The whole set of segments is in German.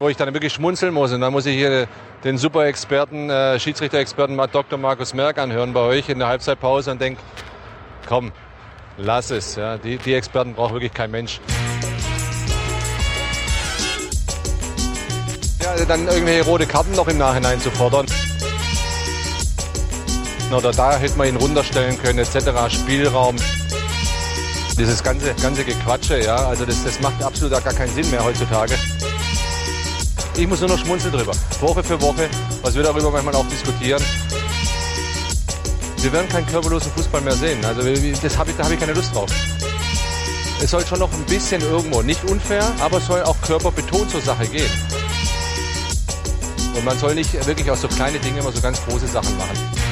Wo ich dann wirklich schmunzeln muss und dann muss ich hier den super Experten, äh, Schiedsrichter-Experten Dr. Markus Merck anhören bei euch in der Halbzeitpause und denke, komm, lass es. Ja. Die, die Experten braucht wirklich kein Mensch. Ja, dann irgendwelche rote Karten noch im Nachhinein zu fordern. Oder da hätte man ihn runterstellen können, etc. Spielraum. Dieses ganze, ganze Gequatsche, ja, also das, das macht absolut gar keinen Sinn mehr heutzutage. Ich muss nur noch schmunzeln drüber. Woche für Woche, was wir darüber manchmal auch diskutieren. Wir werden keinen körperlosen Fußball mehr sehen. Also das hab ich, da habe ich keine Lust drauf. Es soll schon noch ein bisschen irgendwo, nicht unfair, aber es soll auch körperbetont zur Sache gehen. Und man soll nicht wirklich aus so kleine Dinge immer so ganz große Sachen machen.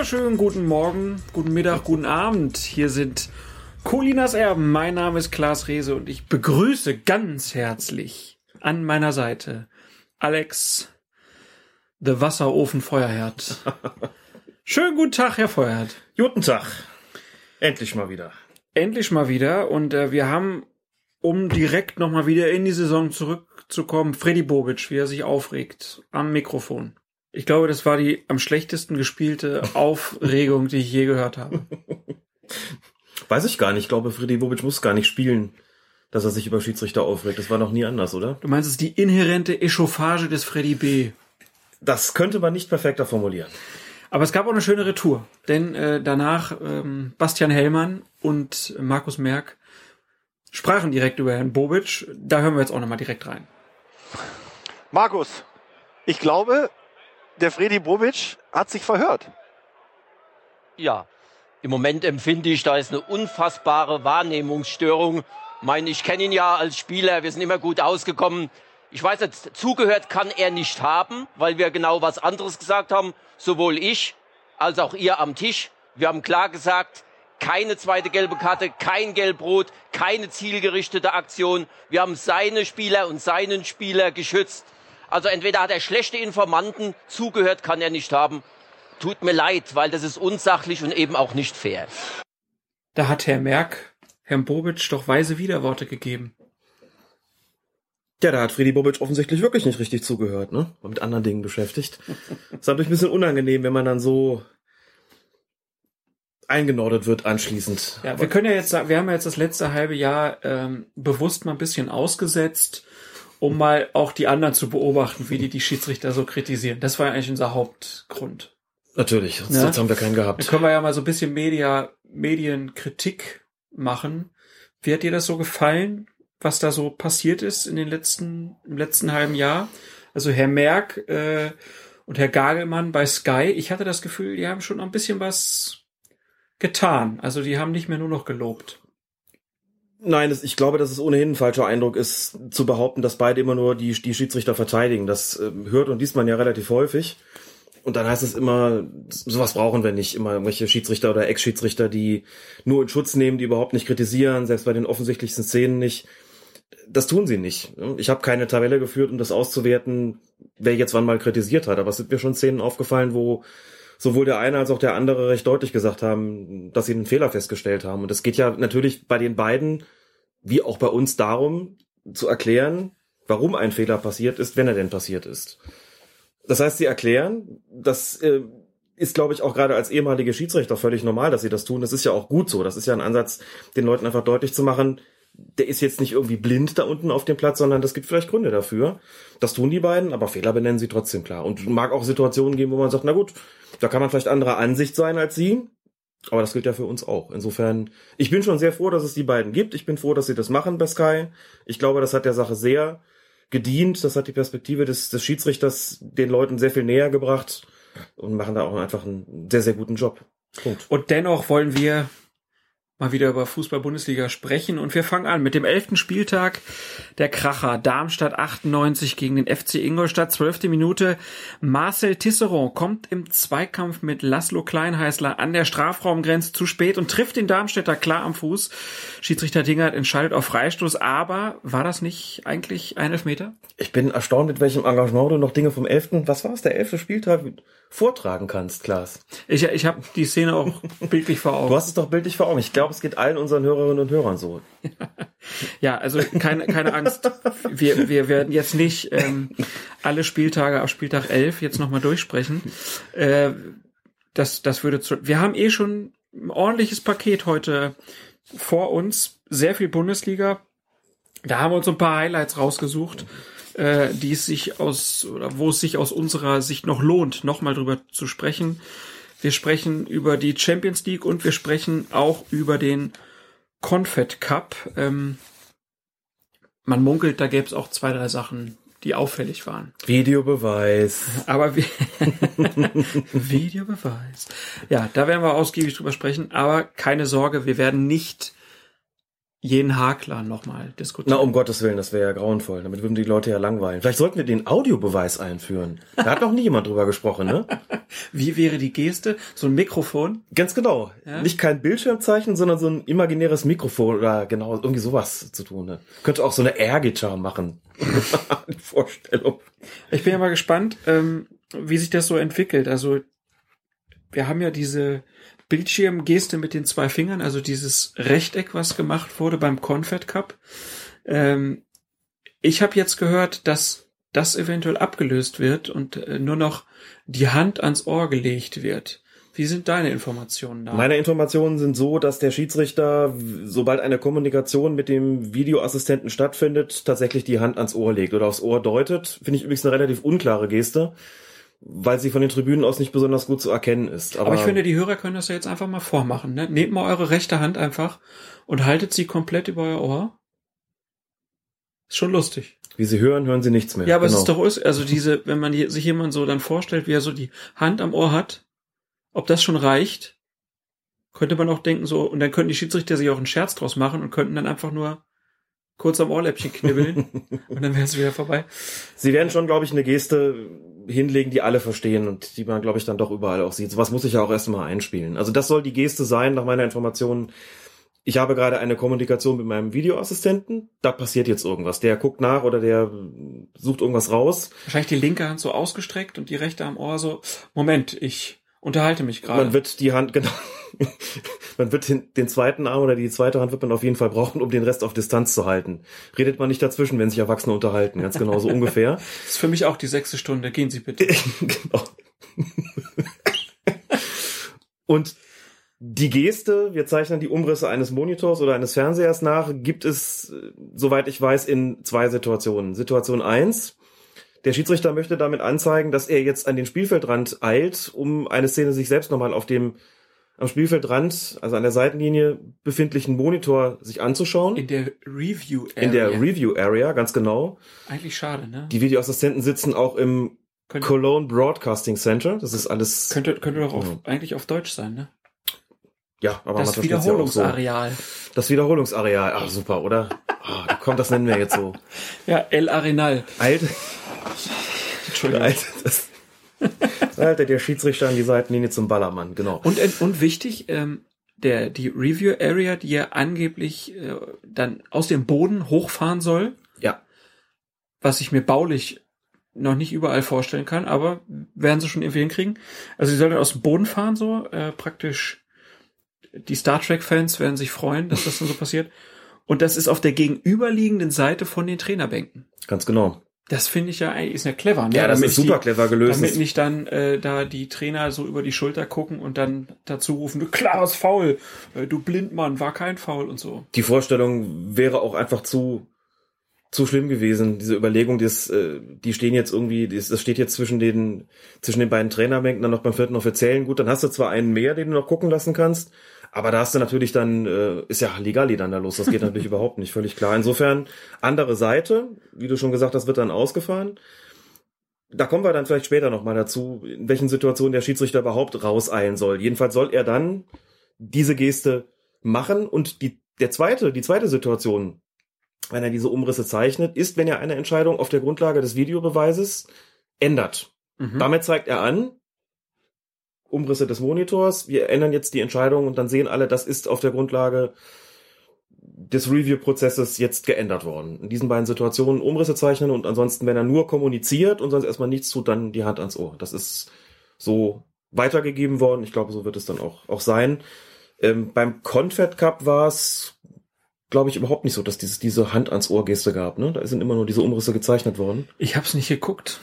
Wunderschönen guten Morgen, guten Mittag, guten Abend. Hier sind Colinas Erben. Mein Name ist Klaas Rehse und ich begrüße ganz herzlich an meiner Seite Alex, the Wasserofen Feuerherd. Schönen guten Tag, Herr Feuerherd. Guten Tag. Endlich mal wieder. Endlich mal wieder und äh, wir haben, um direkt nochmal wieder in die Saison zurückzukommen, Freddy Bobic, wie er sich aufregt am Mikrofon. Ich glaube, das war die am schlechtesten gespielte Aufregung, die ich je gehört habe. Weiß ich gar nicht. Ich glaube, Freddy Bobic muss gar nicht spielen, dass er sich über Schiedsrichter aufregt. Das war noch nie anders, oder? Du meinst, es ist die inhärente Echauffage des Freddy B. Das könnte man nicht perfekter formulieren. Aber es gab auch eine schöne Retour, denn äh, danach ähm, Bastian Hellmann und Markus Merck sprachen direkt über Herrn Bobic. Da hören wir jetzt auch nochmal direkt rein. Markus, ich glaube, der Freddy Bobic hat sich verhört. Ja, im Moment empfinde ich, da ist eine unfassbare Wahrnehmungsstörung. Ich ich kenne ihn ja als Spieler, wir sind immer gut ausgekommen. Ich weiß nicht, zugehört kann er nicht haben, weil wir genau was anderes gesagt haben, sowohl ich als auch ihr am Tisch. Wir haben klar gesagt, keine zweite gelbe Karte, kein Gelbrot, keine zielgerichtete Aktion. Wir haben seine Spieler und seinen Spieler geschützt. Also entweder hat er schlechte Informanten, zugehört kann er nicht haben. Tut mir leid, weil das ist unsachlich und eben auch nicht fair. Da hat Herr Merck Herrn Bobic doch weise Widerworte gegeben. Ja, da hat Friedi Bobic offensichtlich wirklich nicht richtig zugehört, ne? War mit anderen Dingen beschäftigt. ist natürlich ein bisschen unangenehm, wenn man dann so eingenordet wird anschließend. Ja, wir können ja jetzt sagen, wir haben ja jetzt das letzte halbe Jahr ähm, bewusst mal ein bisschen ausgesetzt um mal auch die anderen zu beobachten, wie die die Schiedsrichter so kritisieren. Das war ja eigentlich unser Hauptgrund. Natürlich, sonst, sonst haben wir keinen gehabt. Da können wir ja mal so ein bisschen Media, Medienkritik machen. Wie hat dir das so gefallen, was da so passiert ist in den letzten, im letzten halben Jahr? Also Herr Merck äh, und Herr Gagelmann bei Sky, ich hatte das Gefühl, die haben schon noch ein bisschen was getan. Also die haben nicht mehr nur noch gelobt. Nein, ich glaube, dass es ohnehin ein falscher Eindruck ist, zu behaupten, dass beide immer nur die, die Schiedsrichter verteidigen. Das äh, hört und liest man ja relativ häufig. Und dann heißt es immer, sowas brauchen wir nicht. Immer irgendwelche Schiedsrichter oder Ex-Schiedsrichter, die nur in Schutz nehmen, die überhaupt nicht kritisieren, selbst bei den offensichtlichsten Szenen nicht. Das tun sie nicht. Ich habe keine Tabelle geführt, um das auszuwerten, wer jetzt wann mal kritisiert hat. Aber es sind mir schon Szenen aufgefallen, wo sowohl der eine als auch der andere recht deutlich gesagt haben, dass sie einen Fehler festgestellt haben. Und es geht ja natürlich bei den beiden, wie auch bei uns, darum zu erklären, warum ein Fehler passiert ist, wenn er denn passiert ist. Das heißt, sie erklären, das äh, ist, glaube ich, auch gerade als ehemalige Schiedsrichter völlig normal, dass sie das tun. Das ist ja auch gut so. Das ist ja ein Ansatz, den Leuten einfach deutlich zu machen, der ist jetzt nicht irgendwie blind da unten auf dem Platz, sondern das gibt vielleicht Gründe dafür. Das tun die beiden, aber Fehler benennen sie trotzdem klar. Und mag auch Situationen geben, wo man sagt, na gut, da kann man vielleicht anderer Ansicht sein als sie. Aber das gilt ja für uns auch. Insofern, ich bin schon sehr froh, dass es die beiden gibt. Ich bin froh, dass sie das machen bei Sky. Ich glaube, das hat der Sache sehr gedient. Das hat die Perspektive des, des Schiedsrichters den Leuten sehr viel näher gebracht und machen da auch einfach einen sehr, sehr guten Job. Punkt. Und dennoch wollen wir mal wieder über Fußball-Bundesliga sprechen. Und wir fangen an mit dem elften Spieltag der Kracher. Darmstadt 98 gegen den FC Ingolstadt. Zwölfte Minute. Marcel Tisserand kommt im Zweikampf mit Laszlo Kleinheißler an der Strafraumgrenze zu spät und trifft den Darmstädter klar am Fuß. Schiedsrichter Dingert entscheidet auf Freistoß. Aber war das nicht eigentlich ein Elfmeter? Ich bin erstaunt, mit welchem Engagement du noch Dinge vom elften, was war es, der elfte Spieltag vortragen kannst, Klaas. Ich, ich habe die Szene auch bildlich vor Augen. Du hast es doch bildlich vor Augen. Ich glaube, es geht allen unseren Hörerinnen und Hörern so. Ja, also keine, keine Angst. Wir, wir werden jetzt nicht ähm, alle Spieltage auf Spieltag 11 jetzt nochmal durchsprechen. Äh, das, das würde zu, wir haben eh schon ein ordentliches Paket heute vor uns. Sehr viel Bundesliga. Da haben wir uns ein paar Highlights rausgesucht, äh, die es sich aus, oder wo es sich aus unserer Sicht noch lohnt, nochmal drüber zu sprechen. Wir sprechen über die Champions League und wir sprechen auch über den Confed Cup. Ähm, man munkelt, da gäbe es auch zwei, drei Sachen, die auffällig waren. Videobeweis. Aber wie Videobeweis. Ja, da werden wir ausgiebig drüber sprechen, aber keine Sorge, wir werden nicht jeden Hakler nochmal diskutieren. Na, um Gottes Willen, das wäre ja grauenvoll. Damit würden die Leute ja langweilen. Vielleicht sollten wir den Audiobeweis einführen. Da hat noch nie jemand drüber gesprochen, ne? Wie wäre die Geste? So ein Mikrofon? Ganz genau. Ja? Nicht kein Bildschirmzeichen, sondern so ein imaginäres Mikrofon oder genau irgendwie sowas zu tun. Ne? Könnte auch so eine Air-Gitarre machen. die Vorstellung. Ich bin ja mal gespannt, ähm, wie sich das so entwickelt. Also wir haben ja diese Bildschirmgeste mit den zwei Fingern, also dieses Rechteck, was gemacht wurde beim Confed Cup. Ähm, ich habe jetzt gehört, dass das eventuell abgelöst wird und äh, nur noch die Hand ans Ohr gelegt wird. Wie sind deine Informationen da? Meine Informationen sind so, dass der Schiedsrichter, sobald eine Kommunikation mit dem Videoassistenten stattfindet, tatsächlich die Hand ans Ohr legt oder aufs Ohr deutet. Finde ich übrigens eine relativ unklare Geste, weil sie von den Tribünen aus nicht besonders gut zu erkennen ist. Aber, Aber ich finde, die Hörer können das ja jetzt einfach mal vormachen. Ne? Nehmt mal eure rechte Hand einfach und haltet sie komplett über euer Ohr. Ist schon lustig. wie sie hören, hören sie nichts mehr. Ja, aber genau. es ist doch, ist- also diese, wenn man sich jemand so dann vorstellt, wie er so die Hand am Ohr hat, ob das schon reicht, könnte man auch denken so, und dann könnten die Schiedsrichter sich auch einen Scherz draus machen und könnten dann einfach nur kurz am Ohrläppchen knibbeln und dann wäre es wieder vorbei. Sie werden schon, glaube ich, eine Geste hinlegen, die alle verstehen und die man, glaube ich, dann doch überall auch sieht. Sowas muss ich ja auch erstmal einspielen. Also das soll die Geste sein, nach meiner Information. Ich habe gerade eine Kommunikation mit meinem Videoassistenten. Da passiert jetzt irgendwas. Der guckt nach oder der sucht irgendwas raus. Wahrscheinlich die linke Hand so ausgestreckt und die rechte am Ohr so, Moment, ich unterhalte mich gerade. Man wird die Hand, genau, man wird den, den zweiten Arm oder die zweite Hand wird man auf jeden Fall brauchen, um den Rest auf Distanz zu halten. Redet man nicht dazwischen, wenn sich Erwachsene unterhalten. Ganz genau so ungefähr. Das ist für mich auch die sechste Stunde. Gehen Sie bitte. genau. Und die Geste, wir zeichnen die Umrisse eines Monitors oder eines Fernsehers nach, gibt es, äh, soweit ich weiß, in zwei Situationen. Situation eins: Der Schiedsrichter möchte damit anzeigen, dass er jetzt an den Spielfeldrand eilt, um eine Szene sich selbst nochmal auf dem am Spielfeldrand, also an der Seitenlinie befindlichen Monitor sich anzuschauen. In der Review Area. In der Review Area, ganz genau. Eigentlich schade, ne? Die Videoassistenten sitzen auch im Könnte, Cologne Broadcasting Center. Das ist alles. könnte, könnte doch auf, Ja. eigentlich auf Deutsch sein, ne? Ja, aber Das ja auch so. Wiederholungsareal. Das Wiederholungsareal. Ach, super, oder? Ah, komm, das nennen wir jetzt so. Ja, El Arenal. Alt, Entschuldigung. alt, das, Alter, der Schiedsrichter an die Seitenlinie zum Ballermann, genau. Und, äh, und wichtig, ähm, der, die Review Area, die ja angeblich äh, dann aus dem Boden hochfahren soll, Ja, was ich mir baulich noch nicht überall vorstellen kann, aber werden sie schon irgendwie hinkriegen. Also sie sollen dann aus dem Boden fahren, so äh, praktisch. Die Star Trek-Fans werden sich freuen, dass das dann so passiert. Und das ist auf der gegenüberliegenden Seite von den Trainerbänken. ganz genau. Das finde ich ja eigentlich ist ja clever. Ne? Ja, das Damit ist super die, clever gelöst. Damit nicht dann äh, da die Trainer so über die Schulter gucken und dann dazu rufen, du klares Foul, äh, du Blindmann, war kein Foul und so. Die Vorstellung wäre auch einfach zu zu schlimm gewesen. Diese Überlegung, das, äh, die stehen jetzt irgendwie, das, das steht jetzt zwischen den zwischen den beiden Trainerbänken, dann noch beim vierten Offiziellen. Gut, dann hast du zwar einen mehr, den du noch gucken lassen kannst, aber da hast du natürlich dann, äh, ist ja Halligalli dann da los. Das geht natürlich überhaupt nicht, völlig klar. Insofern, andere Seite, wie du schon gesagt hast, wird dann ausgefahren. Da kommen wir dann vielleicht später nochmal dazu, in welchen Situationen der Schiedsrichter überhaupt rauseilen soll. Jedenfalls soll er dann diese Geste machen. Und die, der zweite, die zweite Situation, wenn er diese Umrisse zeichnet, ist, wenn er eine Entscheidung auf der Grundlage des Videobeweises ändert. Mhm. Damit zeigt er an, Umrisse des Monitors, wir ändern jetzt die Entscheidung und dann sehen alle, das ist auf der Grundlage des Review-Prozesses jetzt geändert worden. In diesen beiden Situationen Umrisse zeichnen und ansonsten, wenn er nur kommuniziert und sonst erstmal nichts tut, dann die Hand ans Ohr. Das ist so weitergegeben worden. Ich glaube, so wird es dann auch, auch sein. Ähm, beim Confed Cup war es, glaube ich, überhaupt nicht so, dass dieses, diese Hand ans Ohr Geste gab. Ne? Da sind immer nur diese Umrisse gezeichnet worden. Ich hab's nicht geguckt.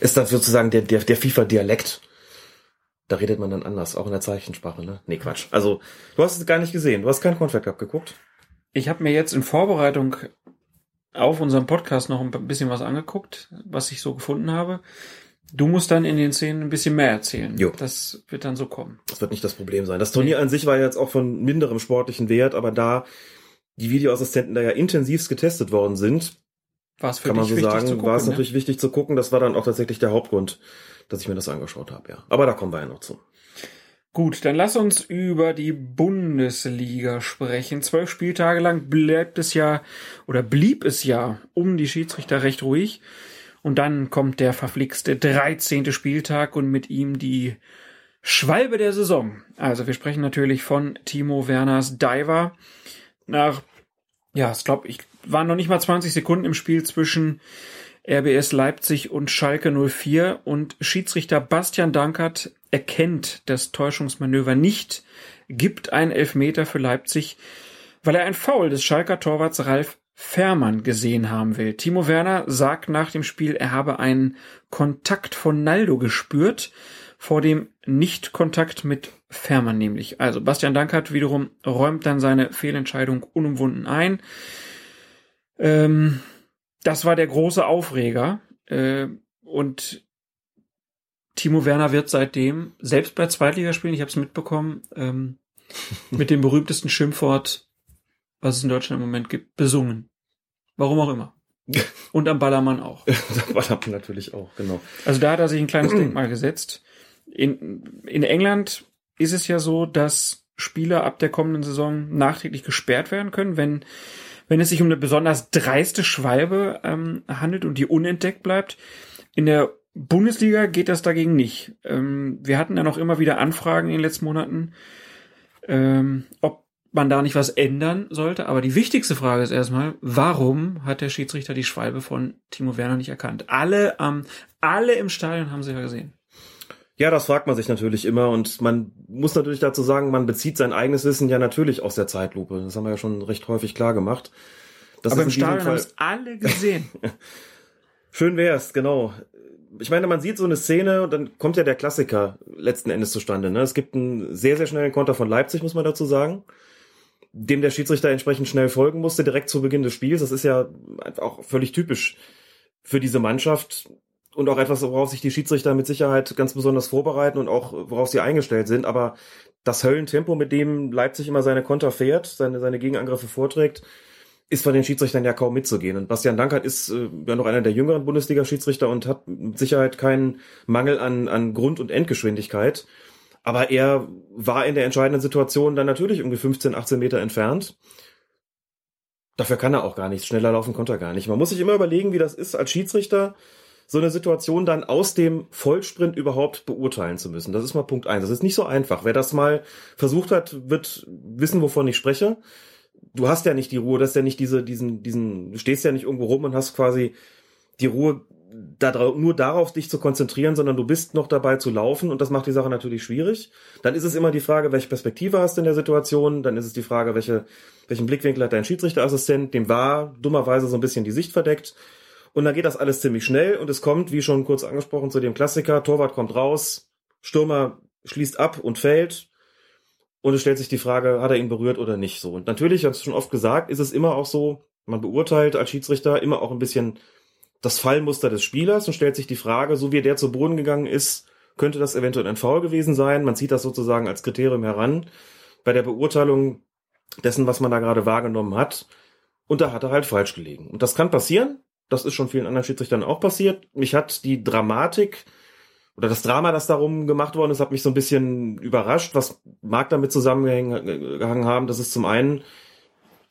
Ist das sozusagen der, der, der FIFA-Dialekt. Da redet man dann anders, auch in der Zeichensprache, ne? Nee, Quatsch. Also, du hast es gar nicht gesehen. Du hast keinen Confed Cup geguckt. Ich habe mir jetzt in Vorbereitung auf unserem Podcast noch ein bisschen was angeguckt, was ich so gefunden habe. Du musst dann in den Szenen ein bisschen mehr erzählen. Jo. Das wird dann so kommen. Das wird nicht das Problem sein. Das Turnier an sich war jetzt auch von minderem sportlichen Wert, aber da die Videoassistenten da ja intensivst getestet worden sind, War es für kann man dich so wichtig sagen, zu gucken, war es ne? natürlich wichtig zu gucken. Das war dann auch tatsächlich der Hauptgrund, dass ich mir das angeschaut habe, ja. Aber da kommen wir ja noch zu. Gut, dann lass uns über die Bundesliga sprechen. Zwölf Spieltage lang bleibt es ja oder blieb es ja um die Schiedsrichter recht ruhig. Und dann kommt der verflixte 13. Spieltag und mit ihm die Schwalbe der Saison. Also wir sprechen natürlich von Timo Werners Diver. Nach, ja, ich glaube, ich waren noch nicht mal 20 Sekunden im Spiel zwischen RBS Leipzig und Schalke 04 und Schiedsrichter Bastian Dankert erkennt das Täuschungsmanöver nicht, gibt einen Elfmeter für Leipzig, weil er ein Foul des Schalker Torwarts Ralf Fährmann gesehen haben will. Timo Werner sagt nach dem Spiel, er habe einen Kontakt von Naldo gespürt, vor dem Nicht-Kontakt mit Fährmann nämlich. Also Bastian Dankert wiederum räumt dann seine Fehlentscheidung unumwunden ein. Ähm, das war der große Aufreger. Äh, und Timo Werner wird seitdem, selbst bei Zweitligaspielen, ich habe es mitbekommen, ähm, mit dem berühmtesten Schimpfwort, was es in Deutschland im Moment gibt, besungen. Warum auch immer. Und am Ballermann auch. war dann natürlich auch, genau. Also da hat er sich ein kleines Denkmal gesetzt. In, in England ist es ja so, dass Spieler ab der kommenden Saison nachträglich gesperrt werden können, wenn, wenn es sich um eine besonders dreiste Schwalbe ähm, handelt und die unentdeckt bleibt. In der Bundesliga geht das dagegen nicht. Ähm, wir hatten ja noch immer wieder Anfragen in den letzten Monaten, ähm, ob man da nicht was ändern sollte. Aber die wichtigste Frage ist erstmal, warum hat der Schiedsrichter die Schwalbe von Timo Werner nicht erkannt? Alle am, alle im Stadion haben sie ja gesehen. Ja, das fragt man sich natürlich immer und man muss natürlich dazu sagen, man bezieht sein eigenes Wissen ja natürlich aus der Zeitlupe. Das haben wir ja schon recht häufig klar gemacht. Das Aber im Stadion haben es alle gesehen. Schön wär's, genau. Ich meine, man sieht so eine Szene und dann kommt ja der Klassiker letzten Endes zustande. Ne? Es gibt einen sehr, sehr schnellen Konter von Leipzig, muss man dazu sagen, dem der Schiedsrichter entsprechend schnell folgen musste, direkt zu Beginn des Spiels. Das ist ja auch völlig typisch für diese Mannschaft und auch etwas, worauf sich die Schiedsrichter mit Sicherheit ganz besonders vorbereiten und auch worauf sie eingestellt sind. Aber das Höllentempo, mit dem Leipzig immer seine Konter fährt, seine, seine Gegenangriffe vorträgt, ist von den Schiedsrichtern ja kaum mitzugehen. Und Bastian Dankert ist äh, ja noch einer der jüngeren Bundesliga-Schiedsrichter und hat mit Sicherheit keinen Mangel an, an Grund- und Endgeschwindigkeit. Aber er war in der entscheidenden Situation dann natürlich irgendwie 15, 18 Meter entfernt. Dafür kann er auch gar nichts. Schneller laufen konnte er gar nicht. Man muss sich immer überlegen, wie das ist, als Schiedsrichter so eine Situation dann aus dem Vollsprint überhaupt beurteilen zu müssen. Das ist mal Punkt eins. Das ist nicht so einfach. Wer das mal versucht hat, wird wissen, wovon ich spreche du hast ja nicht die Ruhe, das ist ja nicht diese, diesen, diesen, du stehst ja nicht irgendwo rum und hast quasi die Ruhe, da, nur darauf dich zu konzentrieren, sondern du bist noch dabei zu laufen und das macht die Sache natürlich schwierig. Dann ist es immer die Frage, welche Perspektive hast du in der Situation, dann ist es die Frage, welche, welchen Blickwinkel hat dein Schiedsrichterassistent, dem war dummerweise so ein bisschen die Sicht verdeckt. Und dann geht das alles ziemlich schnell und es kommt, wie schon kurz angesprochen, zu dem Klassiker, Torwart kommt raus, Stürmer schließt ab und fällt, und es stellt sich die Frage, hat er ihn berührt oder nicht so. Und natürlich, ich habe es schon oft gesagt, ist es immer auch so, man beurteilt als Schiedsrichter immer auch ein bisschen das Fallmuster des Spielers und stellt sich die Frage, so wie der zu Boden gegangen ist, könnte das eventuell ein Foul gewesen sein. Man zieht das sozusagen als Kriterium heran bei der Beurteilung dessen, was man da gerade wahrgenommen hat. Und da hat er halt falsch gelegen. Und das kann passieren. Das ist schon vielen anderen Schiedsrichtern auch passiert. Mich hat die Dramatik oder das Drama, das darum gemacht worden ist, hat mich so ein bisschen überrascht. Was mag damit zusammengehangen haben, dass es zum einen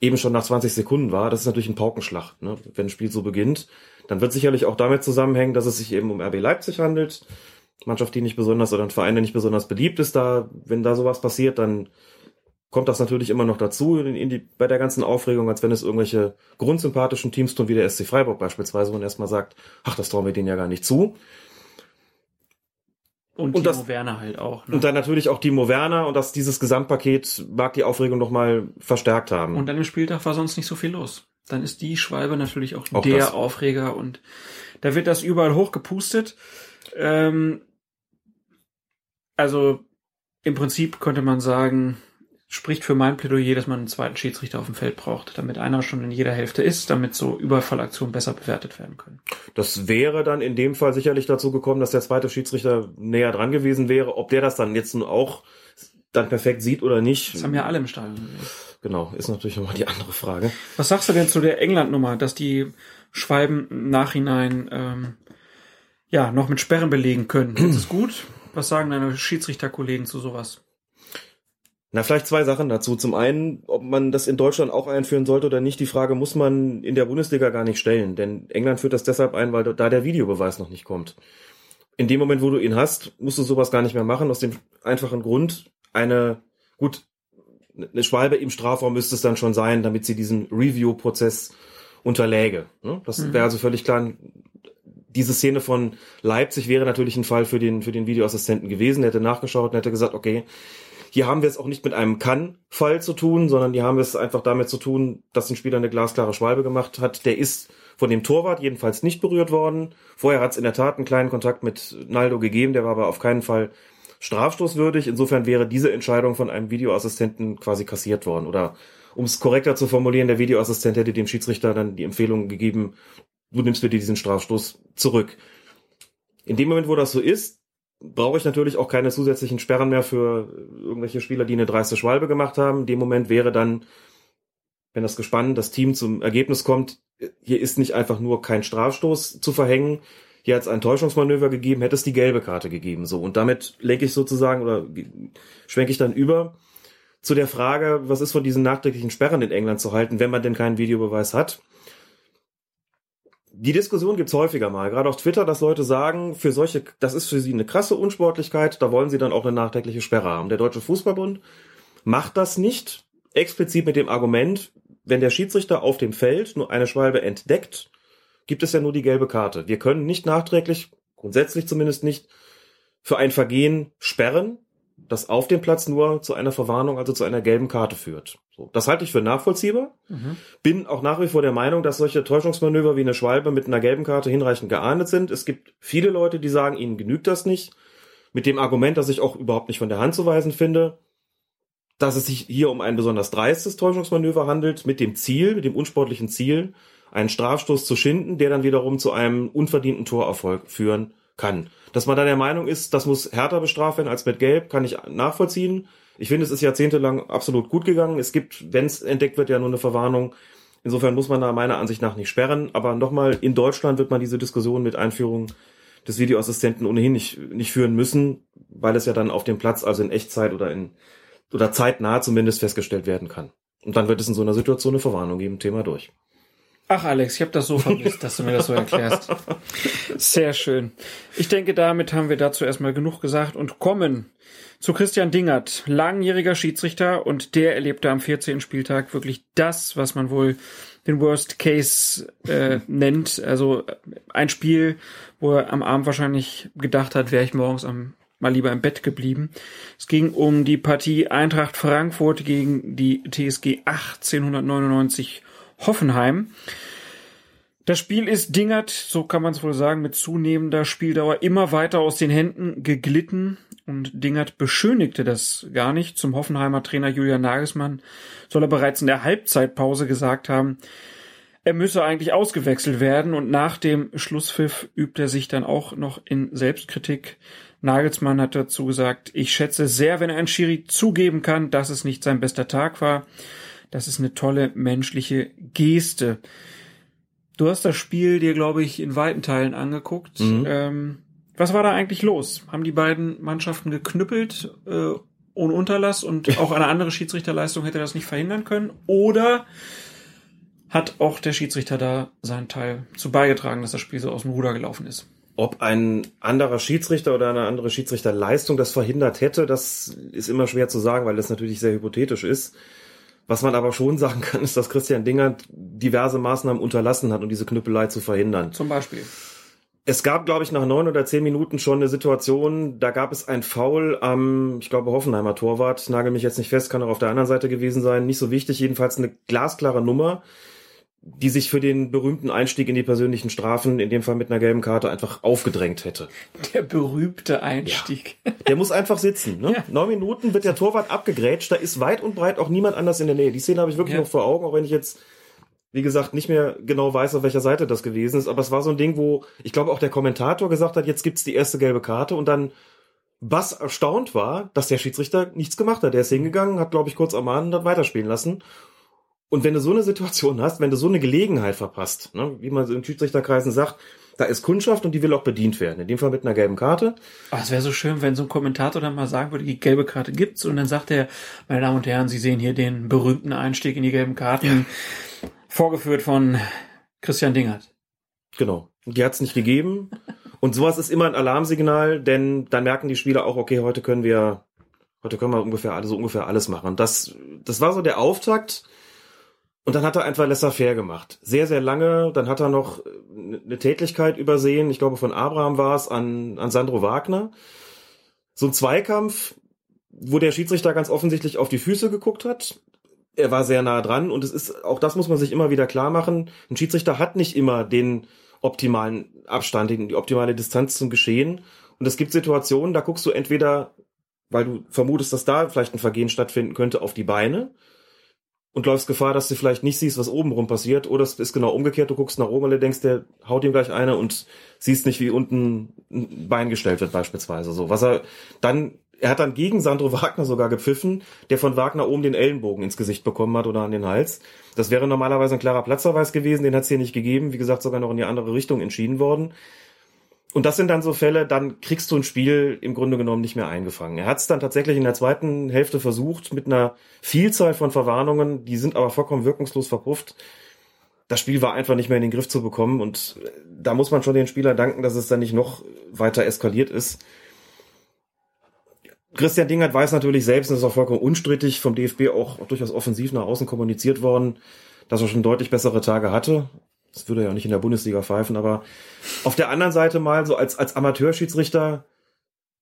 eben schon nach 20 Sekunden war. Das ist natürlich ein Paukenschlag, ne? wenn ein Spiel so beginnt. Dann wird sicherlich auch damit zusammenhängen, dass es sich eben um RB Leipzig handelt. Mannschaft, die nicht besonders oder ein Verein, der nicht besonders beliebt ist, da, wenn da sowas passiert, dann kommt das natürlich immer noch dazu in, in die, bei der ganzen Aufregung, als wenn es irgendwelche grundsympathischen Teams tun, wie der SC Freiburg beispielsweise, man erstmal sagt, ach, das trauen wir denen ja gar nicht zu. Und, Und Timo das- Werner halt auch. Ne? Und dann natürlich auch Timo Werner und dass dieses Gesamtpaket mag die Aufregung noch mal verstärkt haben. Und an dem Spieltag war sonst nicht so viel los. Dann ist die Schwalbe natürlich auch, Auch der das. Aufreger und da wird das überall hochgepustet. Ähm, also im Prinzip könnte man sagen, spricht für mein Plädoyer, dass man einen zweiten Schiedsrichter auf dem Feld braucht, damit einer schon in jeder Hälfte ist, damit so Überfallaktionen besser bewertet werden können. Das wäre dann in dem Fall sicherlich dazu gekommen, dass der zweite Schiedsrichter näher dran gewesen wäre. Ob der das dann jetzt nun auch dann perfekt sieht oder nicht, Das haben ja alle im Stadion gesehen. genau, ist natürlich nochmal die andere Frage. Was sagst du denn zu der England-Nummer, dass die Schwalben im Nachhinein ähm, ja noch mit Sperren belegen können? Ist es gut? Was sagen deine Schiedsrichterkollegen zu sowas? Na, vielleicht zwei Sachen dazu. Zum einen, ob man das in Deutschland auch einführen sollte oder nicht, die Frage muss man in der Bundesliga gar nicht stellen. Denn England führt das deshalb ein, weil da der Videobeweis noch nicht kommt. In dem Moment, wo du ihn hast, musst du sowas gar nicht mehr machen, aus dem einfachen Grund, eine, gut, eine Schwalbe im Strafraum müsste es dann schon sein, damit sie diesen Review-Prozess unterläge. ne? Das Mhm. wäre also völlig klar. Diese Szene von Leipzig wäre natürlich ein Fall für den, für den Videoassistenten gewesen. Der hätte nachgeschaut und hätte gesagt, okay, hier haben wir es auch nicht mit einem Kann-Fall zu tun, sondern hier haben wir es einfach damit zu tun, dass ein Spieler eine glasklare Schwalbe gemacht hat. Der ist von dem Torwart jedenfalls nicht berührt worden. Vorher hat es in der Tat einen kleinen Kontakt mit Naldo gegeben, der war aber auf keinen Fall strafstoßwürdig. Insofern wäre diese Entscheidung von einem Videoassistenten quasi kassiert worden. Oder um es korrekter zu formulieren, der Videoassistent hätte dem Schiedsrichter dann die Empfehlung gegeben, du nimmst bitte diesen Strafstoß zurück. In dem Moment, wo das so ist, brauche ich natürlich auch keine zusätzlichen Sperren mehr für irgendwelche Spieler, die eine dreiste Schwalbe gemacht haben. In dem Moment wäre dann, wenn das Gespann, das Team zum Ergebnis kommt, hier ist nicht einfach nur kein Strafstoß zu verhängen, hier hat es ein Täuschungsmanöver gegeben, hätte es die gelbe Karte gegeben. So und damit lenke ich sozusagen oder schwenke ich dann über zu der Frage, was ist von diesen nachträglichen Sperren in England zu halten, wenn man denn keinen Videobeweis hat. Die Diskussion gibt's häufiger mal, gerade auf Twitter, dass Leute sagen, für solche, das ist für sie eine krasse Unsportlichkeit, da wollen sie dann auch eine nachträgliche Sperre haben. Der Deutsche Fußballbund macht das nicht, explizit mit dem Argument, wenn der Schiedsrichter auf dem Feld nur eine Schwalbe entdeckt, gibt es ja nur die gelbe Karte. Wir können nicht nachträglich, grundsätzlich zumindest nicht, für ein Vergehen sperren, das auf dem Platz nur zu einer Verwarnung, also zu einer gelben Karte führt. So, das halte ich für nachvollziehbar. Bin auch nach wie vor der Meinung, dass solche Täuschungsmanöver wie eine Schwalbe mit einer gelben Karte hinreichend geahndet sind. Es gibt viele Leute, die sagen, ihnen genügt das nicht. Mit dem Argument, dass ich auch überhaupt nicht von der Hand zu weisen finde, dass es sich hier um ein besonders dreistes Täuschungsmanöver handelt, mit dem Ziel, mit dem unsportlichen Ziel, einen Strafstoß zu schinden, der dann wiederum zu einem unverdienten Torerfolg führen kann. Dass man da der Meinung ist, das muss härter bestraft werden als mit Gelb, kann ich nachvollziehen. Ich finde, es ist jahrzehntelang absolut gut gegangen. Es gibt, wenn es entdeckt wird, ja nur eine Verwarnung. Insofern muss man da meiner Ansicht nach nicht sperren. Aber nochmal, in Deutschland wird man diese Diskussion mit Einführung des Videoassistenten ohnehin nicht, nicht führen müssen, weil es ja dann auf dem Platz, also in Echtzeit oder in, oder zeitnah zumindest festgestellt werden kann. Und dann wird es in so einer Situation eine Verwarnung geben, Thema durch. Ach Alex, ich habe das so vermisst, dass du mir das so erklärst. Sehr schön. Ich denke, damit haben wir dazu erstmal genug gesagt und kommen zu Christian Dingert, langjähriger Schiedsrichter und der erlebte am 14. Spieltag wirklich das, was man wohl den Worst Case äh, nennt. Also ein Spiel, wo er am Abend wahrscheinlich gedacht hat, wäre ich morgens am mal lieber im Bett geblieben. Es ging um die Partie Eintracht Frankfurt gegen die TSG 1899 Hoffenheim. Das Spiel ist Dingert, so kann man es wohl sagen, mit zunehmender Spieldauer immer weiter aus den Händen geglitten und Dingert beschönigte das gar nicht. Zum Hoffenheimer Trainer Julian Nagelsmann soll er bereits in der Halbzeitpause gesagt haben, er müsse eigentlich ausgewechselt werden und nach dem Schlusspfiff übt er sich dann auch noch in Selbstkritik. Nagelsmann hat dazu gesagt, ich schätze sehr, wenn ein Schiri zugeben kann, dass es nicht sein bester Tag war. Das ist eine tolle menschliche Geste. Du hast das Spiel dir, glaube ich, in weiten Teilen angeguckt. Mhm. Ähm, Was war da eigentlich los? Haben die beiden Mannschaften geknüppelt äh, ohne Unterlass und auch eine andere Schiedsrichterleistung hätte das nicht verhindern können? Oder hat auch der Schiedsrichter da seinen Teil zu beigetragen, dass das Spiel so aus dem Ruder gelaufen ist? Ob ein anderer Schiedsrichter oder eine andere Schiedsrichterleistung das verhindert hätte, das ist immer schwer zu sagen, weil das natürlich sehr hypothetisch ist. Was man aber schon sagen kann, ist, dass Christian Dingert diverse Maßnahmen unterlassen hat, um diese Knüppelei zu verhindern. Zum Beispiel. Es gab, glaube ich, nach neun oder zehn Minuten schon eine Situation, da gab es ein Foul am, ich glaube, Hoffenheimer Torwart. Nagel mich jetzt nicht fest, kann auch auf der anderen Seite gewesen sein. Nicht so wichtig, jedenfalls eine glasklare Nummer, die sich für den berühmten Einstieg in die persönlichen Strafen, in dem Fall mit einer gelben Karte, einfach aufgedrängt hätte. Der berühmte Einstieg. Ja. Der muss einfach sitzen. Ne? Ja. Neun Minuten wird der Torwart abgegrätscht, da ist weit und breit auch niemand anders in der Nähe. Die Szene habe ich wirklich ja. noch vor Augen, auch wenn ich jetzt wie gesagt, nicht mehr genau weiß, auf welcher Seite das gewesen ist, aber es war so ein Ding, wo ich glaube auch der Kommentator gesagt hat, jetzt gibt's die erste gelbe Karte und dann was erstaunt war, dass der Schiedsrichter nichts gemacht hat. Der ist hingegangen, hat, glaube ich, kurz ermahnt und hat weiterspielen lassen. Und wenn du so eine Situation hast, wenn du so eine Gelegenheit verpasst, ne, wie man so in Schiedsrichterkreisen sagt, da ist Kundschaft und die will auch bedient werden. In dem Fall mit einer gelben Karte. Oh, es wäre so schön, wenn so ein Kommentator dann mal sagen würde, die gelbe Karte gibt's und dann sagt er, meine Damen und Herren, Sie sehen hier den berühmten Einstieg in die gelben Karten. Ja vorgeführt von Christian Dingert. Genau. Die hat es nicht gegeben. Und sowas ist immer ein Alarmsignal, denn dann merken die Spieler auch, okay, heute können wir, heute können wir ungefähr alles, so ungefähr alles machen. Das, das war so der Auftakt. Und dann hat er einfach laissez-faire gemacht. Sehr, sehr lange. Dann hat er noch eine Tätigkeit übersehen. Ich glaube, von Abraham war es an, an Sandro Wagner. So ein Zweikampf, wo der Schiedsrichter ganz offensichtlich auf die Füße geguckt hat er war sehr nah dran und es ist, auch das muss man sich immer wieder klar machen. Ein Schiedsrichter hat nicht immer den optimalen Abstand, die optimale Distanz zum Geschehen. Und es gibt Situationen, da guckst du entweder, weil du vermutest, dass da vielleicht ein Vergehen stattfinden könnte, auf die Beine und läufst Gefahr, dass du vielleicht nicht siehst, was oben rum passiert. Oder es ist genau umgekehrt, du guckst nach oben und denkst, der haut ihm gleich eine und siehst nicht, wie unten ein Bein gestellt wird beispielsweise. So, was er dann er hat dann gegen Sandro Wagner sogar gepfiffen, der von Wagner oben den Ellenbogen ins Gesicht bekommen hat oder an den Hals. Das wäre normalerweise ein klarer Platzverweis gewesen, den hat es hier nicht gegeben. Wie gesagt, sogar noch in die andere Richtung entschieden worden. Und das sind dann so Fälle, dann kriegst du ein Spiel im Grunde genommen nicht mehr eingefangen. Er hat es dann tatsächlich in der zweiten Hälfte versucht mit einer Vielzahl von Verwarnungen, die sind aber vollkommen wirkungslos verpufft. Das Spiel war einfach nicht mehr in den Griff zu bekommen und da muss man schon den Spieler danken, dass es dann nicht noch weiter eskaliert ist. Christian Dingert weiß natürlich selbst, und das ist auch vollkommen unstrittig, vom DFB auch, durchaus offensiv nach außen kommuniziert worden, dass er schon deutlich bessere Tage hatte. Das würde er ja nicht in der Bundesliga pfeifen, aber auf der anderen Seite mal so als, als Amateurschiedsrichter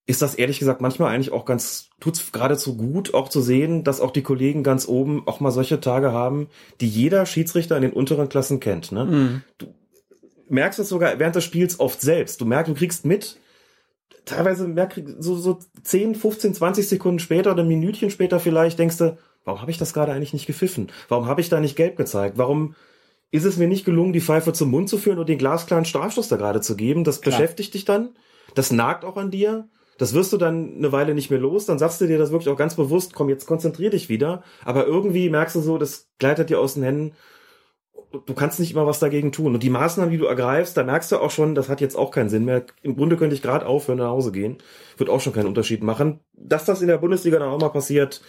ist das ehrlich gesagt manchmal eigentlich auch ganz, tut's geradezu gut, auch zu sehen, dass auch die Kollegen ganz oben auch mal solche Tage haben, die jeder Schiedsrichter in den unteren Klassen kennt. Ne? Mhm. Du merkst es sogar während des Spiels oft selbst. Du merkst, du kriegst mit, teilweise merk, so, so 10, 15, 20 Sekunden später oder ein Minütchen später vielleicht denkst du, warum habe ich das gerade eigentlich nicht gepfiffen? Warum habe ich da nicht gelb gezeigt? Warum ist es mir nicht gelungen, die Pfeife zum Mund zu führen und den glasklaren Strafstoß da gerade zu geben? Das Klar. beschäftigt dich dann. Das nagt auch an dir. Das wirst du dann eine Weile nicht mehr los. Dann sagst du dir das wirklich auch ganz bewusst, komm, jetzt konzentrier dich wieder. Aber irgendwie merkst du so, das gleitet dir aus den Händen du kannst nicht immer was dagegen tun. Und die Maßnahmen, die du ergreifst, da merkst du auch schon, das hat jetzt auch keinen Sinn mehr. Im Grunde könnte ich gerade aufhören, nach Hause gehen. Wird auch schon keinen Unterschied machen. Dass das in der Bundesliga dann auch mal passiert,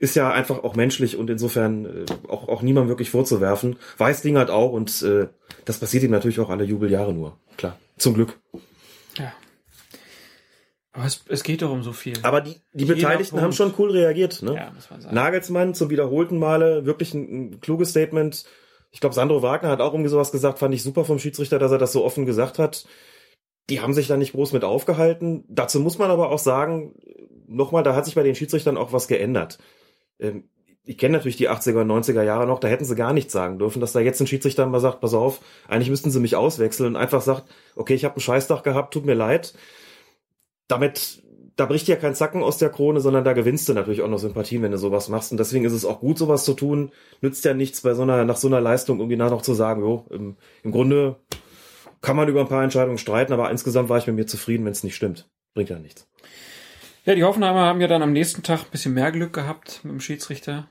ist ja einfach auch menschlich und insofern äh, auch, auch niemand wirklich vorzuwerfen. Weiß Ding hat auch und äh, das passiert ihm natürlich auch alle Jubeljahre nur. Klar. Zum Glück. Ja. Aber es, es geht doch um so viel. Aber die, die Beteiligten Punkt. haben schon cool reagiert. Ne? Ja, muss man sagen. Nagelsmann zum wiederholten Male wirklich ein, ein kluges Statement ich glaube, Sandro Wagner hat auch irgendwie sowas gesagt, fand ich super vom Schiedsrichter, dass er das so offen gesagt hat. Die haben sich da nicht groß mit aufgehalten. Dazu muss man aber auch sagen, nochmal, da hat sich bei den Schiedsrichtern auch was geändert. Ähm, ich kenne natürlich die 80er und 90er Jahre noch, da hätten sie gar nichts sagen dürfen, dass da jetzt ein Schiedsrichter mal sagt, pass auf, eigentlich müssten sie mich auswechseln und einfach sagt, okay, ich habe einen Scheißtag gehabt, tut mir leid. Damit da bricht ja kein Zacken aus der Krone, sondern da gewinnst du natürlich auch noch Sympathien, wenn du sowas machst. Und deswegen ist es auch gut, sowas zu tun. Nützt ja nichts bei so einer, nach so einer Leistung irgendwie nach noch zu sagen, jo, im, im Grunde kann man über ein paar Entscheidungen streiten, aber insgesamt war ich mit mir zufrieden, wenn es nicht stimmt. Bringt ja nichts. Ja, die Hoffenheimer haben ja dann am nächsten Tag ein bisschen mehr Glück gehabt mit dem Schiedsrichter.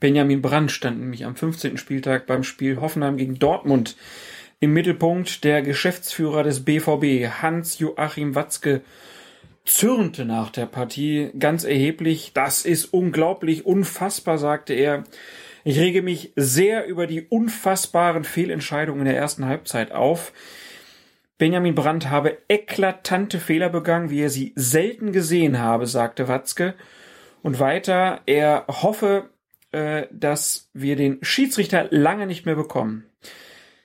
Benjamin Brandt stand nämlich am 15. Spieltag beim Spiel Hoffenheim gegen Dortmund Im Mittelpunkt der Geschäftsführer des BVB, Hans-Joachim Watzke, zürnte nach der Partie ganz erheblich. Das ist unglaublich, unfassbar, sagte er. Ich rege mich sehr über die unfassbaren Fehlentscheidungen in der ersten Halbzeit auf. Benjamin Brandt habe eklatante Fehler begangen, wie er sie selten gesehen habe, sagte Watzke. Und weiter, er hoffe, äh, dass wir den Schiedsrichter lange nicht mehr bekommen.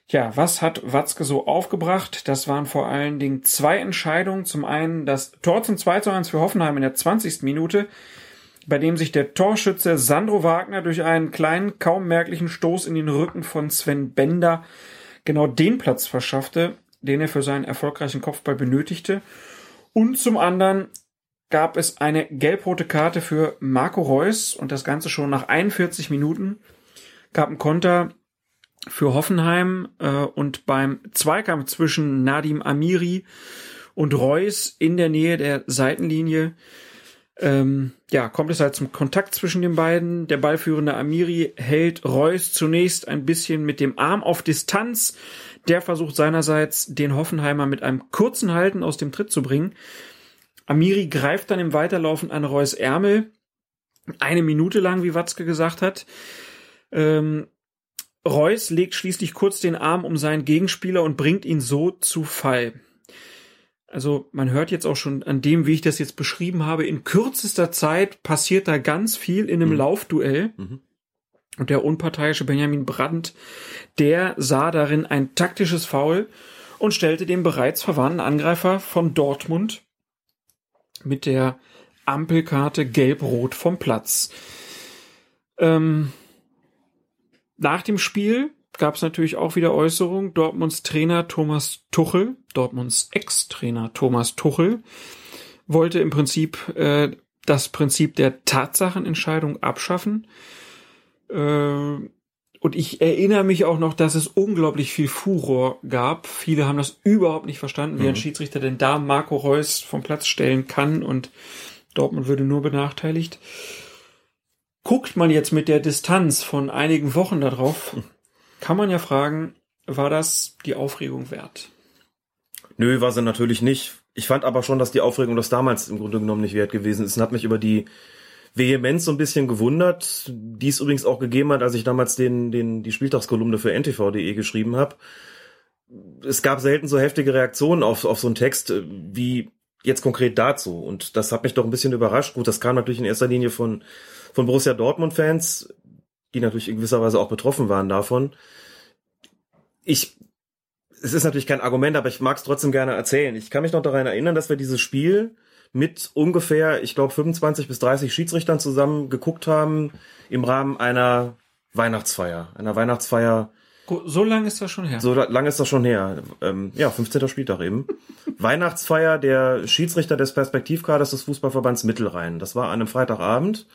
Tja, was hat Watzke so aufgebracht? Das waren vor allen Dingen zwei Entscheidungen. Zum einen das Tor zum 2 zu 1 für Hoffenheim in der 20. Minute, bei dem sich der Torschütze Sandro Wagner durch einen kleinen, kaum merklichen Stoß in den Rücken von Sven Bender genau den Platz verschaffte, den er für seinen erfolgreichen Kopfball benötigte. Und zum anderen gab es eine gelb-rote Karte für Marco Reus und das Ganze schon nach 41 Minuten gab ein Konter für Hoffenheim äh, und beim Zweikampf zwischen Nadim Amiri und Reus in der Nähe der Seitenlinie ähm, ja, kommt es halt zum Kontakt zwischen den beiden. Der ballführende Amiri hält Reus zunächst ein bisschen mit dem Arm auf Distanz. Der versucht seinerseits, den Hoffenheimer mit einem kurzen Halten aus dem Tritt zu bringen. Amiri greift dann im Weiterlaufen an Reus Ärmel. Eine Minute lang, wie Watzke gesagt hat. Ähm, Reus legt schließlich kurz den Arm um seinen Gegenspieler und bringt ihn so zu Fall. Also man hört jetzt auch schon an dem, wie ich das jetzt beschrieben habe, in kürzester Zeit passiert da ganz viel in einem mhm. Laufduell. Mhm. Und der unparteiische Benjamin Brandt, der sah darin ein taktisches Foul und stellte den bereits verwarnten Angreifer von Dortmund mit der Ampelkarte gelb-rot vom Platz. Ähm, nach dem Spiel gab es natürlich auch wieder Äußerungen. Dortmunds Trainer Thomas Tuchel, Dortmunds Ex-Trainer Thomas Tuchel, wollte im Prinzip äh, das Prinzip der Tatsachenentscheidung abschaffen. Äh, und ich erinnere mich auch noch, dass es unglaublich viel Furor gab. Viele haben das überhaupt nicht verstanden, wie mhm. ein Schiedsrichter denn da Marco Reus vom Platz stellen kann und Dortmund würde nur benachteiligt. Guckt man jetzt mit der Distanz von einigen Wochen darauf, kann man ja fragen, war das die Aufregung wert? Nö, war sie natürlich nicht. Ich fand aber schon, dass die Aufregung das damals im Grunde genommen nicht wert gewesen ist und hat mich über die Vehemenz so ein bisschen gewundert, die es übrigens auch gegeben hat, als ich damals den, den, die Spieltagskolumne für ntv.de geschrieben habe. Es gab selten so heftige Reaktionen auf, auf so einen Text äh, wie jetzt konkret dazu. Und das hat mich doch ein bisschen überrascht. Gut, das kam natürlich in erster Linie von von Borussia Dortmund-Fans, die natürlich in gewisser Weise auch betroffen waren davon. Ich, es ist natürlich kein Argument, aber ich mag es trotzdem gerne erzählen. Ich kann mich noch daran erinnern, dass wir dieses Spiel mit ungefähr, ich glaube, 25 bis 30 Schiedsrichtern zusammen geguckt haben im Rahmen einer Weihnachtsfeier. Einer Weihnachtsfeier. So lange ist das schon her. So lange ist das schon her. Ähm, ja, 15. Spieltag eben. Weihnachtsfeier der Schiedsrichter des Perspektivkaders des Fußballverbands Mittelrhein. Das war an einem Freitagabend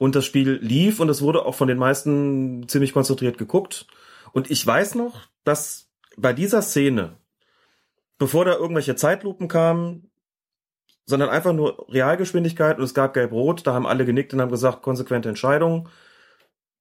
und das Spiel lief und es wurde auch von den meisten ziemlich konzentriert geguckt. Und ich weiß noch, dass bei dieser Szene, bevor da irgendwelche Zeitlupen kamen, sondern einfach nur Realgeschwindigkeit und es gab Gelb-Rot, da haben alle genickt und haben gesagt, konsequente Entscheidung.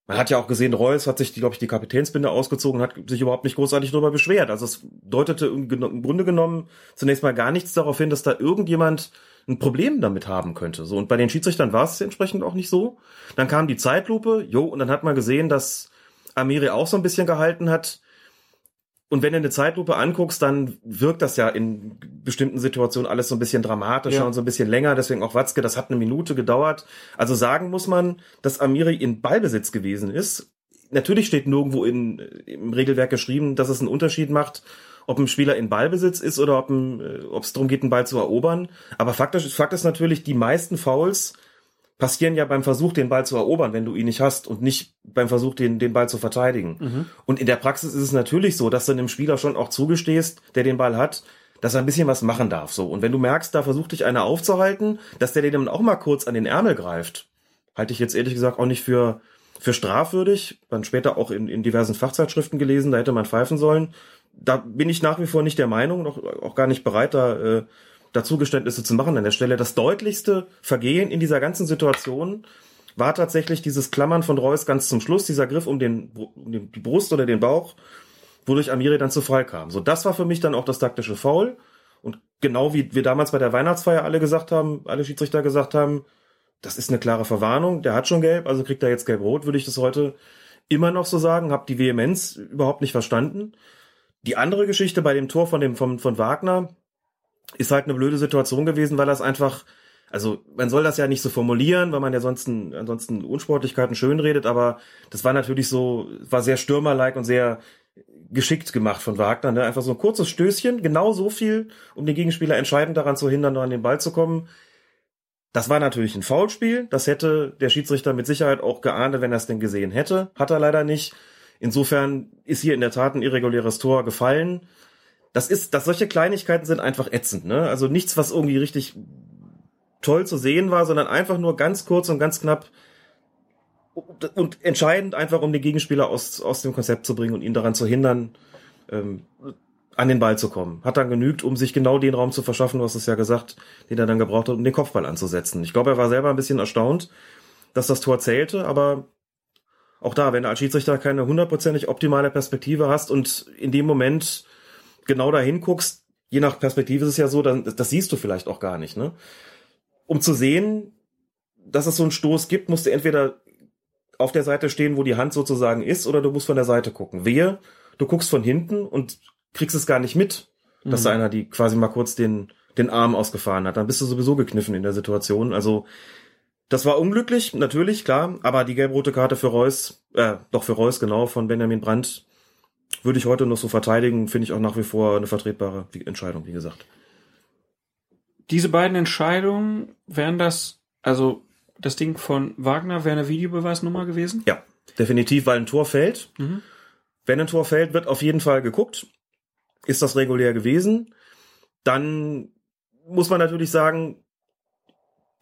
Man hat ja auch gesehen, Reus hat sich, glaube ich, die Kapitänsbinde ausgezogen, hat sich überhaupt nicht großartig darüber beschwert. Also es deutete im Grunde genommen zunächst mal gar nichts darauf hin, dass da irgendjemand ein Problem damit haben könnte. So, und bei den Schiedsrichtern war es entsprechend auch nicht so. Dann kam die Zeitlupe, jo, und dann hat man gesehen, dass Amiri auch so ein bisschen gehalten hat. Und wenn du eine Zeitlupe anguckst, dann wirkt das ja in bestimmten Situationen alles so ein bisschen dramatischer ja. und so ein bisschen länger. Deswegen auch Watzke, das hat eine Minute gedauert. Also sagen muss man, dass Amiri in Ballbesitz gewesen ist. Natürlich steht nirgendwo in, im Regelwerk geschrieben, dass es einen Unterschied macht, ob ein Spieler in Ballbesitz ist oder ob äh, es darum geht, einen Ball zu erobern. Aber faktisch, Fakt ist natürlich, die meisten Fouls passieren ja beim Versuch, den Ball zu erobern, wenn du ihn nicht hast und nicht beim Versuch, den, den Ball zu verteidigen. Mhm. Und in der Praxis ist es natürlich so, dass du einem Spieler schon auch zugestehst, der den Ball hat, dass er ein bisschen was machen darf. So. Und wenn du merkst, da versucht dich einer aufzuhalten, dass der dir dann auch mal kurz an den Ärmel greift, halte ich jetzt ehrlich gesagt auch nicht für, für strafwürdig. Dann später auch in, in diversen Fachzeitschriften gelesen, da hätte man pfeifen sollen da bin ich nach wie vor nicht der Meinung, noch auch gar nicht bereit, da äh, dazu Geständnisse zu machen an der Stelle. Das deutlichste Vergehen in dieser ganzen Situation war tatsächlich dieses Klammern von Reus ganz zum Schluss, dieser Griff um, den, um die Brust oder den Bauch wodurch Amiri dann zu frei kam. So, das war für mich dann auch das taktische Foul. Und genau wie wir damals bei der Weihnachtsfeier alle gesagt haben, alle Schiedsrichter gesagt haben, das ist eine klare Verwarnung, der hat schon gelb, also kriegt er jetzt gelb-rot, würde ich das heute immer noch so sagen, habe die Vehemenz überhaupt nicht verstanden. Die andere Geschichte bei dem Tor von dem von, von Wagner ist halt eine blöde Situation gewesen, weil das einfach also man soll das ja nicht so formulieren, weil man ja sonst ansonsten Unsportlichkeiten schön redet, aber das war natürlich so, war sehr stürmerlike und sehr geschickt gemacht von Wagner. Ne? Einfach so ein kurzes Stößchen, genau so viel, um den Gegenspieler entscheidend daran zu hindern, noch an den Ball zu kommen. Das war natürlich ein Foulspiel. Das hätte der Schiedsrichter mit Sicherheit auch geahnt, wenn er es denn gesehen hätte. Hat er leider nicht. Insofern ist hier in der Tat ein irreguläres Tor gefallen. Das ist, dass solche Kleinigkeiten sind einfach ätzend, ne? Also nichts, was irgendwie richtig toll zu sehen war, sondern einfach nur ganz kurz und ganz knapp und entscheidend einfach, um den Gegenspieler aus, aus dem Konzept zu bringen und ihn daran zu hindern, ähm, an den Ball zu kommen. Hat dann genügt, um sich genau den Raum zu verschaffen, was es ja gesagt, den er dann gebraucht hat, um den Kopfball anzusetzen. Ich glaube, er war selber ein bisschen erstaunt, dass das Tor zählte, aber auch da, wenn du als Schiedsrichter keine hundertprozentig optimale Perspektive hast und in dem Moment genau dahin guckst, je nach Perspektive ist es ja so, dann, das siehst du vielleicht auch gar nicht, ne? um zu sehen, dass es so einen Stoß gibt, musst du entweder auf der Seite stehen, wo die Hand sozusagen ist, oder du musst von der Seite gucken. Wehe, du guckst von hinten und kriegst es gar nicht mit, dass mhm. da einer die quasi mal kurz den, den Arm ausgefahren hat. Dann bist du sowieso gekniffen in der Situation. Also, das war unglücklich, natürlich, klar, aber die gelb-rote Karte für Reus, äh, doch für Reus, genau, von Benjamin Brandt, würde ich heute noch so verteidigen, finde ich auch nach wie vor eine vertretbare Entscheidung, wie gesagt diese beiden Entscheidungen wären das, also das Ding von Wagner wäre eine Videobeweisnummer gewesen? Ja, definitiv, weil ein Tor fällt. Mhm. Wenn ein Tor fällt, wird auf jeden Fall geguckt. Ist das regulär gewesen? Dann muss man natürlich sagen,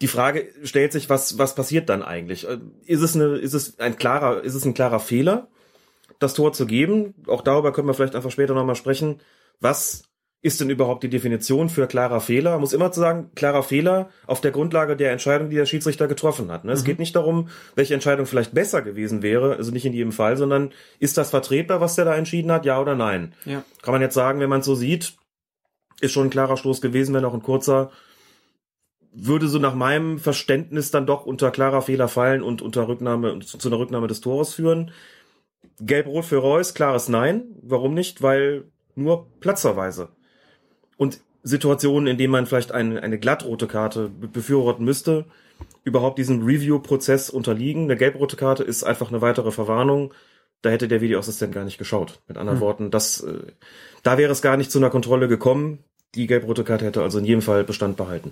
die Frage stellt sich, was, was passiert dann eigentlich? Äh, ist es eine, ist es ein klarer, ist es ein klarer Fehler, das Tor zu geben? Auch darüber können wir vielleicht einfach später nochmal sprechen. Was ist denn überhaupt die Definition für klarer Fehler? Man muss immer zu sagen, klarer Fehler auf der Grundlage der Entscheidung, die der Schiedsrichter getroffen hat. Ne? Mhm. Es geht nicht darum, welche Entscheidung vielleicht besser gewesen wäre, also nicht in jedem Fall, sondern ist das vertretbar, was der da entschieden hat, ja oder nein? Ja. Kann man jetzt sagen, wenn man es so sieht, ist schon ein klarer Stoß gewesen, wenn auch ein kurzer, würde so nach meinem Verständnis dann doch unter klarer Fehler fallen und unter Rücknahme, zu einer Rücknahme des Tores führen. Gelb-Rot für Reus, klares Nein. Warum nicht? Weil nur platzerweise und Situationen, in denen man vielleicht eine, eine glattrote Karte befürworten müsste, überhaupt diesem Review-Prozess unterliegen. Eine gelbrote Karte ist einfach eine weitere Verwarnung. Da hätte der Videoassistent gar nicht geschaut. Mit anderen hm. Worten, das, äh, da wäre es gar nicht zu einer Kontrolle gekommen. Die gelbrote Karte hätte also in jedem Fall Bestand behalten.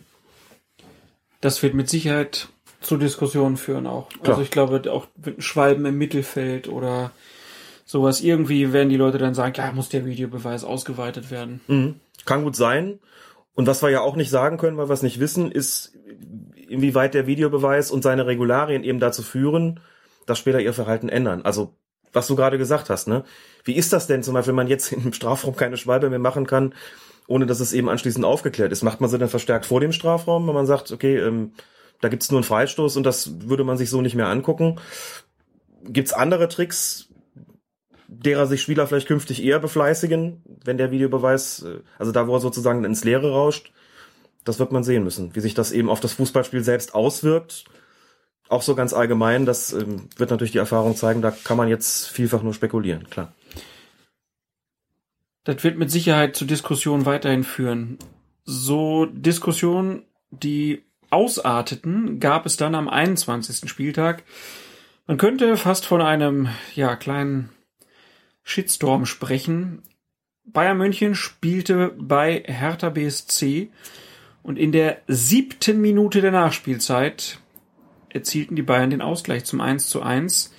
Das wird mit Sicherheit zu Diskussionen führen auch. Klar. Also ich glaube, auch Schwalben im Mittelfeld oder sowas. Irgendwie werden die Leute dann sagen, ja, muss der Videobeweis ausgeweitet werden. Mhm. Kann gut sein. Und was wir ja auch nicht sagen können, weil wir es nicht wissen, ist, inwieweit der Videobeweis und seine Regularien eben dazu führen, dass später ihr Verhalten ändern. Also, was du gerade gesagt hast, ne? Wie ist das denn zum Beispiel, wenn man jetzt im Strafraum keine Schwalbe mehr machen kann, ohne dass es eben anschließend aufgeklärt ist? Macht man sie dann verstärkt vor dem Strafraum, wenn man sagt, okay, ähm, da gibt's nur einen Freistoß und das würde man sich so nicht mehr angucken? Gibt's andere Tricks, derer sich Spieler vielleicht künftig eher befleißigen, wenn der Videobeweis, äh, also da, wo er sozusagen ins Leere rauscht, das wird man sehen müssen, wie sich das eben auf das Fußballspiel selbst auswirkt. Auch so ganz allgemein, das ähm, wird natürlich die Erfahrung zeigen, da kann man jetzt vielfach nur spekulieren, klar. Das wird mit Sicherheit zu Diskussionen weiterhin führen. So Diskussionen, die ausarteten, gab es dann am 21. Spieltag. Man könnte fast von einem, ja, kleinen Shitstorm sprechen. Bayern München spielte bei Hertha BSC und in der siebten Minute der Nachspielzeit erzielten die Bayern den Ausgleich zum 1 zu 1.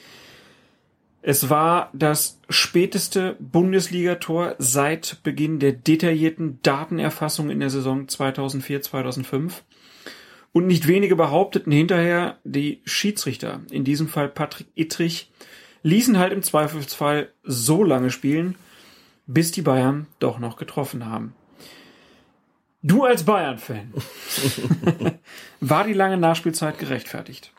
Es war das späteste Bundesligator seit Beginn der detaillierten Datenerfassung in der Saison 2004-2005. Und nicht wenige behaupteten hinterher, die Schiedsrichter, in diesem Fall Patrick Ittrich, ließen halt im Zweifelsfall so lange spielen, bis die Bayern doch noch getroffen haben. Du als Bayern-Fan, war die lange Nachspielzeit gerechtfertigt?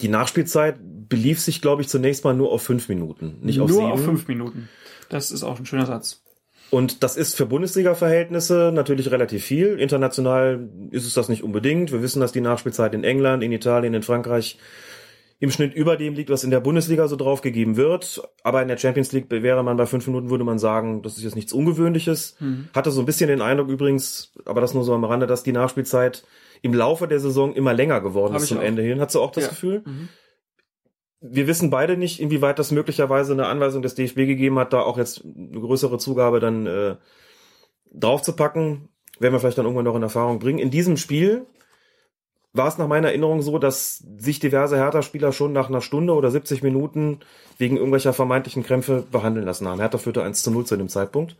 Die Nachspielzeit belief sich, glaube ich, zunächst mal nur auf fünf Minuten, nicht auf nur sieben. Nur auf fünf Minuten. Das ist auch ein schöner Satz. Und das ist für Bundesliga-Verhältnisse natürlich relativ viel. International ist es das nicht unbedingt. Wir wissen, dass die Nachspielzeit in England, in Italien, in Frankreich im Schnitt über dem liegt, was in der Bundesliga so draufgegeben wird. Aber in der Champions League wäre man bei fünf Minuten, würde man sagen, das ist jetzt nichts Ungewöhnliches. Mhm. Hatte so ein bisschen den Eindruck übrigens, aber das nur so am Rande, dass die Nachspielzeit im Laufe der Saison immer länger geworden Hab ist zum auch. Ende hin. Hast du auch das ja. Gefühl? Mhm. Wir wissen beide nicht, inwieweit das möglicherweise eine Anweisung des DFB gegeben hat, da auch jetzt eine größere Zugabe dann äh, draufzupacken. Werden wir vielleicht dann irgendwann noch in Erfahrung bringen. In diesem Spiel war es nach meiner Erinnerung so, dass sich diverse Hertha-Spieler schon nach einer Stunde oder 70 Minuten wegen irgendwelcher vermeintlichen Krämpfe behandeln lassen haben. Hertha führte 1 zu 0 zu dem Zeitpunkt.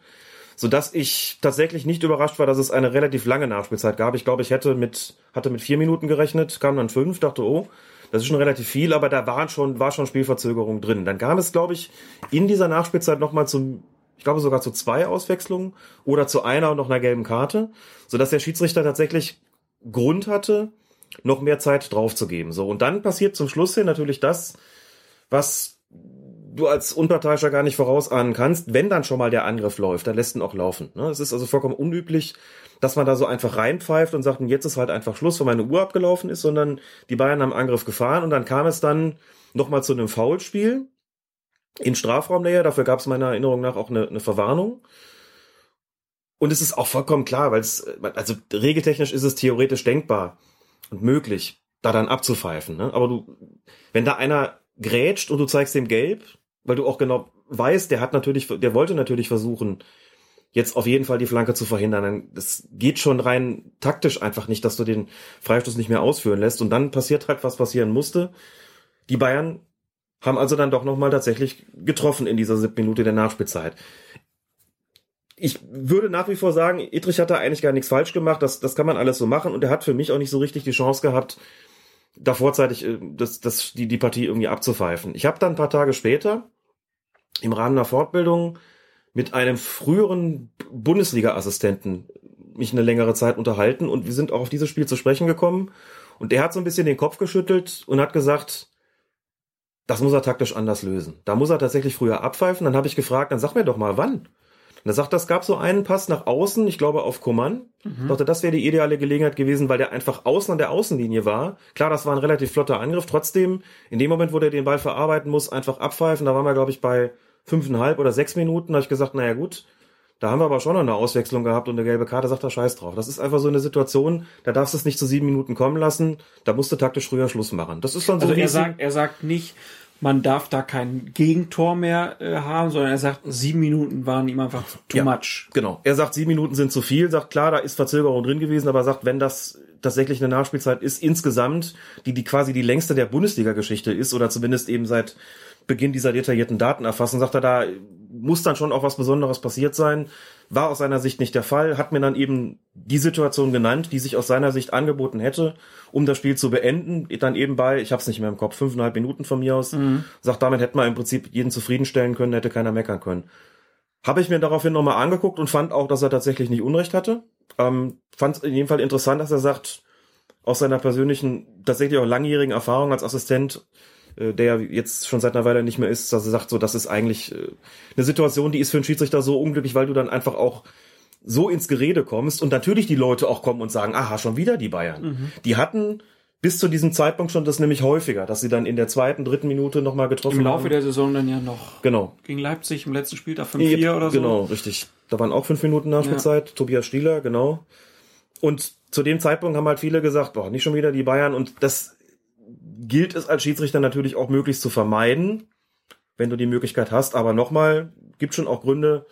Sodass ich tatsächlich nicht überrascht war, dass es eine relativ lange Nachspielzeit gab. Ich glaube, ich hätte mit, hatte mit vier Minuten gerechnet, kam dann fünf, dachte, oh, das ist schon relativ viel, aber da waren schon, war schon Spielverzögerung drin. Dann kam es, glaube ich, in dieser Nachspielzeit nochmal zum, ich glaube sogar zu zwei Auswechslungen oder zu einer und noch einer gelben Karte, sodass der Schiedsrichter tatsächlich Grund hatte, noch mehr Zeit draufzugeben. So, und dann passiert zum Schluss hin natürlich das, was du als Unparteiischer gar nicht vorausahnen kannst, wenn dann schon mal der Angriff läuft, dann lässt ihn auch laufen. Ne? Es ist also vollkommen unüblich, dass man da so einfach reinpfeift und sagt, jetzt ist halt einfach Schluss, weil meine Uhr abgelaufen ist, sondern die Bayern haben Angriff gefahren und dann kam es dann nochmal zu einem Foulspiel in Strafraumnähe. Dafür gab es meiner Erinnerung nach auch eine, eine Verwarnung. Und es ist auch vollkommen klar, weil es, also regeltechnisch ist es theoretisch denkbar, und möglich, da dann abzupfeifen. Ne? Aber du, wenn da einer grätscht und du zeigst dem gelb, weil du auch genau weißt, der hat natürlich, der wollte natürlich versuchen, jetzt auf jeden Fall die Flanke zu verhindern. Das geht schon rein taktisch einfach nicht, dass du den Freistoß nicht mehr ausführen lässt. Und dann passiert halt, was passieren musste. Die Bayern haben also dann doch nochmal tatsächlich getroffen in dieser siebten Minute der Nachspielzeit ich würde nach wie vor sagen, Idrich hat da eigentlich gar nichts falsch gemacht. Das, das kann man alles so machen. Und er hat für mich auch nicht so richtig die Chance gehabt, da vorzeitig äh, das, das, die, die Partie irgendwie abzupfeifen. Ich habe dann ein paar Tage später im Rahmen einer Fortbildung mit einem früheren Bundesliga-Assistenten mich eine längere Zeit unterhalten und wir sind auch auf dieses Spiel zu sprechen gekommen. Und der hat so ein bisschen den Kopf geschüttelt und hat gesagt, das muss er taktisch anders lösen. Da muss er tatsächlich früher abpfeifen. Dann habe ich gefragt, dann sag mir doch mal wann. Und er sagt, es gab so einen Pass nach außen, ich glaube auf Coman. Mhm. dachte, das wäre die ideale Gelegenheit gewesen, weil der einfach außen an der Außenlinie war. Klar, das war ein relativ flotter Angriff. Trotzdem, in dem Moment, wo der den Ball verarbeiten muss, einfach abpfeifen. Da waren wir, glaube ich, bei fünfeinhalb oder sechs Minuten. Da habe ich gesagt, naja gut, da haben wir aber schon noch eine Auswechslung gehabt und eine gelbe Karte, sagt er Scheiß drauf. Das ist einfach so eine Situation, da darfst du es nicht zu sieben Minuten kommen lassen, da musst du taktisch früher Schluss machen. Das ist dann so. Also er sagt, er sagt nicht, man darf da kein Gegentor mehr äh, haben, sondern er sagt, sieben Minuten waren ihm einfach too ja, much. Genau. Er sagt, sieben Minuten sind zu viel, sagt, klar, da ist Verzögerung drin gewesen, aber sagt, wenn das tatsächlich eine Nachspielzeit ist, insgesamt, die, die quasi die längste der Bundesliga-Geschichte ist, oder zumindest eben seit Beginn dieser detaillierten Datenerfassung, sagt er, da muss dann schon auch was Besonderes passiert sein. War aus seiner Sicht nicht der Fall, hat mir dann eben die Situation genannt, die sich aus seiner Sicht angeboten hätte, um das Spiel zu beenden. Dann eben bei, ich habe es nicht mehr im Kopf, fünfeinhalb Minuten von mir aus. Mhm. Sagt, damit hätte man im Prinzip jeden zufriedenstellen können, hätte keiner meckern können. Habe ich mir daraufhin nochmal angeguckt und fand auch, dass er tatsächlich nicht Unrecht hatte. Ähm, fand es in jedem Fall interessant, dass er sagt, aus seiner persönlichen, tatsächlich auch langjährigen Erfahrung als Assistent der jetzt schon seit einer Weile nicht mehr ist, dass er sagt, so, das ist eigentlich äh, eine Situation, die ist für einen Schiedsrichter so unglücklich, weil du dann einfach auch so ins Gerede kommst und natürlich die Leute auch kommen und sagen, aha, schon wieder die Bayern. Mhm. Die hatten bis zu diesem Zeitpunkt schon das nämlich häufiger, dass sie dann in der zweiten, dritten Minute nochmal getroffen haben. Im Laufe haben. der Saison dann ja noch. Genau. Gegen Leipzig im letzten Spieltag 5-4 oder so. Genau, richtig. Da waren auch fünf Minuten Nachspielzeit. Ja. Tobias Stieler, genau. Und zu dem Zeitpunkt haben halt viele gesagt, boah, nicht schon wieder die Bayern. Und das gilt es als Schiedsrichter natürlich auch möglichst zu vermeiden, wenn du die Möglichkeit hast. Aber nochmal, gibt schon auch Gründe,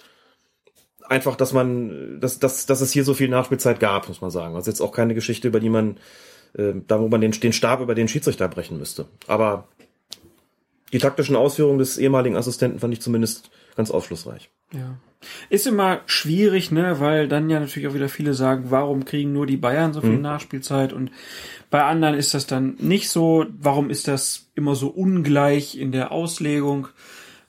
einfach, dass man, dass, dass, dass es hier so viel Nachspielzeit gab, muss man sagen. Also jetzt auch keine Geschichte, über die man, äh, da wo man den, den Stab über den Schiedsrichter brechen müsste. Aber die taktischen Ausführungen des ehemaligen Assistenten fand ich zumindest ganz aufschlussreich. Ja. Ist immer schwierig, ne, weil dann ja natürlich auch wieder viele sagen, warum kriegen nur die Bayern so viel mhm. Nachspielzeit und bei anderen ist das dann nicht so. Warum ist das immer so ungleich in der Auslegung?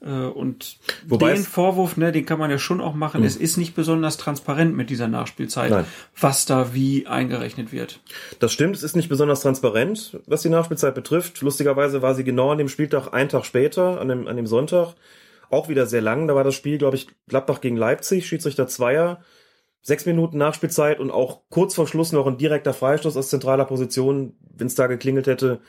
Äh, und Wobei den Vorwurf, ne, den kann man ja schon auch machen. Mhm. Es ist nicht besonders transparent mit dieser Nachspielzeit, Nein. was da wie eingerechnet wird. Das stimmt, es ist nicht besonders transparent, was die Nachspielzeit betrifft. Lustigerweise war sie genau an dem Spieltag einen Tag später, an dem, an dem Sonntag auch wieder sehr lang. Da war das Spiel, glaube ich, Gladbach gegen Leipzig, Schiedsrichter Zweier, sechs Minuten Nachspielzeit und auch kurz vor Schluss noch ein direkter Freistoß aus zentraler Position. Wenn es da geklingelt hätte,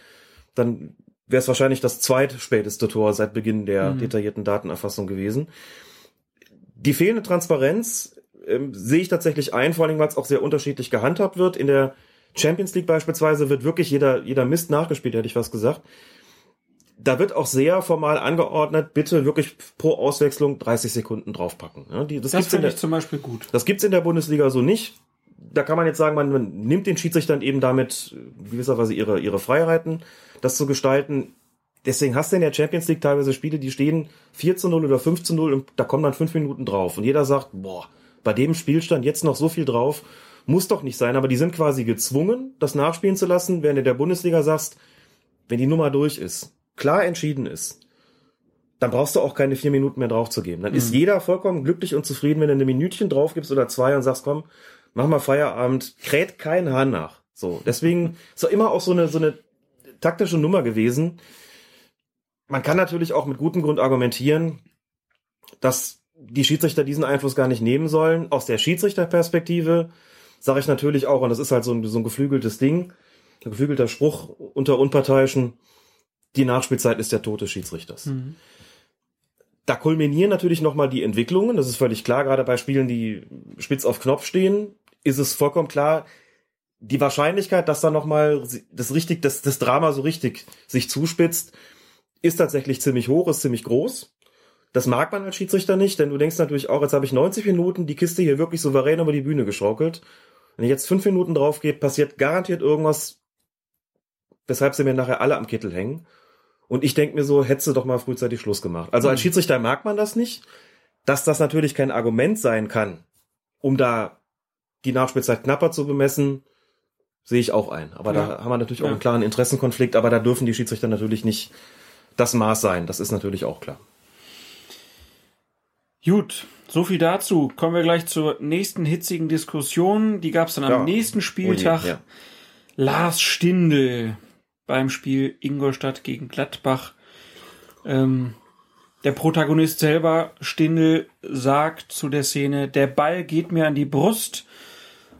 dann wäre es wahrscheinlich das zweitspäteste Tor seit Beginn der mhm. detaillierten Datenerfassung gewesen. Die fehlende Transparenz ähm, sehe ich tatsächlich ein, vor allem weil es auch sehr unterschiedlich gehandhabt wird. In der Champions League beispielsweise wird wirklich jeder, jeder Mist nachgespielt, hätte ich was gesagt. Da wird auch sehr formal angeordnet, bitte wirklich pro Auswechslung 30 Sekunden draufpacken. Ja, die, das das finde ich zum Beispiel gut. Das gibt's in der Bundesliga so nicht. Da kann man jetzt sagen, man, man nimmt den Schiedsrichtern eben damit gewisserweise ihre, ihre Freiheiten, das zu gestalten. Deswegen hast du in der Champions League teilweise Spiele, die stehen 4 zu 0 oder 5 zu 0 und da kommen dann fünf Minuten drauf. Und jeder sagt, boah, bei dem Spielstand jetzt noch so viel drauf, muss doch nicht sein, aber die sind quasi gezwungen, das nachspielen zu lassen, während du der Bundesliga sagst, wenn die Nummer durch ist, klar entschieden ist, dann brauchst du auch keine vier Minuten mehr draufzugeben. Dann mhm. ist jeder vollkommen glücklich und zufrieden, wenn du eine Minütchen drauf gibst oder zwei und sagst, komm, mach mal Feierabend, kräht kein Hahn nach. So, deswegen ist doch immer auch so eine, so eine taktische Nummer gewesen. Man kann natürlich auch mit gutem Grund argumentieren, dass die Schiedsrichter diesen Einfluss gar nicht nehmen sollen. Aus der Schiedsrichterperspektive sage ich natürlich auch, und das ist halt so ein, so ein geflügeltes Ding, ein geflügelter Spruch unter Unparteiischen, die Nachspielzeit ist der Tod des Schiedsrichters. Mhm. Da kulminieren natürlich nochmal die Entwicklungen, das ist völlig klar, gerade bei Spielen, die spitz auf Knopf stehen, ist es vollkommen klar, die Wahrscheinlichkeit, dass da nochmal das richtig, das, das Drama so richtig sich zuspitzt, ist tatsächlich ziemlich hoch, ist ziemlich groß. Das mag man als Schiedsrichter nicht, denn du denkst natürlich auch, jetzt habe ich 90 Minuten die Kiste hier wirklich souverän über die Bühne geschaukelt. Wenn ich jetzt fünf Minuten drauf gehe, passiert garantiert irgendwas, weshalb sie mir nachher alle am Kittel hängen. Und ich denke mir so, hättest du doch mal frühzeitig Schluss gemacht. Also als mhm. Schiedsrichter mag man das nicht. Dass das natürlich kein Argument sein kann, um da die Nachspielzeit knapper zu bemessen, sehe ich auch ein. Aber ja. da haben wir natürlich auch ja. einen klaren Interessenkonflikt, aber da dürfen die Schiedsrichter natürlich nicht das Maß sein. Das ist natürlich auch klar. Gut, so viel dazu. Kommen wir gleich zur nächsten hitzigen Diskussion. Die gab es dann am ja. nächsten Spieltag. Oh je. Lars Stindl beim Spiel Ingolstadt gegen Gladbach. Ähm, der Protagonist selber, Stindl, sagt zu der Szene, der Ball geht mir an die Brust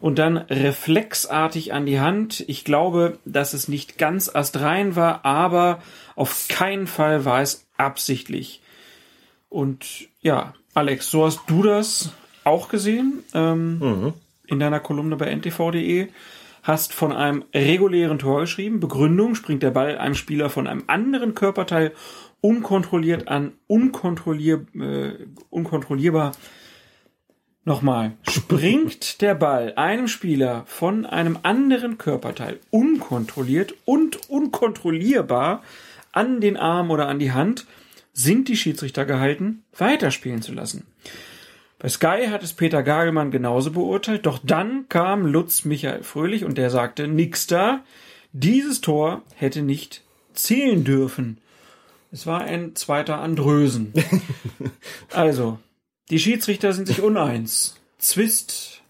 und dann reflexartig an die Hand. Ich glaube, dass es nicht ganz astrein war, aber auf keinen Fall war es absichtlich. Und ja, Alex, so hast du das auch gesehen ähm, mhm. in deiner Kolumne bei ntv.de. Hast von einem regulären Tor geschrieben. Begründung springt der Ball einem Spieler von einem anderen Körperteil unkontrolliert an, unkontrollier, äh, unkontrollierbar. Nochmal, springt der Ball einem Spieler von einem anderen Körperteil unkontrolliert und unkontrollierbar an den Arm oder an die Hand, sind die Schiedsrichter gehalten, weiterspielen zu lassen. Bei Sky hat es Peter Gagelmann genauso beurteilt, doch dann kam Lutz Michael Fröhlich und der sagte, nix da, dieses Tor hätte nicht zählen dürfen. Es war ein zweiter Andrösen. also, die Schiedsrichter sind sich uneins. Zwist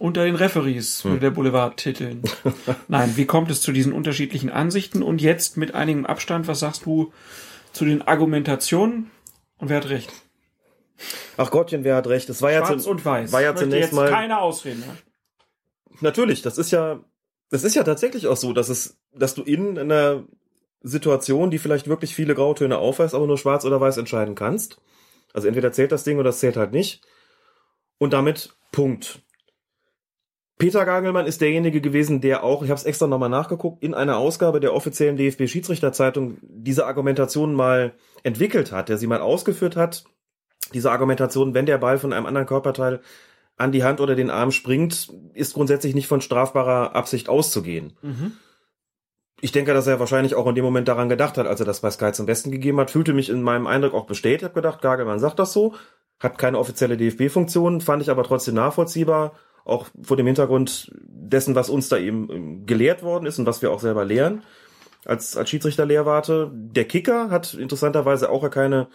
unter den Referees, würde hm. der Boulevard titeln. Nein, wie kommt es zu diesen unterschiedlichen Ansichten? Und jetzt mit einigem Abstand, was sagst du zu den Argumentationen und wer hat recht? Ach Gottchen, wer hat recht? Es war Schwarz ja und weiß. War ja zunächst mal keine Ausreden. Ne? Natürlich, das ist ja das ist ja tatsächlich auch so, dass es dass du in einer Situation, die vielleicht wirklich viele Grautöne aufweist, aber nur schwarz oder weiß entscheiden kannst. Also entweder zählt das Ding oder es zählt halt nicht. Und damit Punkt. Peter Gagelmann ist derjenige gewesen, der auch, ich habe es extra nochmal nachgeguckt, in einer Ausgabe der offiziellen DFB-Schiedsrichterzeitung diese Argumentation mal entwickelt hat, der sie mal ausgeführt hat. Diese Argumentation, wenn der Ball von einem anderen Körperteil an die Hand oder den Arm springt, ist grundsätzlich nicht von strafbarer Absicht auszugehen. Mhm. Ich denke, dass er wahrscheinlich auch in dem Moment daran gedacht hat, als er das bei Sky zum Besten gegeben hat, fühlte mich in meinem Eindruck auch bestätigt, habe gedacht, Gagelmann sagt das so, hat keine offizielle DFB-Funktion, fand ich aber trotzdem nachvollziehbar auch vor dem Hintergrund dessen, was uns da eben ähm, gelehrt worden ist und was wir auch selber lehren als, als Schiedsrichter-Lehrwarte. Der Kicker hat interessanterweise auch keine,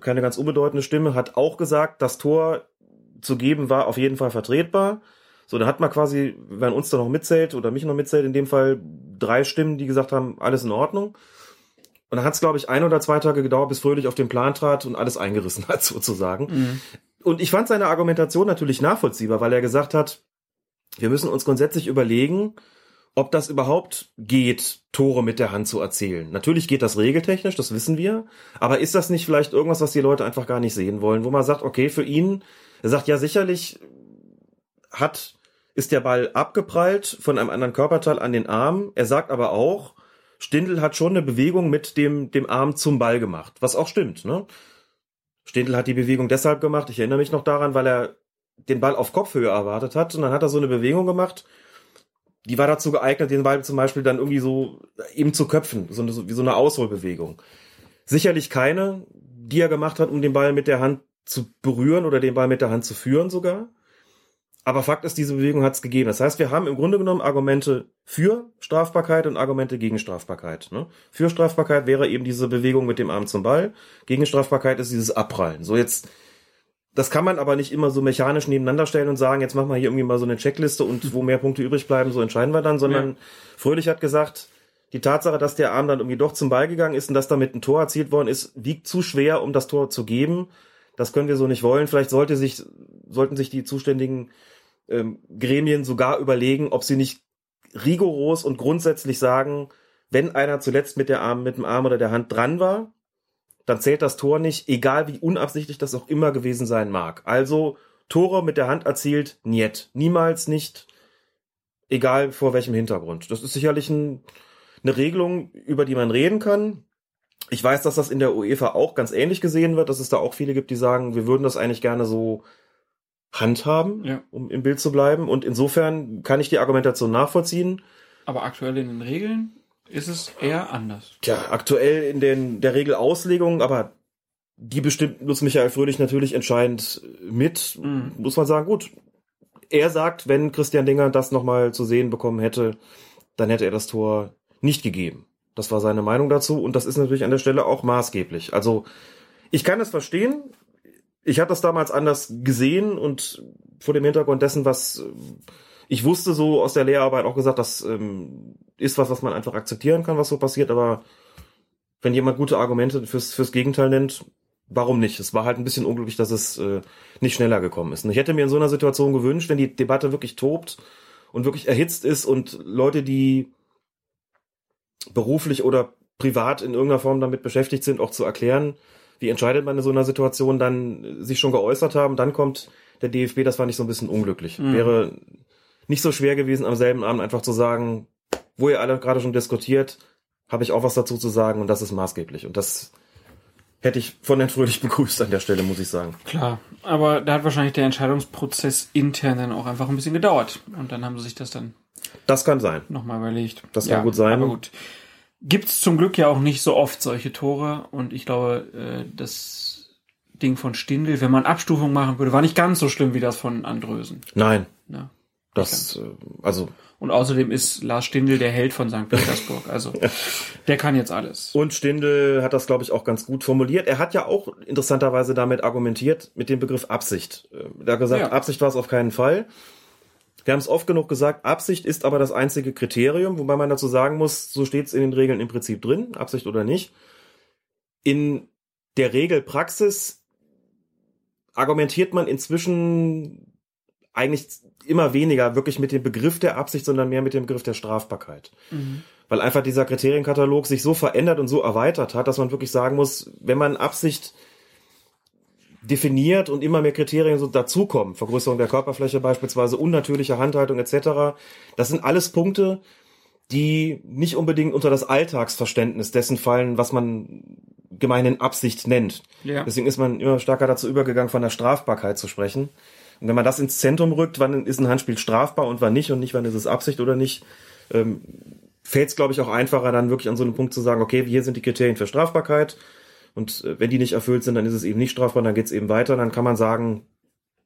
keine ganz unbedeutende Stimme, hat auch gesagt, das Tor zu geben war auf jeden Fall vertretbar. So, da hat man quasi, wenn uns da noch mitzählt oder mich noch mitzählt, in dem Fall drei Stimmen, die gesagt haben, alles in Ordnung. Und dann hat es, glaube ich, ein oder zwei Tage gedauert, bis Fröhlich auf den Plan trat und alles eingerissen hat, sozusagen. Mhm. Und ich fand seine Argumentation natürlich nachvollziehbar, weil er gesagt hat, wir müssen uns grundsätzlich überlegen, ob das überhaupt geht, Tore mit der Hand zu erzählen. Natürlich geht das regeltechnisch, das wissen wir. Aber ist das nicht vielleicht irgendwas, was die Leute einfach gar nicht sehen wollen, wo man sagt, okay, für ihn, er sagt ja sicherlich hat, ist der Ball abgeprallt von einem anderen Körperteil an den Arm. Er sagt aber auch, Stindl hat schon eine Bewegung mit dem, dem Arm zum Ball gemacht, was auch stimmt, ne? Stindl hat die Bewegung deshalb gemacht, ich erinnere mich noch daran, weil er den Ball auf Kopfhöhe erwartet hat und dann hat er so eine Bewegung gemacht, die war dazu geeignet, den Ball zum Beispiel dann irgendwie so eben zu köpfen, so eine, wie so eine Ausholbewegung. Sicherlich keine, die er gemacht hat, um den Ball mit der Hand zu berühren oder den Ball mit der Hand zu führen sogar. Aber Fakt ist, diese Bewegung hat es gegeben. Das heißt, wir haben im Grunde genommen Argumente für Strafbarkeit und Argumente gegen Strafbarkeit. Ne? Für Strafbarkeit wäre eben diese Bewegung mit dem Arm zum Ball. Gegen Strafbarkeit ist dieses Abprallen. So jetzt, das kann man aber nicht immer so mechanisch nebeneinander stellen und sagen, jetzt machen wir hier irgendwie mal so eine Checkliste und wo mehr Punkte übrig bleiben, so entscheiden wir dann, sondern ja. Fröhlich hat gesagt, die Tatsache, dass der Arm dann irgendwie doch zum Ball gegangen ist und dass damit ein Tor erzielt worden ist, wiegt zu schwer, um das Tor zu geben. Das können wir so nicht wollen. Vielleicht sollte sich, sollten sich die zuständigen ähm, Gremien sogar überlegen, ob sie nicht rigoros und grundsätzlich sagen, wenn einer zuletzt mit der Arm, mit dem Arm oder der Hand dran war, dann zählt das Tor nicht, egal wie unabsichtlich das auch immer gewesen sein mag. Also Tore mit der Hand erzielt, niet. Niemals nicht, egal vor welchem Hintergrund. Das ist sicherlich ein, eine Regelung, über die man reden kann. Ich weiß, dass das in der UEFA auch ganz ähnlich gesehen wird, dass es da auch viele gibt, die sagen, wir würden das eigentlich gerne so handhaben, ja. um im Bild zu bleiben. Und insofern kann ich die Argumentation nachvollziehen. Aber aktuell in den Regeln ist es eher anders. Tja, aktuell in den, der Regelauslegung, aber die bestimmt Lutz Michael Fröhlich natürlich entscheidend mit, mhm. muss man sagen, gut. Er sagt, wenn Christian Dinger das nochmal zu sehen bekommen hätte, dann hätte er das Tor nicht gegeben. Das war seine Meinung dazu und das ist natürlich an der Stelle auch maßgeblich. Also ich kann es verstehen, ich habe das damals anders gesehen und vor dem Hintergrund dessen, was ich wusste so aus der Lehrarbeit auch gesagt, das ähm, ist was, was man einfach akzeptieren kann, was so passiert, aber wenn jemand gute Argumente fürs, fürs Gegenteil nennt, warum nicht? Es war halt ein bisschen unglücklich, dass es äh, nicht schneller gekommen ist. Und ich hätte mir in so einer Situation gewünscht, wenn die Debatte wirklich tobt und wirklich erhitzt ist und Leute, die beruflich oder privat in irgendeiner Form damit beschäftigt sind, auch zu erklären, wie entscheidet man in so einer Situation, dann sich schon geäußert haben, dann kommt der DFB, das fand ich so ein bisschen unglücklich. Mhm. Wäre nicht so schwer gewesen, am selben Abend einfach zu sagen, wo ihr alle gerade schon diskutiert, habe ich auch was dazu zu sagen und das ist maßgeblich. Und das hätte ich von Herrn Fröhlich begrüßt an der Stelle, muss ich sagen. Klar, aber da hat wahrscheinlich der Entscheidungsprozess intern dann auch einfach ein bisschen gedauert. Und dann haben sie sich das dann. Das kann sein. Nochmal überlegt. Das kann ja, gut sein. Aber gut gibt's zum Glück ja auch nicht so oft solche Tore und ich glaube, äh, das Ding von Stindl, wenn man Abstufung machen würde, war nicht ganz so schlimm wie das von Andrösen. Nein. Ja, das, äh, also. Und außerdem ist Lars Stindl der Held von St. Petersburg. Also, der kann jetzt alles. Und Stindl hat das, glaube ich, auch ganz gut formuliert. Er hat ja auch interessanterweise damit argumentiert, mit dem Begriff Absicht. Äh, er hat gesagt, ja. Absicht war es auf keinen Fall. Wir haben es oft genug gesagt, Absicht ist aber das einzige Kriterium, wobei man dazu sagen muss, so steht es in den Regeln im Prinzip drin, Absicht oder nicht. In der Regelpraxis argumentiert man inzwischen eigentlich immer weniger wirklich mit dem Begriff der Absicht, sondern mehr mit dem Begriff der Strafbarkeit. Mhm. Weil einfach dieser Kriterienkatalog sich so verändert und so erweitert hat, dass man wirklich sagen muss, wenn man Absicht definiert und immer mehr Kriterien so dazukommen. Vergrößerung der Körperfläche beispielsweise, unnatürliche Handhaltung etc. Das sind alles Punkte, die nicht unbedingt unter das Alltagsverständnis dessen fallen, was man gemeinhin Absicht nennt. Ja. Deswegen ist man immer stärker dazu übergegangen, von der Strafbarkeit zu sprechen. Und wenn man das ins Zentrum rückt, wann ist ein Handspiel strafbar und wann nicht und nicht, wann ist es Absicht oder nicht, ähm, fällt es, glaube ich, auch einfacher, dann wirklich an so einem Punkt zu sagen, okay, hier sind die Kriterien für Strafbarkeit und äh, wenn die nicht erfüllt sind, dann ist es eben nicht strafbar, dann geht es eben weiter. Dann kann man sagen,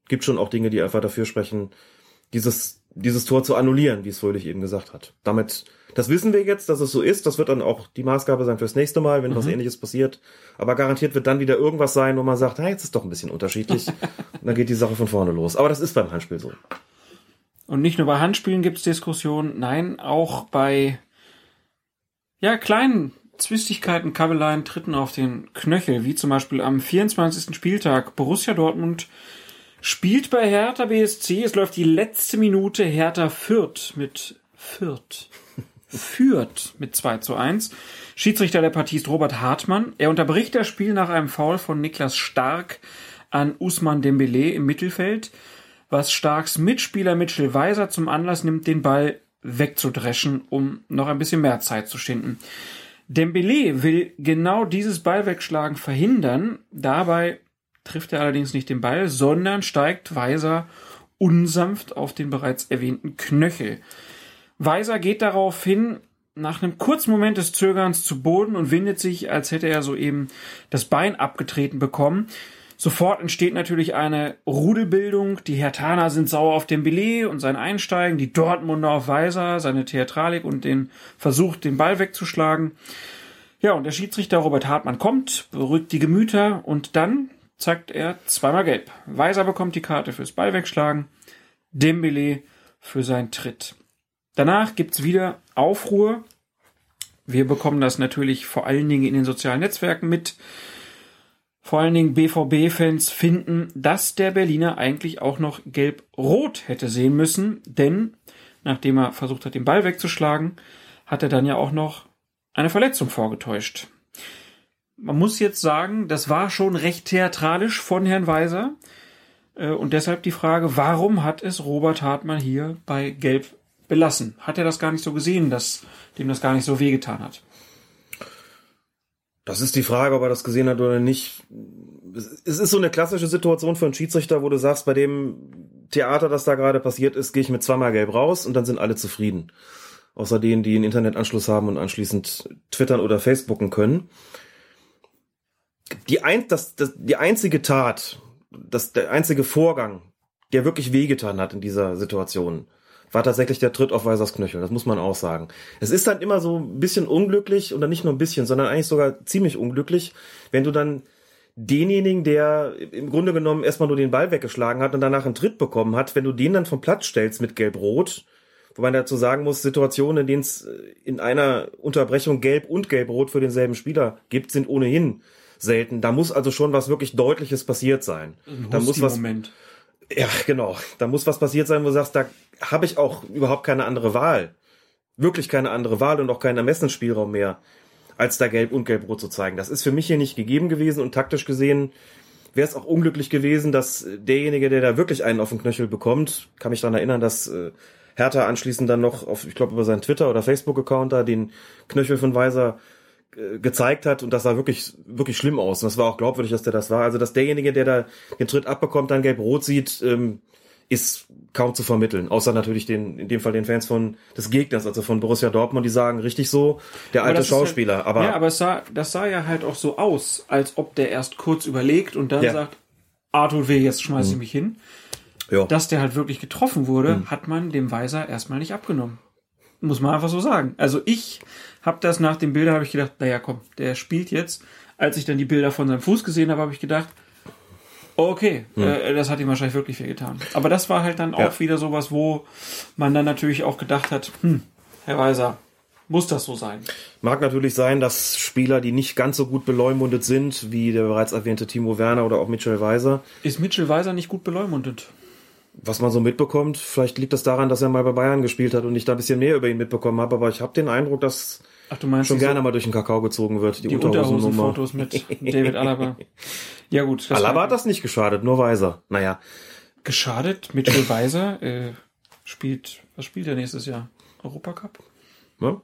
gibt schon auch Dinge, die einfach dafür sprechen, dieses, dieses Tor zu annullieren, wie es Fröhlich eben gesagt hat. Damit, das wissen wir jetzt, dass es so ist. Das wird dann auch die Maßgabe sein fürs nächste Mal, wenn mhm. was ähnliches passiert. Aber garantiert wird dann wieder irgendwas sein, wo man sagt, hey, jetzt ist doch ein bisschen unterschiedlich. Und dann geht die Sache von vorne los. Aber das ist beim Handspiel so. Und nicht nur bei Handspielen gibt es Diskussionen, nein, auch bei ja, kleinen Zwistigkeiten, Kabeleien tritten auf den Knöchel, wie zum Beispiel am 24. Spieltag. Borussia Dortmund spielt bei Hertha BSC. Es läuft die letzte Minute. Hertha führt mit Fürth. Führt mit 2 zu 1. Schiedsrichter der Partie ist Robert Hartmann. Er unterbricht das Spiel nach einem Foul von Niklas Stark an Usman Dembele im Mittelfeld, was Starks Mitspieler Mitchell Weiser zum Anlass nimmt, den Ball wegzudreschen, um noch ein bisschen mehr Zeit zu schinden. Dembele will genau dieses Ballwegschlagen verhindern. Dabei trifft er allerdings nicht den Ball, sondern steigt Weiser unsanft auf den bereits erwähnten Knöchel. Weiser geht darauf hin, nach einem kurzen Moment des Zögerns zu Boden und windet sich, als hätte er soeben das Bein abgetreten bekommen. Sofort entsteht natürlich eine Rudelbildung. Die Hertaner sind sauer auf den Dembele und sein Einsteigen, die Dortmunder auf Weiser, seine Theatralik und den Versuch, den Ball wegzuschlagen. Ja, und der Schiedsrichter Robert Hartmann kommt, beruhigt die Gemüter und dann zeigt er zweimal gelb. Weiser bekommt die Karte fürs Ball wegschlagen, Dembele für seinen Tritt. Danach gibt's wieder Aufruhr. Wir bekommen das natürlich vor allen Dingen in den sozialen Netzwerken mit vor allen Dingen BVB-Fans finden, dass der Berliner eigentlich auch noch gelb-rot hätte sehen müssen, denn nachdem er versucht hat, den Ball wegzuschlagen, hat er dann ja auch noch eine Verletzung vorgetäuscht. Man muss jetzt sagen, das war schon recht theatralisch von Herrn Weiser. Äh, und deshalb die Frage, warum hat es Robert Hartmann hier bei Gelb belassen? Hat er das gar nicht so gesehen, dass dem das gar nicht so wehgetan hat? Das ist die Frage, ob er das gesehen hat oder nicht. Es ist so eine klassische Situation für einen Schiedsrichter, wo du sagst, bei dem Theater, das da gerade passiert ist, gehe ich mit zweimal gelb raus und dann sind alle zufrieden. Außer denen, die einen Internetanschluss haben und anschließend twittern oder facebooken können. Die, ein, das, das, die einzige Tat, das, der einzige Vorgang, der wirklich wehgetan hat in dieser Situation, war tatsächlich der Tritt auf Weisers Knöchel. Das muss man auch sagen. Es ist dann immer so ein bisschen unglücklich oder nicht nur ein bisschen, sondern eigentlich sogar ziemlich unglücklich, wenn du dann denjenigen, der im Grunde genommen erstmal nur den Ball weggeschlagen hat und danach einen Tritt bekommen hat, wenn du den dann vom Platz stellst mit Gelb-Rot, wo man dazu sagen muss, Situationen, in denen es äh, in einer Unterbrechung Gelb und Gelb-Rot für denselben Spieler gibt, sind ohnehin selten. Da muss also schon was wirklich Deutliches passiert sein. Da muss was. Moment. Ja, genau. Da muss was passiert sein, wo du sagst, da habe ich auch überhaupt keine andere Wahl. Wirklich keine andere Wahl und auch keinen Ermessensspielraum mehr, als da Gelb und Gelb-Rot zu zeigen. Das ist für mich hier nicht gegeben gewesen und taktisch gesehen wäre es auch unglücklich gewesen, dass derjenige, der da wirklich einen auf den Knöchel bekommt, kann mich daran erinnern, dass äh, Hertha anschließend dann noch auf, ich glaube, über seinen Twitter- oder Facebook-Account da den Knöchel von Weiser äh, gezeigt hat und das sah wirklich wirklich schlimm aus und das war auch glaubwürdig, dass der das war. Also dass derjenige, der da den Tritt abbekommt, dann gelb-rot sieht, ähm, ist kaum zu vermitteln. Außer natürlich den in dem Fall den Fans von des Gegners, also von Borussia Dortmund, die sagen richtig so, der alte Schauspieler. Halt, aber ja, aber es sah, das sah ja halt auch so aus, als ob der erst kurz überlegt und dann Ja. sagt, Arthur weh, jetzt schmeiß ich mich hin. ja, Dass der halt wirklich getroffen wurde, hat man dem Weiser erstmal nicht abgenommen. Muss man einfach so sagen. Also ich habe das nach den Bildern, habe ich gedacht, naja, komm, der spielt jetzt. Als ich dann die Bilder von seinem Fuß gesehen habe, habe ich gedacht, okay, äh, das hat ihm wahrscheinlich wirklich viel getan. Aber das war halt dann auch Ja. wieder sowas, wo man dann natürlich auch gedacht hat, hm, Herr Weiser, muss das so sein? mag natürlich sein, dass Spieler, die nicht ganz so gut beleumundet sind, wie der bereits erwähnte Timo Werner oder auch Mitchell Weiser, Ist Mitchell Weiser nicht gut beleumundet? Was man so mitbekommt, vielleicht liegt das daran, dass er mal bei Bayern gespielt hat und ich da ein bisschen mehr über ihn mitbekommen habe, aber ich habe den Eindruck, dass Ach, du meinst schon gerne mal durch den Kakao gezogen wird, die, die Unterhosennummer. Unterhosenfotos mit David Alaba. Ja gut, das Alaba hat das nicht geschadet, nur Weiser. Naja, geschadet. Mitchell Weiser äh, spielt, was spielt er nächstes Jahr? Europacup? ne?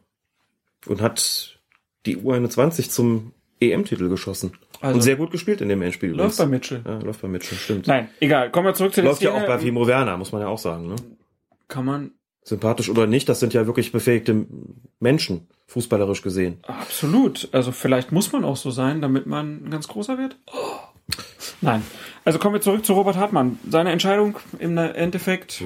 Und hat die U21 zum EM-Titel geschossen. Also- und sehr gut gespielt in dem Endspiel. Läuft übrigens. bei Mitchell. Ja, läuft bei Mitchell, stimmt. Nein, egal. Kommen wir zurück zu der Läuft ja auch bei Timo Werner, muss man ja auch sagen. Ne? Kann man Sympathisch oder nicht, das sind ja wirklich befähigte Menschen, fußballerisch gesehen. absolut. Also vielleicht muss man auch so sein, damit man ein ganz großer wird. Nein. Also kommen wir zurück zu Robert Hartmann. Seine Entscheidung im Endeffekt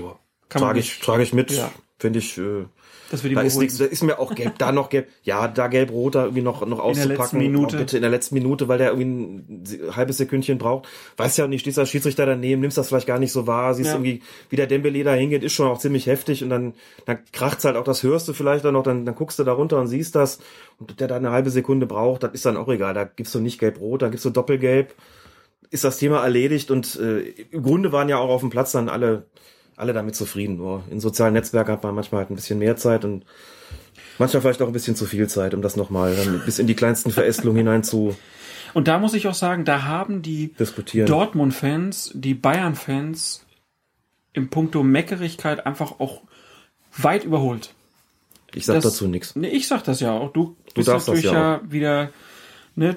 kann man Trage ich, trage ich mit. Ja. Finde ich, äh, Das da ist nichts, da ist mir auch gelb, da noch gelb, ja, da gelb-rot, da irgendwie noch, noch auszupacken. letzten Minute. Bitte in der letzten Minute, weil der irgendwie ein halbes Sekündchen braucht. Weiß ja nicht, stehst als Schiedsrichter daneben, nimmst das vielleicht gar nicht so wahr, siehst Ja. irgendwie, wie der Dembele da hingeht, ist schon auch ziemlich heftig und dann, dann kracht's halt auch, das hörst du vielleicht dann noch, dann, dann guckst du da runter und siehst das und der da eine halbe Sekunde braucht, das ist dann auch egal, da gibst du nicht gelb-rot, da gibst du doppelgelb, ist das Thema erledigt und äh, im Grunde waren ja auch auf dem Platz dann alle, alle damit zufrieden. Nur in sozialen Netzwerken hat man manchmal halt ein bisschen mehr Zeit und manchmal vielleicht auch ein bisschen zu viel Zeit, um das nochmal bis in die kleinsten Verästelungen hinein zu Und da muss ich auch sagen, da haben die. Dortmund-Fans, die Bayern-Fans im Puncto Meckerigkeit einfach auch weit überholt. ich sag das- dazu nichts. Nee, ich sag das ja auch. Du, bist darfst das natürlich ja ja, wieder, ne,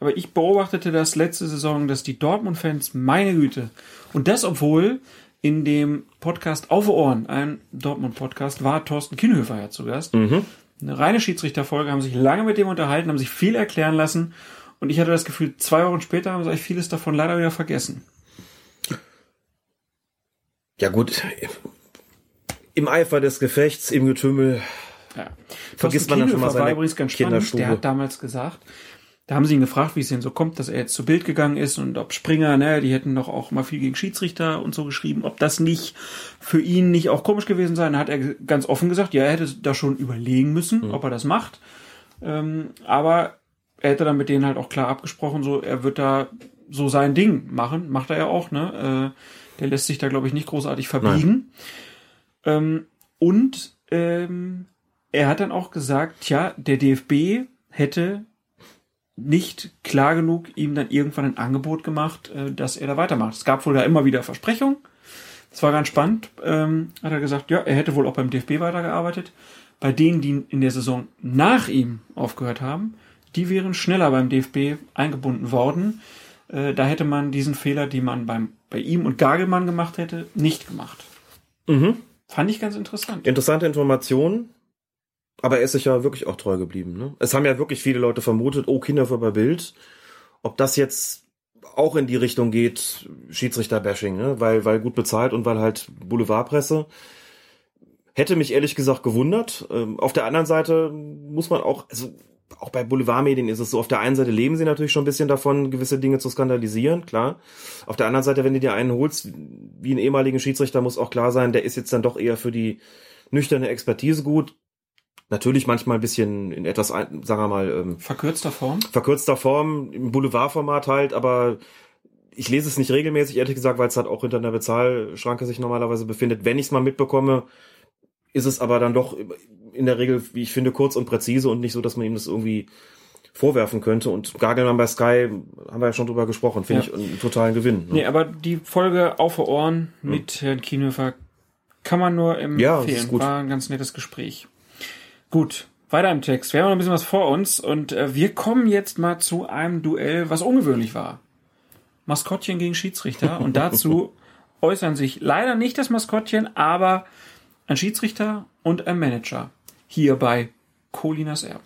aber ich beobachtete das letzte Saison, dass die Dortmund-Fans, meine Güte, und das obwohl in dem Podcast Auf Ohren, ein Dortmund-Podcast, war Thorsten Kienhöfer ja zu Gast. Mhm. Eine reine Schiedsrichterfolge, haben sich lange mit dem unterhalten, haben sich viel erklären lassen. Und ich hatte das Gefühl, zwei Wochen später haben sie eigentlich vieles davon leider wieder vergessen. Ja gut, im Eifer des Gefechts, im Getümmel, Ja. Vergisst Thorsten man dann schon mal Kienhöfer war seine übrigens ganz spannend. Der hat damals gesagt, da haben sie ihn gefragt, wie es denn so kommt, dass er jetzt zu Bild gegangen ist und ob Springer, ne, die hätten doch auch mal viel gegen Schiedsrichter und so geschrieben, ob das nicht für ihn nicht auch komisch gewesen sei. Dann hat er ganz offen gesagt, ja, er hätte da schon überlegen müssen, Mhm. ob er das macht. Ähm, aber er hätte dann mit denen halt auch klar abgesprochen, so, er wird da so sein Ding machen, macht er ja auch, ne? Äh, der lässt sich da, glaube ich, nicht großartig verbiegen. Ähm, und ähm, er hat dann auch gesagt, tja, der DFB hätte nicht klar genug ihm dann irgendwann ein Angebot gemacht, äh, dass er da weitermacht. Es gab wohl da immer wieder Versprechungen. Das war ganz spannend. Ähm, hat er gesagt, ja, er hätte wohl auch beim DFB weitergearbeitet. Bei denen, die in der Saison nach ihm aufgehört haben, die wären schneller beim DFB eingebunden worden. Äh, da hätte man diesen Fehler, die man beim, bei ihm und Gagelmann gemacht hätte, nicht gemacht. Mhm. Fand ich ganz interessant. Interessante Information. Aber er ist sich ja wirklich auch treu geblieben. Ne? Es haben ja wirklich viele Leute vermutet, oh, Kinder vor bei Bild. Ob das jetzt auch in die Richtung geht, Schiedsrichter-Bashing, ne? weil, weil gut bezahlt und weil halt Boulevardpresse. Hätte mich ehrlich gesagt gewundert. Ähm, auf der anderen Seite muss man auch, also auch bei Boulevardmedien ist es so, auf der einen Seite leben sie natürlich schon ein bisschen davon, gewisse Dinge zu skandalisieren, klar. Auf der anderen Seite, wenn du dir einen holst, wie einen ehemaligen Schiedsrichter, muss auch klar sein, der ist jetzt dann doch eher für die nüchterne Expertise gut. Natürlich manchmal ein bisschen in etwas, sagen wir mal, ähm, Verkürzter Form. verkürzter Form, im Boulevardformat halt, aber ich lese es nicht regelmäßig, ehrlich gesagt, weil es halt auch hinter einer Bezahlschranke sich normalerweise befindet. Wenn ich es mal mitbekomme, ist es aber dann doch in der Regel, wie ich finde, kurz und präzise und nicht so, dass man ihm das irgendwie vorwerfen könnte. Und Gagelmann bei Sky, haben wir ja schon drüber gesprochen, finde Ja. ich einen totalen Gewinn. Ne? Nee, aber die Folge Auf Ohren mit Herrn Kienhöfer kann man nur empfehlen. Ja, das ist gut. War ein ganz nettes Gespräch. Gut, weiter im Text. Wir haben noch ein bisschen was vor uns und äh, wir kommen jetzt mal zu einem Duell, was ungewöhnlich war. Maskottchen gegen Schiedsrichter und dazu äußern sich leider nicht das Maskottchen, aber ein Schiedsrichter und ein Manager. Hier bei Colinas Erb.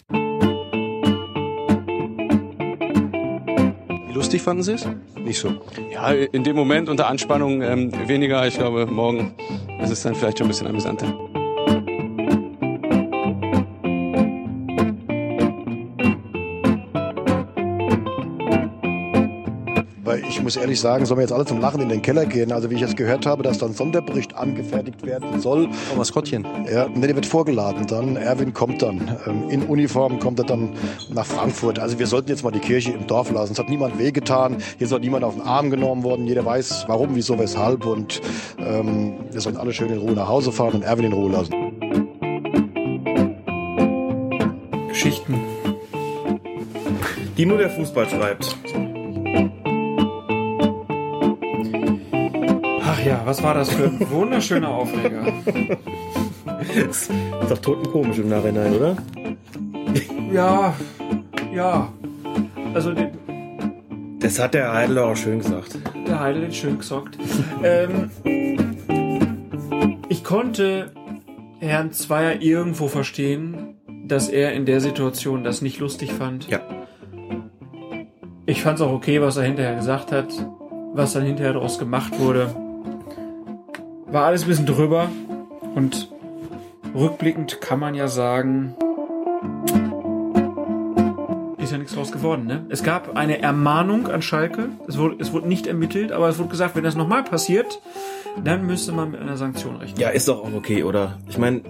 Wie lustig fanden Sie es? Nicht so. Ja, in dem Moment unter Anspannung ähm, weniger. Ich glaube, morgen ist es dann vielleicht schon ein bisschen amüsanter. Ich muss ehrlich sagen, sollen wir jetzt alle zum Lachen in den Keller gehen. Also wie ich jetzt gehört habe, dass dann Sonderbericht angefertigt werden soll. Oh, Maskottchen. Ja, ne, der wird vorgeladen dann. Erwin kommt dann. Ähm, in Uniform kommt er dann nach Frankfurt. Also wir sollten jetzt mal die Kirche im Dorf lassen. Es hat niemand wehgetan. Hier soll niemand auf den Arm genommen worden. Jeder weiß, warum, wieso, weshalb. Und ähm, wir sollen alle schön in Ruhe nach Hause fahren und Erwin in Ruhe lassen. Geschichten. Die nur der Fußball schreibt. Ja, was war das für ein wunderschöner Aufreger. ist doch totenkomisch im Nachhinein, oder? Ja, ja. Also den, Das hat der Heidler auch schön gesagt. der Heidel den schön gesockt. ähm, ich konnte Herrn Zweier irgendwo verstehen, dass er in der Situation das nicht lustig fand. Ja. Ich fand es auch okay, was er hinterher gesagt hat, was dann hinterher daraus gemacht wurde. War alles ein bisschen drüber und rückblickend kann man ja sagen, ist ja nichts draus geworden. Ne? Es gab eine Ermahnung an Schalke. Es wurde, es wurde nicht ermittelt, aber es wurde gesagt, wenn das nochmal passiert, dann müsste man mit einer Sanktion rechnen. Ja, ist doch auch okay, oder? Ich meine,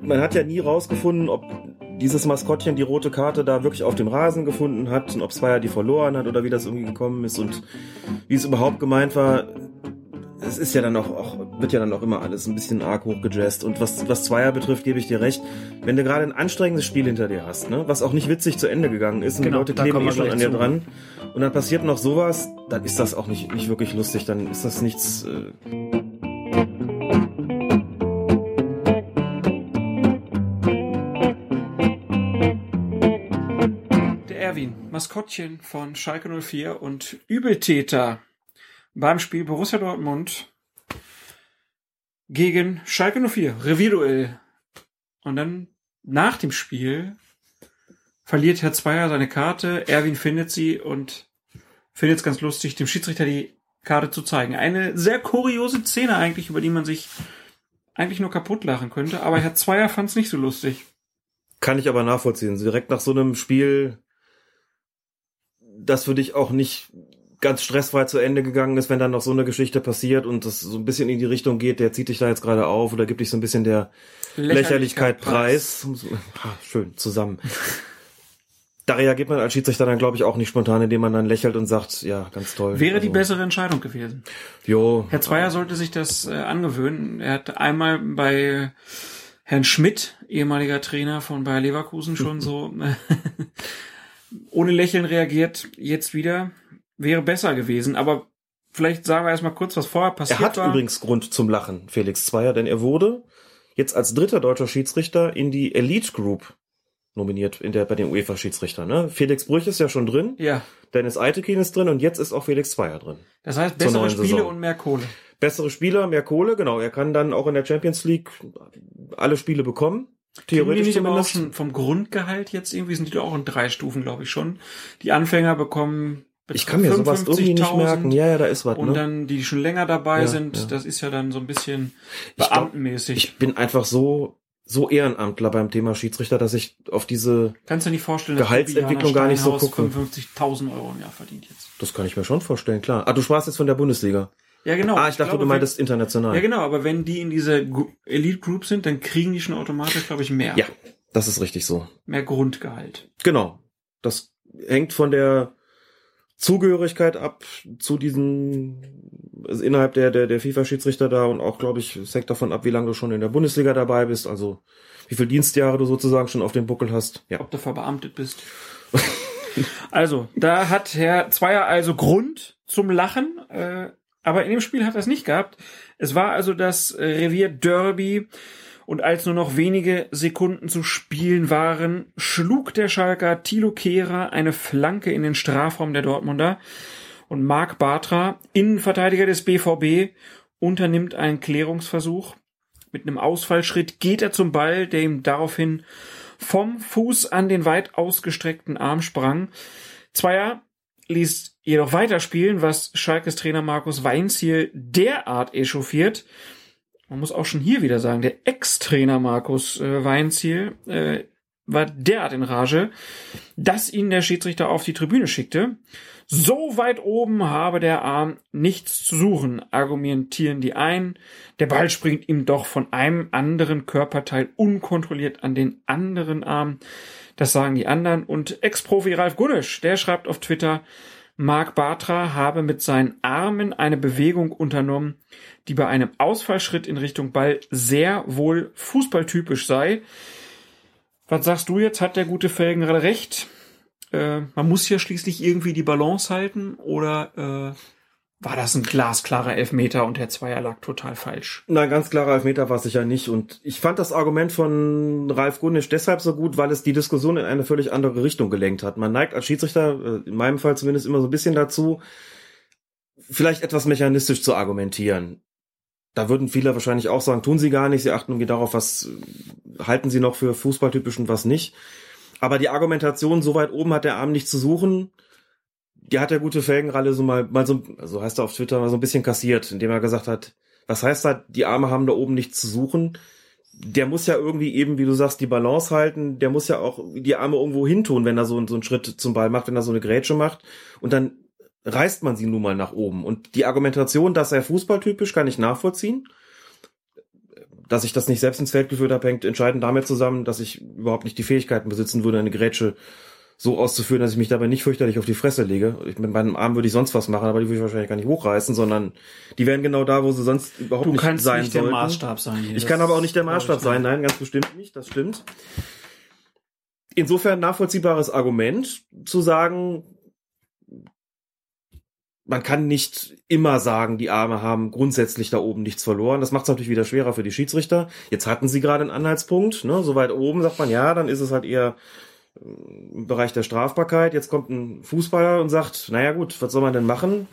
man hat ja nie rausgefunden, ob dieses Maskottchen die rote Karte da wirklich auf dem Rasen gefunden hat und ob Zweier die verloren hat oder wie das irgendwie gekommen ist und wie es überhaupt gemeint war. Es ist ja dann auch, auch wird ja dann auch immer alles ein bisschen arg hochgejazzt. Und was, was Zweier betrifft, gebe ich dir recht. Wenn du gerade ein anstrengendes Spiel hinter dir hast, ne, was auch nicht witzig zu Ende gegangen ist und Genau, die Leute kleben eh schon an dir zu. dran und dann passiert noch sowas, dann ist das auch nicht, nicht wirklich lustig. Dann ist das nichts, äh, Der Erwin, Maskottchen von Schalke 04 und Übeltäter beim Spiel Borussia Dortmund gegen Schalke 04, Revierduell. Und dann nach dem Spiel verliert Herr Zweier seine Karte, Erwin findet sie und findet es ganz lustig, dem Schiedsrichter die Karte zu zeigen. Eine sehr kuriose Szene eigentlich, über die man sich eigentlich nur kaputt lachen könnte, aber Herr Zweier fand es nicht so lustig. Kann ich aber nachvollziehen. Direkt nach so einem Spiel, das für dich auch nicht ganz stressfrei zu Ende gegangen ist, wenn dann noch so eine Geschichte passiert und das so ein bisschen in die Richtung geht, der zieht dich da jetzt gerade auf oder gibt dich so ein bisschen der Lächerlichkeit preis. Ha, schön, zusammen. Da reagiert man als Schiedsrichter dann, glaube ich, auch nicht spontan, indem man dann lächelt und sagt, ja, ganz toll. Wäre die Also, bessere Entscheidung gewesen. Jo. Herr Zweier sollte sich das äh, angewöhnen. Er hat einmal bei Herrn Schmidt, ehemaliger Trainer von Bayer Leverkusen, schon so ohne Lächeln reagiert. Jetzt wieder wäre besser gewesen. Aber vielleicht sagen wir erstmal kurz, was vorher passiert Er hat war. übrigens Grund zum Lachen, Felix Zweier, denn er wurde jetzt als dritter deutscher Schiedsrichter in die Elite Group nominiert in der, bei den UEFA-Schiedsrichtern. Ne? Felix Brüch ist ja schon drin, ja, Dennis Eitekin ist drin und jetzt ist auch Felix Zweier drin. das heißt bessere Spiele Saison. und mehr Kohle. Bessere Spieler, mehr Kohle, genau. Er kann dann auch in der Champions League alle Spiele bekommen. Theoretisch nicht auch zumindest. schon vom Grundgehalt jetzt irgendwie, sind die doch auch in drei Stufen, glaube ich schon. Die Anfänger bekommen Ich kann mir sowas irgendwie nicht 55.000. merken. Ja, ja, da ist was. Und Ne? dann die, die schon länger dabei Ja, sind, ja. das ist ja dann so ein bisschen Ich glaub, beamtenmäßig. Ich bin einfach so, so Ehrenamtler beim Thema Schiedsrichter, dass ich auf diese, Kannst du nicht vorstellen, Gehaltsentwicklung gar nicht so gucke. 55.000 Euro im Jahr verdient jetzt. das kann ich mir schon vorstellen, klar. Ah, du sprachst jetzt von der Bundesliga. Ja, genau. Ah, ich dachte, glaube, du meintest international. Ja, genau, aber wenn die in dieser Elite Group sind, dann kriegen die schon automatisch, glaube ich, mehr. Ja, das ist richtig so. Mehr Grundgehalt. Genau. Das hängt von der Zugehörigkeit ab zu diesen also innerhalb der der der FIFA-Schiedsrichter da und auch glaube ich es hängt davon ab, wie lange du schon in der Bundesliga dabei bist, also wie viel Dienstjahre du sozusagen schon auf dem Buckel hast. Ja. Ob du verbeamtet bist. also, da hat Herr Zweier also Grund zum Lachen, äh, aber in dem Spiel hat er es nicht gehabt. Es war also das Revier Derby und als nur noch wenige Sekunden zu spielen waren, schlug der Schalker Thilo Kehrer eine Flanke in den Strafraum der Dortmunder und Marc Bartra, Innenverteidiger des BVB, unternimmt einen Klärungsversuch. Mit einem Ausfallschritt geht er zum Ball, der ihm daraufhin vom Fuß an den weit ausgestreckten Arm sprang. Zweier ließ jedoch weiterspielen, was Schalkes Trainer Markus Weinziel derart echauffiert. Man muss auch schon hier wieder sagen, der Ex-Trainer Markus äh, Weinziel äh, war derart in Rage, dass ihn der Schiedsrichter auf die Tribüne schickte. So weit oben habe der Arm nichts zu suchen, argumentieren die einen. Der Ball springt ihm doch von einem anderen Körperteil unkontrolliert an den anderen Arm. Das sagen die anderen. Und Ex-Profi Ralf Gunnisch, der schreibt auf Twitter, Marc Bartra habe mit seinen Armen eine Bewegung unternommen, die bei einem Ausfallschritt in Richtung Ball sehr wohl fußballtypisch sei. Was sagst du jetzt? Hat der gute Felgen recht? Äh, man muss ja schließlich irgendwie die Balance halten oder äh, war das ein glasklarer Elfmeter und Herr Zweier lag total falsch? Nein, ganz klarer Elfmeter war es sicher nicht. Und ich fand das Argument von Ralf Gunnisch deshalb so gut, weil es die Diskussion in eine völlig andere Richtung gelenkt hat. Man neigt als Schiedsrichter, äh, in meinem Fall zumindest immer so ein bisschen dazu, vielleicht etwas mechanistisch zu argumentieren. Da würden viele wahrscheinlich auch sagen, tun sie gar nicht, sie achten irgendwie darauf, was äh, halten sie noch für fußballtypisch und was nicht. Aber die Argumentation, so weit oben hat der Arm nicht zu suchen, die hat der gute Felgenralle so mal, mal so, so heißt er auf Twitter, mal so ein bisschen kassiert, indem er gesagt hat, was heißt da, die Arme haben da oben nichts zu suchen? der muss ja irgendwie eben, wie du sagst, die Balance halten, der muss ja auch die Arme irgendwo hintun, wenn er so, so einen Schritt zum Ball macht, wenn er so eine Grätsche macht und dann reißt man sie nun mal nach oben. Und die Argumentation, dass er fußballtypisch, kann ich nachvollziehen. Dass ich das nicht selbst ins Feld geführt habe, hängt entscheidend damit zusammen, dass ich überhaupt nicht die Fähigkeiten besitzen würde, eine Grätsche so auszuführen, dass ich mich dabei nicht fürchterlich auf die Fresse lege. Ich, mit meinem Arm würde ich sonst was machen, aber die würde ich wahrscheinlich gar nicht hochreißen, sondern die wären genau da, wo sie sonst überhaupt Du nicht kannst sein nicht sollten. der Maßstab sein. Hier. Ich kann aber auch nicht der Maßstab sein, nein, ganz bestimmt nicht, das stimmt. Insofern nachvollziehbares Argument zu sagen, man kann nicht immer sagen, die Arme haben grundsätzlich da oben nichts verloren. Das macht es natürlich wieder schwerer für die Schiedsrichter. Jetzt hatten sie gerade einen Anhaltspunkt, ne? so weit oben sagt man, ja, dann ist es halt eher im Bereich der Strafbarkeit. Jetzt kommt ein Fußballer und sagt, naja gut, was soll man denn machen?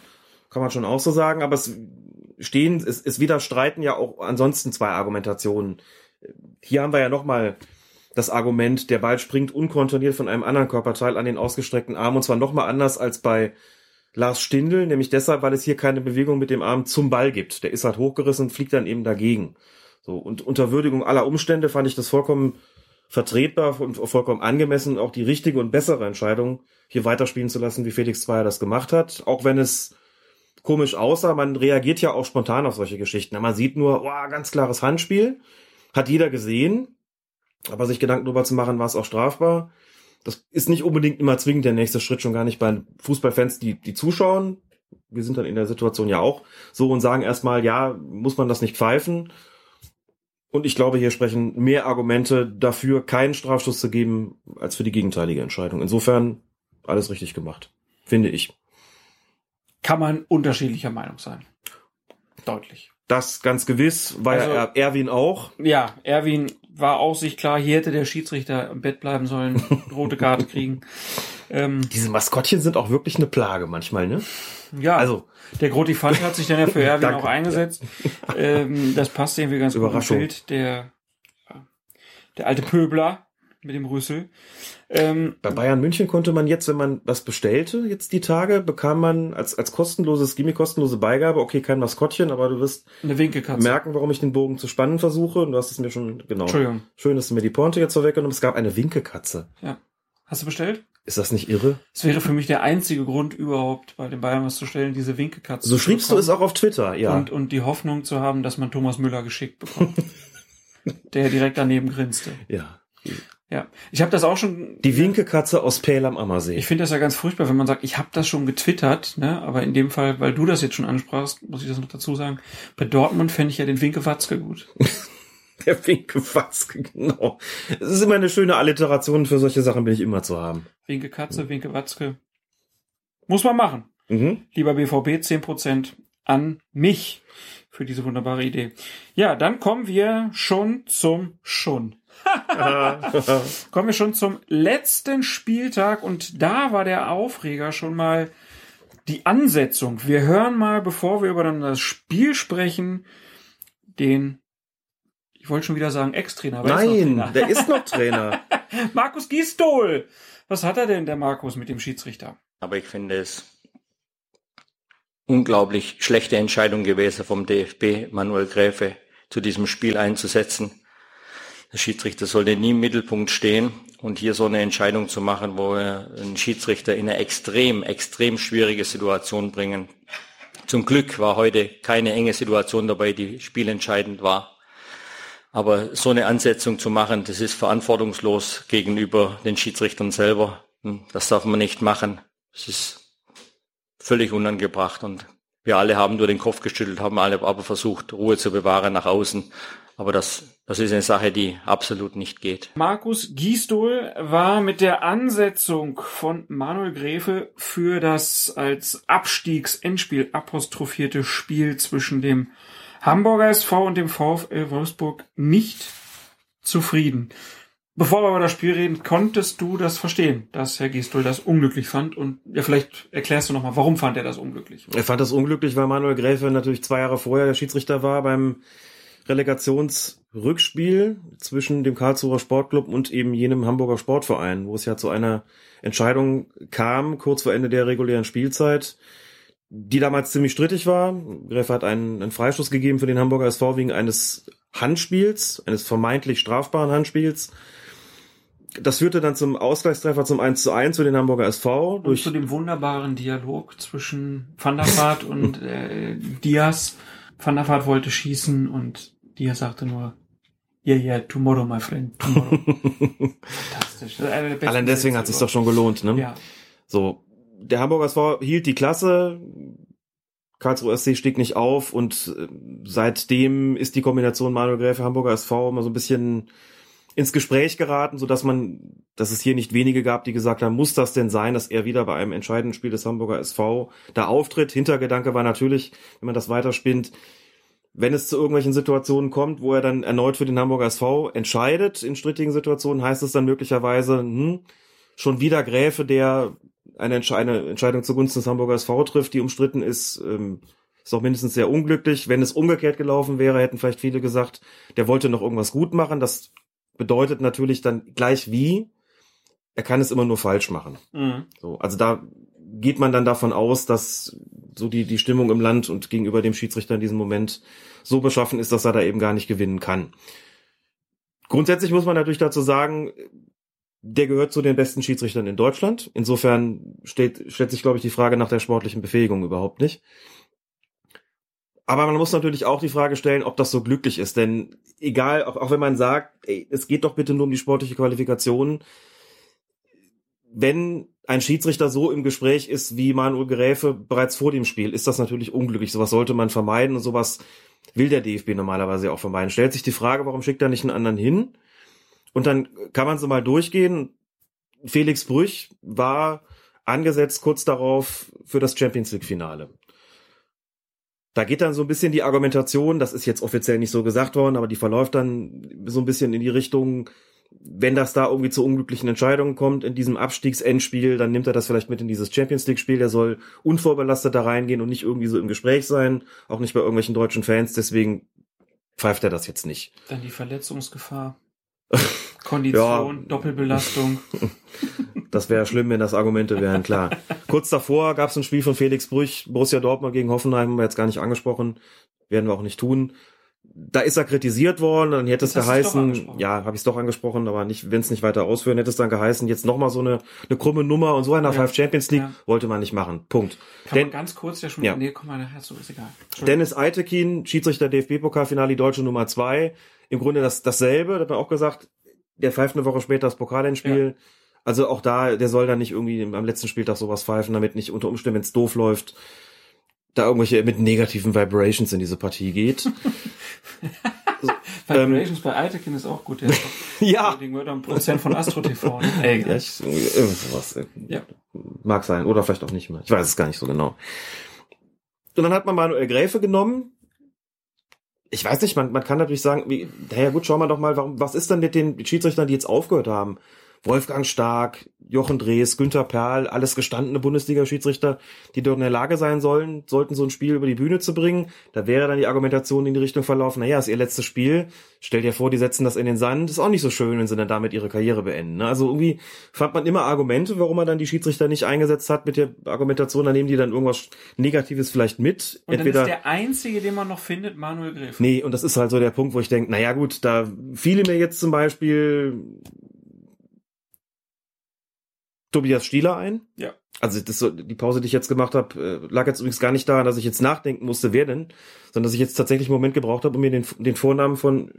Kann man schon auch so sagen, aber es stehen, es, es widerstreiten ja auch ansonsten zwei Argumentationen. Hier haben wir ja nochmal das Argument, der Ball springt unkontrolliert von einem anderen Körperteil an den ausgestreckten Arm und zwar nochmal anders als bei Lars Stindl, nämlich deshalb, weil es hier keine Bewegung mit dem Arm zum Ball gibt. Der ist halt hochgerissen und fliegt dann eben dagegen. So, und unter Würdigung aller Umstände fand ich das vollkommen vertretbar und vollkommen angemessen, auch die richtige und bessere Entscheidung, hier weiterspielen zu lassen, wie Felix Zweier das gemacht hat. Auch wenn es komisch aussah, man reagiert ja auch spontan auf solche Geschichten. Man sieht nur, oh, ganz klares Handspiel, hat jeder gesehen, aber sich Gedanken darüber zu machen, war es auch strafbar. Das ist nicht unbedingt immer zwingend der nächste Schritt, schon gar nicht bei Fußballfans, die, die zuschauen. Wir sind dann in der Situation ja auch so und sagen erstmal, ja, muss man das nicht pfeifen? Und ich glaube, hier sprechen mehr Argumente dafür, keinen Strafstoß zu geben, als für die gegenteilige Entscheidung. Insofern alles richtig gemacht, finde ich. Kann man unterschiedlicher Meinung sein. Deutlich. Das ganz gewiss, war Also- Er- Erwin auch. Ja, Erwin war auch sich klar, hier hätte der Schiedsrichter im Bett bleiben sollen, rote Karte kriegen. Ähm, Diese Maskottchen sind auch wirklich eine Plage manchmal, ne? ja, Also, der Grotifant hat sich dann ja für Erwin auch eingesetzt. Ähm, das passt irgendwie ganz gut im Bild. Der, der alte Pöbler mit dem Rüssel. Ähm, Bei Bayern München konnte man jetzt, wenn man was bestellte, jetzt die Tage, bekam man als, als kostenloses, Gimme kostenlose Beigabe, okay, kein Maskottchen, aber du wirst eine merken, warum ich den Bogen zu spannen versuche. Und du hast es mir schon, genau. Entschuldigung. Schön, dass du mir die Pointe jetzt vorweggenommen hast. Es gab eine Winkekatze. Ja. Hast du bestellt? Ist das nicht irre? Es wäre für mich der einzige Grund überhaupt, bei den Bayern was zu stellen, diese Winkekatze. So zu schriebst du bekommen. es auch auf Twitter, ja. Und, und die Hoffnung zu haben, dass man Thomas Müller geschickt bekommt. der direkt daneben grinste. ja. Ja. Ich habe das auch schon. Die Winkekatze aus Pähl am Ammersee. Ich finde das ja ganz furchtbar, wenn man sagt, ich habe das schon getwittert, ne? Aber in dem Fall, weil du das jetzt schon ansprachst, muss ich das noch dazu sagen. Bei Dortmund fände ich ja den Winke Watzke gut. Der Winkewatzke, genau. Es ist immer eine schöne Alliteration, für solche Sachen bin ich immer zu haben. Winke Katze, Winke Watzke. Muss man machen. Mhm. Lieber BVB, 10% an mich für diese wunderbare Idee. Ja, dann kommen wir schon zum schon. kommen wir schon zum letzten Spieltag und da war der Aufreger schon mal die Ansetzung. Wir hören mal, bevor wir über dann das Spiel sprechen, den, ich wollte schon wieder sagen Ex-Trainer, er ist Nein, Trainer. der ist noch Trainer. Markus Gisdol. Was hat er denn, der Markus, mit dem Schiedsrichter? Aber ich finde es unglaublich schlechte Entscheidung gewesen vom DFB, Manuel Gräfe zu diesem Spiel einzusetzen. Der Schiedsrichter sollte nie im Mittelpunkt stehen und hier so eine Entscheidung zu machen, wo er einen Schiedsrichter in eine extrem, extrem schwierige Situation bringen. Zum Glück war heute keine enge Situation dabei, die spielentscheidend war. Aber so eine Ansetzung zu machen, das ist verantwortungslos gegenüber den Schiedsrichtern selber. Hm, Das darf man nicht machen. Es ist völlig unangebracht und wir alle haben nur den Kopf geschüttelt, haben alle aber versucht, Ruhe zu bewahren nach außen. Aber das, das ist eine Sache, die absolut nicht geht. Markus Gisdol war mit der Ansetzung von Manuel Gräfe für das als Abstiegsendspiel apostrophierte Spiel zwischen dem Hamburger SV und dem VfL Wolfsburg nicht zufrieden. Bevor wir über das Spiel reden, konntest du das verstehen, dass Herr Gisdol das unglücklich fand? Und ja, vielleicht erklärst du nochmal, warum fand er das unglücklich? Er fand das unglücklich, weil Manuel Gräfe natürlich zwei Jahre vorher der Schiedsrichter war beim Relegationsrückspiel zwischen dem Karlsruher Sportclub und eben jenem Hamburger Sportverein, wo es ja zu einer Entscheidung kam, kurz vor Ende der regulären Spielzeit, die damals ziemlich strittig war. Gräfe hat einen, einen Freistoß gegeben für den Hamburger SV wegen eines Handspiels, eines vermeintlich strafbaren Handspiels. Das führte dann zum Ausgleichstreffer zum 1 zu 1 für den Hamburger SV. Und zu dem wunderbaren Dialog zwischen Van der Vaart und äh, Diaz. Van der Vaart wollte schießen und Diaz sagte nur, yeah, yeah, tomorrow, my friend, tomorrow. Fantastisch. Allein deswegen hat es sich doch schon gelohnt, ne? Ja. So, der Hamburger SV hielt die Klasse, Karlsruhe SC stieg nicht auf und äh, seitdem ist die Kombination Manuel Gräfe Hamburger SV immer so ein bisschen ins Gespräch geraten, so dass man, dass es hier nicht wenige gab, die gesagt haben, muss das denn sein, dass er wieder bei einem entscheidenden Spiel des Hamburger SV da auftritt? Hintergedanke war natürlich, wenn man das weiterspinnt, wenn es zu irgendwelchen Situationen kommt, wo er dann erneut für den Hamburger SV entscheidet, in strittigen Situationen, heißt es dann möglicherweise, hm, schon wieder Gräfe, der eine, Entsche eine Entscheidung zugunsten des Hamburger SV trifft, die umstritten ist, ähm, ist auch mindestens sehr unglücklich. Wenn es umgekehrt gelaufen wäre, hätten vielleicht viele gesagt, der wollte noch irgendwas gut machen. Das bedeutet natürlich dann gleich wie, er kann es immer nur falsch machen. Mhm. So, also da geht man dann davon aus, dass so die, die Stimmung im Land und gegenüber dem Schiedsrichter in diesem Moment so beschaffen ist, dass er da eben gar nicht gewinnen kann. Grundsätzlich muss man natürlich dazu sagen, der gehört zu den besten Schiedsrichtern in Deutschland. Insofern steht, stellt sich, glaube ich, die Frage nach der sportlichen Befähigung überhaupt nicht. Aber man muss natürlich auch die Frage stellen, ob das so glücklich ist. Denn egal, auch, auch wenn man sagt, ey, es geht doch bitte nur um die sportliche Qualifikation, wenn ein Schiedsrichter so im Gespräch ist wie Manuel Gräfe bereits vor dem Spiel, ist das natürlich unglücklich. Sowas sollte man vermeiden und sowas will der DFB normalerweise auch vermeiden. Stellt sich die Frage, warum schickt er nicht einen anderen hin? Und dann kann man so mal durchgehen. Felix Brüch war angesetzt kurz darauf für das Champions League Finale. Da geht dann so ein bisschen die Argumentation, das ist jetzt offiziell nicht so gesagt worden, aber die verläuft dann so ein bisschen in die Richtung, wenn das da irgendwie zu unglücklichen Entscheidungen kommt in diesem Abstiegsendspiel, dann nimmt er das vielleicht mit in dieses Champions League Spiel. Der soll unvorbelastet da reingehen und nicht irgendwie so im Gespräch sein, auch nicht bei irgendwelchen deutschen Fans. Deswegen pfeift er das jetzt nicht. Dann die Verletzungsgefahr. Kondition, Ja. Doppelbelastung. Das wäre schlimm, wenn das Argumente wären, klar. Kurz davor gab es ein Spiel von Felix Brüch, Borussia Dortmund gegen Hoffenheim, haben wir jetzt gar nicht angesprochen, werden wir auch nicht tun. Da ist er kritisiert worden, dann hätte es geheißen, ja, habe ich es doch angesprochen, aber nicht, wenn es nicht weiter ausführen, hätte es dann geheißen, jetzt nochmal so eine, eine krumme Nummer und so einer Ja. Five Champions League Ja. wollte man nicht machen. Punkt. Kann Denn, man ganz kurz ja schon. Ja. Nee, komm mal nachher zu, ist egal. Dennis Eitekin, Schiedsrichter DFB-Pokalfinale, deutsche Nummer zwei. Im Grunde das, dasselbe, da hat man auch gesagt, der pfeift eine Woche später das Pokalendspiel. Also auch da, der soll dann nicht irgendwie am letzten Spieltag sowas pfeifen, damit nicht unter Umständen, wenn es doof läuft, da irgendwelche mit negativen Vibrations in diese Partie geht. Vibrations bei Eitekin ist auch gut. Der ähm, ja. den Prozent von Astro TV. Ne? Ey, Ja, ich. Mag sein. Oder vielleicht auch nicht mehr. Ich weiß es gar nicht so genau. Und dann hat man Manuel Gräfe genommen. Ich weiß nicht, man, man kann natürlich sagen, wie, naja gut, schauen wir doch mal, warum, was ist denn mit den Schiedsrichtern, die jetzt aufgehört haben? Wolfgang Stark, Jochen Drees, Günther Perl, alles gestandene Bundesliga-Schiedsrichter, die dort in der Lage sein sollen, sollten so ein Spiel über die Bühne zu bringen. Da wäre dann die Argumentation in die Richtung verlaufen, naja, ist ihr letztes Spiel. Stell dir vor, die setzen das in den Sand. Ist auch nicht so schön, wenn sie dann damit ihre Karriere beenden. Ne? Also irgendwie fand man immer Argumente, warum man dann die Schiedsrichter nicht eingesetzt hat mit der Argumentation, da nehmen die dann irgendwas Negatives vielleicht mit. Und dann ist der einzige, den man noch findet, Manuel Griff. Nee, und das ist halt so der Punkt, wo ich denke, naja gut, da fiele mir jetzt zum Beispiel Tobias Stieler ein. Ja. Also das, so- die Pause, die ich jetzt gemacht habe, äh, lag jetzt übrigens gar nicht daran, dass ich jetzt nachdenken musste, wer denn, sondern dass ich jetzt tatsächlich einen Moment gebraucht habe, um mir den, den Vornamen von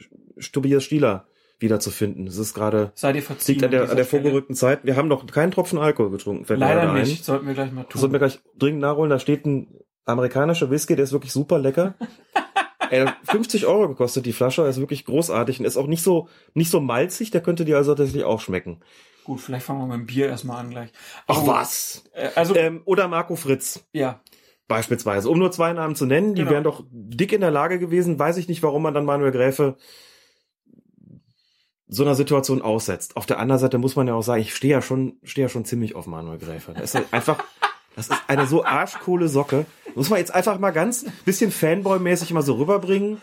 Tobias Stieler wiederzufinden. Das ist gerade Sei dir liegt an der, an der vorgerückten Zeit. Wir haben noch keinen Tropfen Alkohol getrunken. Leider gerade ein. nicht. Sollten wir gleich mal Das tun. sollten wir gleich dringend nachholen. Da steht ein amerikanischer Whisky, der ist wirklich super lecker. Ey, 50 Euro gekostet die Flasche, ist wirklich großartig und ist auch nicht so nicht so malzig. Der könnte dir also tatsächlich auch schmecken. Gut, vielleicht fangen wir mit dem Bier erstmal an gleich. Ach Oh, was? äh, Also, Ähm, oder Marco Fritz ja. beispielsweise. Um nur zwei Namen zu nennen, die Genau. wären doch dick in der Lage gewesen. Weiß ich nicht, warum man dann Manuel Gräfe so einer Situation aussetzt. Auf der anderen Seite muss man ja auch sagen, ich stehe ja schon, stehe ja schon ziemlich auf Manuel Gräfe. Das ist halt einfach, das ist eine so arschcoole Socke. Muss man jetzt einfach mal ganz bisschen Fanboy-mäßig mal so rüberbringen.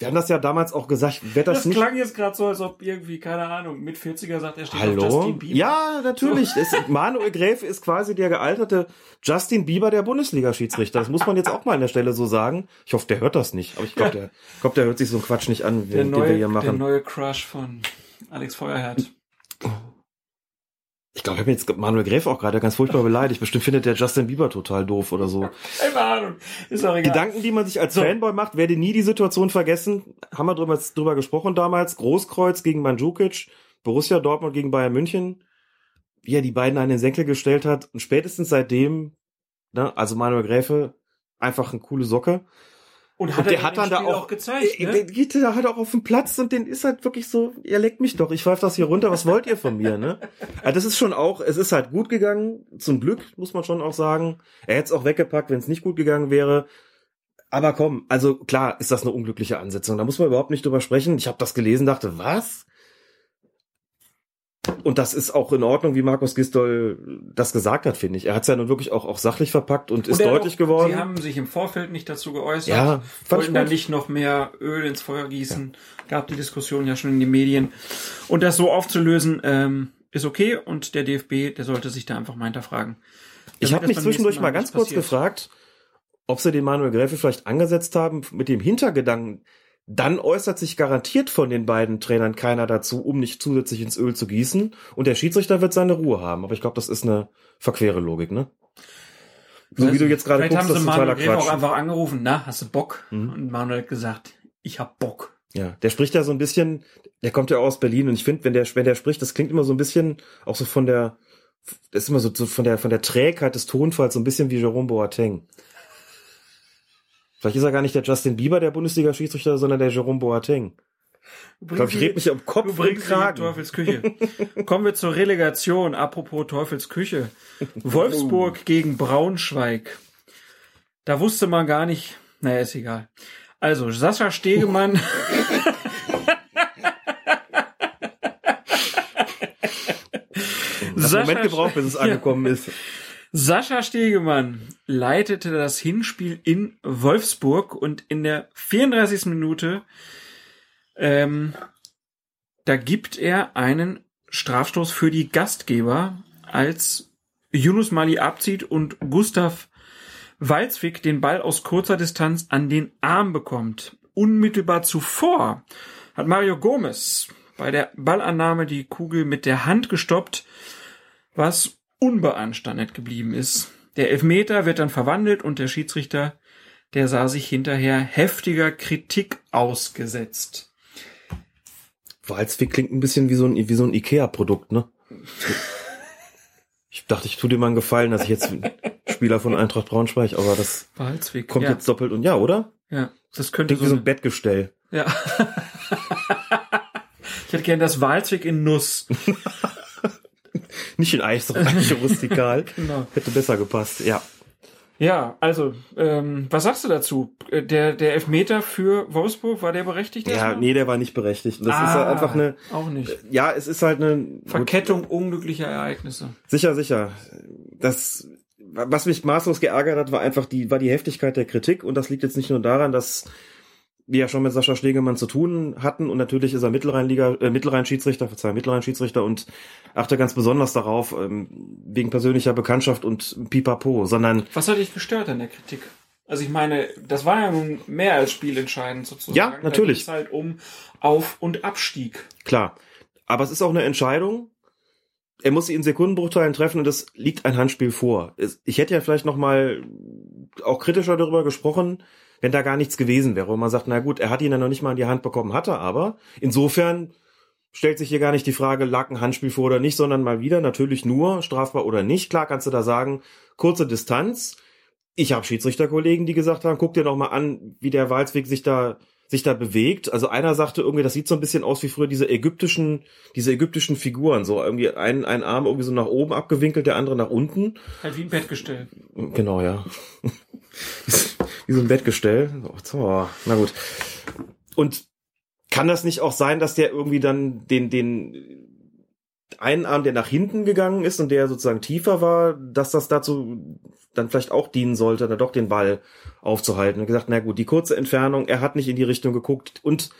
Wir haben das ja damals auch gesagt, wer das, Das nicht. klang jetzt gerade so, als ob irgendwie, keine Ahnung, mit 40er sagt, er steht auf Hallo? Justin Bieber. Ja, natürlich. Es, Manuel Gräfe ist quasi der gealterte Justin Bieber der Bundesliga-Schiedsrichter. Das muss man jetzt auch mal an der Stelle so sagen. Ich hoffe, der hört das nicht. Aber ich glaube, der, glaub, der hört sich so einen Quatsch nicht an, der den, den wir neue, hier der machen. neue Crush von Alex Feuerherd. Ich glaube, ich habe jetzt Manuel Gräfe auch gerade ganz furchtbar beleidigt. Bestimmt findet der Justin Bieber total doof oder so. Keine Ahnung. Ist doch egal. Gedanken, die man sich als So. Fanboy macht, werde nie die Situation vergessen. Haben wir drüber, drüber gesprochen damals. Großkreuz gegen Mandzukic, Borussia Dortmund gegen Bayern München. Wie er die beiden an den Senkel gestellt hat. Und spätestens seitdem, ne, also Manuel Gräfe, einfach eine coole Socke. Und Und der er hat dann da Spiel auch, gezeigt, Der ne? geht da halt auch auf den Platz und den ist halt wirklich so, ihr leckt mich doch, ich pfeife das hier runter, was wollt ihr von mir, ne? Also das ist schon auch, es ist halt gut gegangen, zum Glück, muss man schon auch sagen. Er hätte es auch weggepackt, wenn es nicht gut gegangen wäre. Aber komm, also klar ist das eine unglückliche Ansetzung, da muss man überhaupt nicht drüber sprechen. Ich habe das gelesen, dachte, was? Und das ist auch in Ordnung, wie Markus Gistol das gesagt hat, finde ich. Er hat es ja nun wirklich auch, auch sachlich verpackt und ist Und hat deutlich auch- geworden. Sie haben sich im Vorfeld nicht dazu geäußert. Ja, wollten da nicht noch mehr Öl ins Feuer gießen. Gab die Diskussion ja schon in den Medien. Und das so aufzulösen, ähm, ist okay. Und der DFB, der sollte sich da einfach mal hinterfragen. Ich habe mich zwischendurch mal Mal ganz kurz passiert. gefragt, ob sie den Manuel Gräfe vielleicht angesetzt haben mit dem Hintergedanken, dann äußert sich garantiert von den beiden Trainern keiner dazu, um nicht zusätzlich ins Öl zu gießen. Und der Schiedsrichter wird seine Ruhe haben. Aber ich glaube, das ist eine verquere Logik, ne? So wie du jetzt gerade guckst, haben das sie ist totaler Manuel Gräfe auch Quatsch. einfach angerufen, na, hast du Bock? Mhm. Und Manuel hat gesagt, ich hab Bock. Ja, der spricht ja so ein bisschen, der kommt ja auch aus Berlin und ich finde, wenn der, wenn der spricht, das klingt immer so ein bisschen, auch so von der, das ist immer so, so von der, von der Trägheit des Tonfalls so ein bisschen wie Jerome Boateng. Vielleicht ist er gar nicht der Justin Bieber der Bundesliga-Schiedsrichter, sondern der Jerome Boateng. Ich glaube, ich rede mich Du Kopf und Kragen. Teufels Küche. Kommen wir zur Relegation. Apropos Teufels Küche. Wolfsburg gegen Braunschweig. Da wusste man gar nicht. Naja, ist egal. Also, Sascha Stegemann. Das Moment gebraucht, bis es angekommen ist. Sascha Stegemann leitete das Hinspiel in Wolfsburg und in der 34. Minute ähm, da gibt er einen Strafstoß für die Gastgeber, als Yunus Mali abzieht und Gustav Walzwig den Ball aus kurzer Distanz an den Arm bekommt. Unmittelbar zuvor hat Mario Gomez bei der Ballannahme die Kugel mit der Hand gestoppt, was unbeanstandet geblieben ist. Der Elfmeter wird dann verwandelt und der Schiedsrichter, der sah sich hinterher heftiger Kritik ausgesetzt. Walzwig klingt ein bisschen wie so ein, wie so ein Ikea-Produkt, ne? Ich dachte, ich tu dir mal einen Gefallen, dass ich jetzt Spieler von Eintracht Braunschweig, aber das Walzwig. kommt ja, jetzt doppelt und ja, oder? ja, das könnte Klingt so, wie so ein Bettgestell. ja. ich hätte gern das Walzwig in Nuss. Nicht in Eis, sondern eigentlich rustikal. Genau. Hätte besser gepasst, ja. Ja, also, ähm, was sagst du dazu? Äh, Der, der Elfmeter für Wolfsburg, war der berechtigt? Ja, erstmal? nee, der war nicht berechtigt. Das ist Ah, halt einfach eine, Auch nicht. ja, es ist halt eine, gut, Verkettung unglücklicher Ereignisse. sicher, sicher. Das, was mich maßlos geärgert hat, war einfach die, war die Heftigkeit der Kritik. Und das liegt jetzt nicht nur daran, dass wir ja schon mit Sascha Stegemann zu tun hatten und natürlich ist er Mittelrheinliga, äh, Mittelrhein-Schiedsrichter, verzeih, Mittelrhein-Schiedsrichter und achte ganz besonders darauf, ähm, wegen persönlicher Bekanntschaft und Pipapo, sondern Was hat dich gestört an der Kritik? Also ich meine, das war ja nun mehr als spielentscheidend sozusagen. Ja, natürlich. Ging's halt um Auf- und Abstieg. Klar. Aber es ist auch eine Entscheidung. Er muss sie in Sekundenbruchteilen treffen und es liegt ein Handspiel vor. Es- Ich hätte ja vielleicht noch mal auch kritischer darüber gesprochen, wenn da gar nichts gewesen wäre. Und man sagt, na gut, er hat ihn ja noch nicht mal in die Hand bekommen, hat er aber. Insofern stellt sich hier gar nicht die Frage, lag ein Handspiel vor oder nicht, sondern mal wieder natürlich nur strafbar oder nicht. Klar kannst du da sagen, kurze Distanz. Ich habe Schiedsrichterkollegen, die gesagt haben, guck dir doch mal an, wie der Walzweg sich da sich da bewegt. Also einer sagte irgendwie, das sieht so ein bisschen aus wie früher diese ägyptischen, diese ägyptischen Figuren, so irgendwie ein, ein Arm irgendwie so nach oben abgewinkelt, der andere nach unten. Halt wie ein Bettgestell. Genau, ja. wie so ein Bettgestell. So, na gut. Und kann das nicht auch sein, dass der irgendwie dann den, den, einen Arm, der nach hinten gegangen ist und der sozusagen tiefer war, dass das dazu dann vielleicht auch dienen sollte, dann doch den Ball aufzuhalten. Und gesagt, na gut, die kurze Entfernung, er hat nicht in die Richtung geguckt und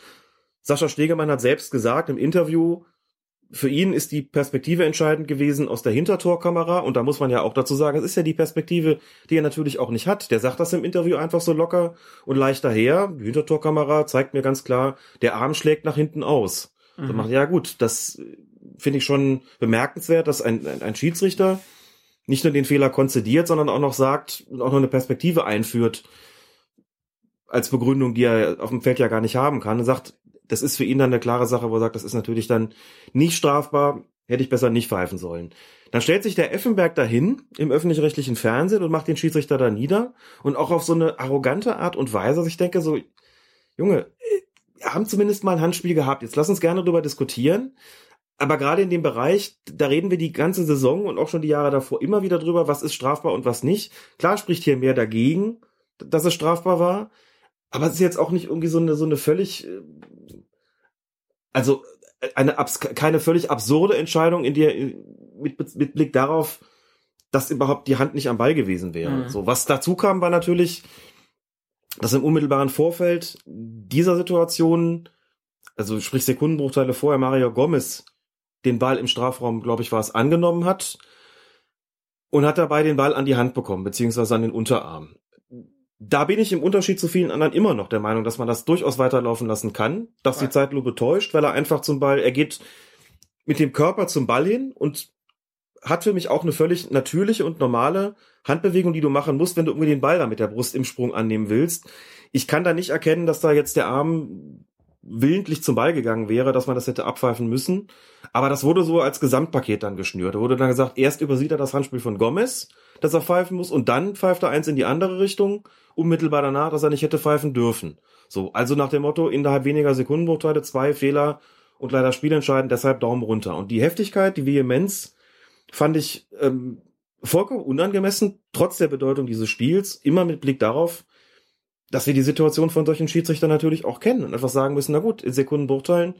Sascha Stegemann hat selbst gesagt im Interview, für ihn ist die Perspektive entscheidend gewesen aus der Hintertorkamera und da muss man ja auch dazu sagen, es ist ja die Perspektive, die er natürlich auch nicht hat. Der sagt das im Interview einfach so locker und leicht daher. Die Hintertorkamera zeigt mir ganz klar, der Arm schlägt nach hinten aus. Mhm. So macht, ja gut, das finde ich schon bemerkenswert, dass ein, ein, ein Schiedsrichter nicht nur den Fehler konzidiert, sondern auch noch sagt und auch noch eine Perspektive einführt als Begründung, die er auf dem Feld ja gar nicht haben kann. Er sagt, das ist für ihn dann eine klare Sache, wo er sagt, das ist natürlich dann nicht strafbar, hätte ich besser nicht pfeifen sollen. Dann stellt sich der Effenberg dahin im öffentlich-rechtlichen Fernsehen und macht den Schiedsrichter da nieder und auch auf so eine arrogante Art und Weise, dass ich denke so, Junge, wir haben zumindest mal ein Handspiel gehabt, jetzt lass uns gerne darüber diskutieren, aber gerade in dem Bereich, da reden wir die ganze Saison und auch schon die Jahre davor immer wieder drüber, was ist strafbar und was nicht. Klar spricht hier mehr dagegen, dass es strafbar war, aber es ist jetzt auch nicht irgendwie so eine, so eine völlig, äh, also äh, eine keine völlig absurde Entscheidung, in der mit, mit Blick darauf, dass überhaupt die Hand nicht am Ball gewesen wäre. Mhm. So, was dazu kam, war natürlich, dass im unmittelbaren Vorfeld dieser Situation, also sprich Sekundenbruchteile vorher, Mario Gomez den Ball im Strafraum, glaube ich, war es, angenommen hat und hat dabei den Ball an die Hand bekommen, beziehungsweise an den Unterarm da bin ich im Unterschied zu vielen anderen immer noch der Meinung, dass man das durchaus weiterlaufen lassen kann, dass die Zeitlupe täuscht, weil er einfach zum Ball, er geht mit dem Körper zum Ball hin und hat für mich auch eine völlig natürliche und normale Handbewegung, die du machen musst, wenn du irgendwie den Ball da mit der Brust im Sprung annehmen willst. Ich kann da nicht erkennen, dass da jetzt der Arm willentlich zum Ball gegangen wäre, dass man das hätte abpfeifen müssen. Aber das wurde so als Gesamtpaket dann geschnürt. Da wurde dann gesagt, erst übersieht er das Handspiel von Gomez, dass er pfeifen muss, und dann pfeift er eins in die andere Richtung unmittelbar danach, dass er nicht hätte pfeifen dürfen. So, also nach dem Motto, innerhalb weniger Sekundenbruchteile zwei Fehler und leider spielentscheidend, deshalb Daumen runter. Und die Heftigkeit, die Vehemenz fand ich ähm, vollkommen unangemessen, trotz der Bedeutung dieses Spiels, immer mit Blick darauf, dass wir die Situation von solchen Schiedsrichtern natürlich auch kennen und einfach sagen müssen, na gut, in Sekundenbruchteilen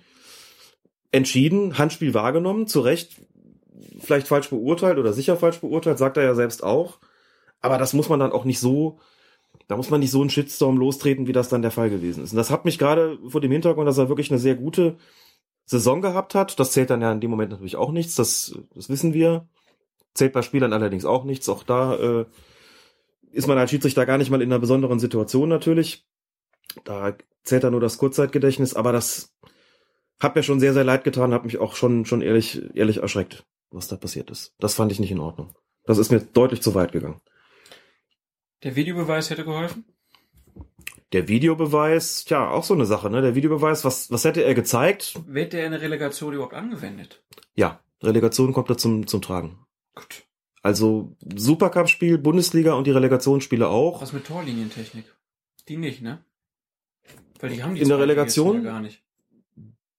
entschieden, Handspiel wahrgenommen, zu Recht vielleicht falsch beurteilt oder sicher falsch beurteilt, sagt er ja selbst auch. Aber das muss man dann auch nicht so da muss man nicht so einen Shitstorm lostreten, wie das dann der Fall gewesen ist. Und das hat mich gerade vor dem Hintergrund, dass er wirklich eine sehr gute Saison gehabt hat. Das zählt dann ja in dem Moment natürlich auch nichts. Das, das wissen wir. Zählt bei Spielern allerdings auch nichts. Auch da äh, ist man als Schiedsrichter gar nicht mal in einer besonderen Situation natürlich. Da zählt dann nur das Kurzzeitgedächtnis. Aber das hat mir schon sehr, sehr leid getan. Hat mich auch schon, schon ehrlich, ehrlich erschreckt, was da passiert ist. Das fand ich nicht in Ordnung. Das ist mir deutlich zu weit gegangen. Der Videobeweis hätte geholfen? Der Videobeweis, tja, auch so eine Sache, ne? Der Videobeweis, was, was hätte er gezeigt? Wird der in der Relegation überhaupt angewendet? Ja, Relegation kommt da zum, zum Tragen. Gut. Also Supercup-Spiel, Bundesliga und die Relegationsspiele auch. Was mit Torlinientechnik? Die nicht, ne? Weil die haben die in der Relegation ja gar nicht.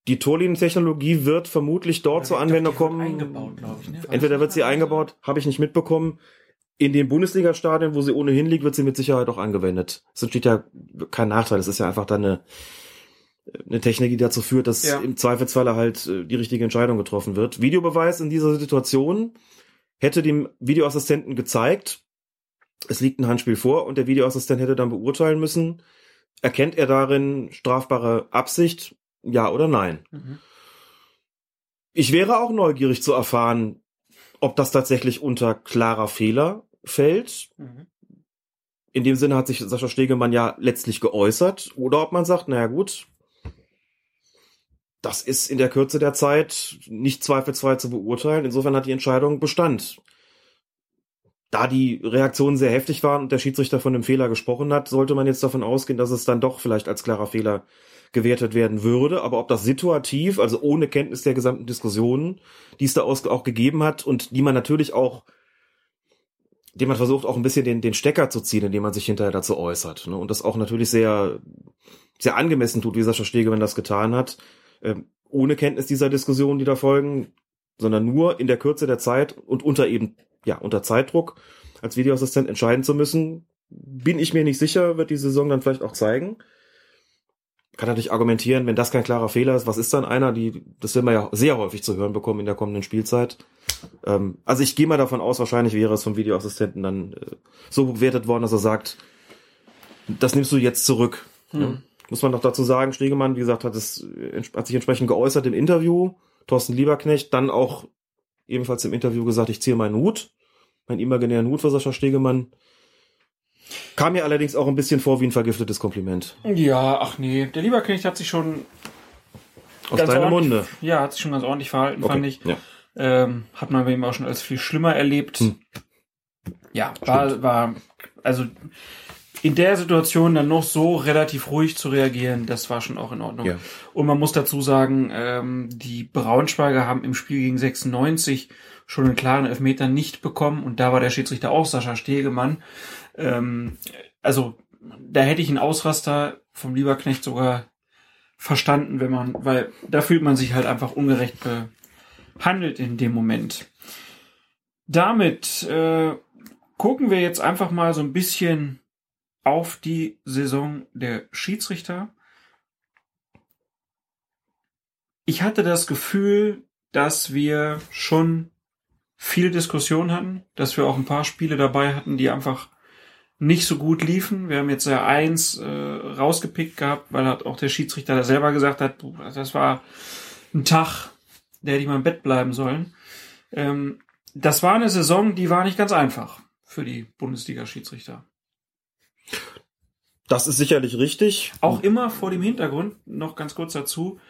Die Torlinientechnologie wird vermutlich dort zur Anwendung kommen. Eingebaut, ich, ne? Entweder wird sie eingebaut, habe ich nicht mitbekommen in den Bundesliga-Stadien, wo sie ohnehin liegt, wird sie mit Sicherheit auch angewendet. Es entsteht ja kein Nachteil. Es ist ja einfach dann eine, eine Technik, die dazu führt, dass ja. im Zweifelsfalle halt äh, die richtige Entscheidung getroffen wird. Videobeweis in dieser Situation hätte dem Videoassistenten gezeigt, es liegt ein Handspiel vor und der Videoassistent hätte dann beurteilen müssen, erkennt er darin strafbare Absicht, ja oder nein. Mhm. Ich wäre auch neugierig zu erfahren, ob das tatsächlich unter klarer Fehler fällt. Mhm. In dem Sinne hat sich Sascha Stegemann ja letztlich geäußert. Oder ob man sagt, naja gut, das ist in der Kürze der Zeit nicht zweifelsfrei zu beurteilen. Insofern hat die Entscheidung Bestand. Da die Reaktionen sehr heftig waren und der Schiedsrichter von einem Fehler gesprochen hat, sollte man jetzt davon ausgehen, dass es dann doch vielleicht als klarer Fehler gewertet werden würde. Aber ob das situativ, also ohne Kenntnis der gesamten Diskussionen, die es da auch gegeben hat und die man natürlich auch, dem man versucht auch ein bisschen den, den Stecker zu ziehen, indem man sich hinterher dazu äußert. Ne? Und das auch natürlich sehr, sehr angemessen tut, wie Sascha Stegemann das getan hat. Ähm, ohne Kenntnis dieser Diskussionen, die da folgen, sondern nur in der Kürze der Zeit und unter eben, ja, unter Zeitdruck als Videoassistent entscheiden zu müssen, bin ich mir nicht sicher, wird die Saison dann vielleicht auch zeigen. Kann natürlich argumentieren, wenn das kein klarer Fehler ist, was ist dann einer? Die, das werden wir ja sehr häufig zu hören bekommen in der kommenden Spielzeit. Ähm, also ich gehe mal davon aus, wahrscheinlich wäre es vom Videoassistenten dann äh, so bewertet worden, dass er sagt, das nimmst du jetzt zurück. Hm. Ja. Muss man noch dazu sagen, Stegemann, wie gesagt, hat es hat sich entsprechend geäußert im Interview. Thorsten Lieberknecht dann auch ebenfalls im Interview gesagt, ich ziehe meinen Hut, meinen imaginären Hut für Sascha Stegemann. Kam mir allerdings auch ein bisschen vor wie ein vergiftetes Kompliment. Ja, ach nee. Der Lieberknecht hat sich schon Aus deinem Munde. Ja, hat sich schon ganz ordentlich verhalten, Okay, fand ich. ja. Ähm, hat man bei ihm auch schon als viel schlimmer erlebt. Hm. Ja, war, war, also in der Situation dann noch so relativ ruhig zu reagieren, das war schon auch in Ordnung. Ja. Und man muss dazu sagen, ähm, die Braunschweiger haben im Spiel gegen 96 schon einen klaren Elfmeter nicht bekommen und da war der Schiedsrichter auch Sascha Stegemann. Ähm, also da hätte ich einen Ausraster vom Lieberknecht sogar verstanden, wenn man, weil da fühlt man sich halt einfach ungerecht behandelt in dem Moment. Damit äh, gucken wir jetzt einfach mal so ein bisschen auf die Saison der Schiedsrichter. Ich hatte das Gefühl, dass wir schon viel Diskussion hatten, dass wir auch ein paar Spiele dabei hatten, die einfach nicht so gut liefen. Wir haben jetzt ja eins äh, rausgepickt gehabt, weil hat auch der Schiedsrichter da selber gesagt hat, "Puh, das war ein Tag, der hätte ich mal im Bett bleiben sollen. Ähm, das war eine Saison, die war nicht ganz einfach für die Bundesliga-Schiedsrichter. Das ist sicherlich richtig. Auch immer vor dem Hintergrund, noch ganz kurz dazu,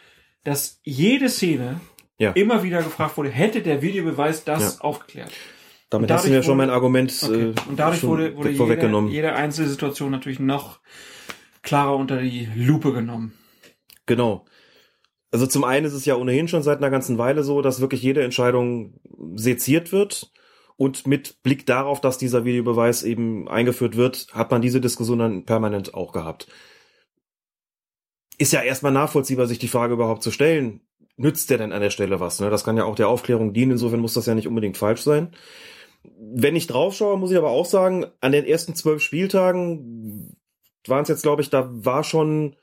dass jede Szene Ja. immer wieder gefragt wurde, hätte der Videobeweis das aufgeklärt? Damit hast du mir dadurch schon mein Argument Okay. äh, Und dadurch wurde, wurde jede, vorweggenommen. jede einzelne Situation natürlich noch klarer unter die Lupe genommen. Genau. Also zum einen ist es ja ohnehin schon seit einer ganzen Weile so, dass wirklich jede Entscheidung seziert wird. Und mit Blick darauf, dass dieser Videobeweis eben eingeführt wird, hat man diese Diskussion dann permanent auch gehabt. Ist ja erstmal nachvollziehbar, sich die Frage überhaupt zu stellen, nützt der denn an der Stelle was? Ne? Das kann ja auch der Aufklärung dienen, insofern muss das ja nicht unbedingt falsch sein. Wenn ich draufschaue, muss ich aber auch sagen, an den ersten zwölf Spieltagen waren es jetzt, glaube ich, da war schon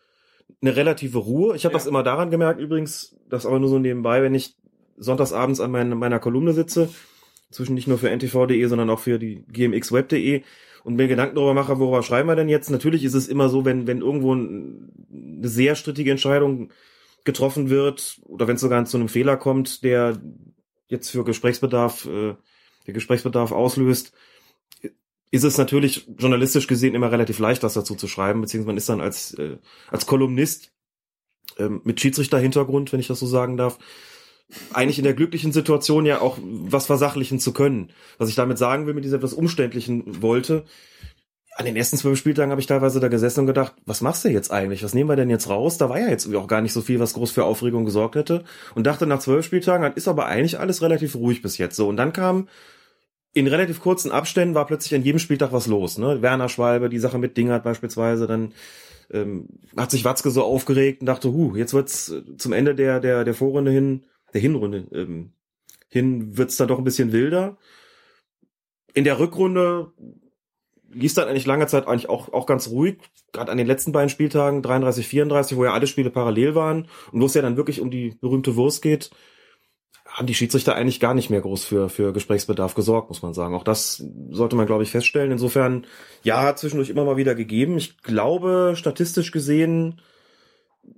eine relative Ruhe. Ich habe Ja. das immer daran gemerkt, übrigens, das aber nur so nebenbei, wenn ich sonntagsabends an mein, meiner Kolumne sitze, zwischen nicht nur für ntv.de, sondern auch für die gmxweb.de und mir Gedanken darüber mache, worüber schreiben wir denn jetzt? Natürlich ist es immer so, wenn, wenn irgendwo ein, eine sehr strittige Entscheidung getroffen wird oder wenn es sogar zu einem Fehler kommt, der jetzt für Gesprächsbedarf, äh, der Gesprächsbedarf auslöst, ist es natürlich journalistisch gesehen immer relativ leicht, das dazu zu schreiben, beziehungsweise man ist dann als, äh, als Kolumnist ähm, mit Schiedsrichter-Hintergrund, wenn ich das so sagen darf, eigentlich in der glücklichen Situation ja auch was versachlichen zu können. Was ich damit sagen will, mit dieser etwas umständlichen wollte, an den ersten zwölf Spieltagen habe ich teilweise da gesessen und gedacht, was machst du jetzt eigentlich? Was nehmen wir denn jetzt raus? Da war ja jetzt auch gar nicht so viel, was groß für Aufregung gesorgt hätte. Und dachte nach zwölf Spieltagen, das ist aber eigentlich alles relativ ruhig bis jetzt so. Und dann kam in relativ kurzen Abständen war plötzlich an jedem Spieltag was los. Ne? Werner Schwalbe, die Sache mit Dingert beispielsweise, dann ähm, hat sich Watzke so aufgeregt und dachte, hu, jetzt wird's äh, zum Ende der der der Vorrunde hin, der Hinrunde ähm, hin wird's dann doch ein bisschen wilder. In der Rückrunde lief dann eigentlich lange Zeit eigentlich auch auch ganz ruhig, gerade an den letzten beiden Spieltagen 33, 34, wo ja alle Spiele parallel waren und wo es ja dann wirklich um die berühmte Wurst geht, haben die Schiedsrichter eigentlich gar nicht mehr groß für, für Gesprächsbedarf gesorgt, muss man sagen. Auch das sollte man, glaube ich, feststellen. Insofern, ja, hat zwischendurch immer mal wieder gegeben. Ich glaube, statistisch gesehen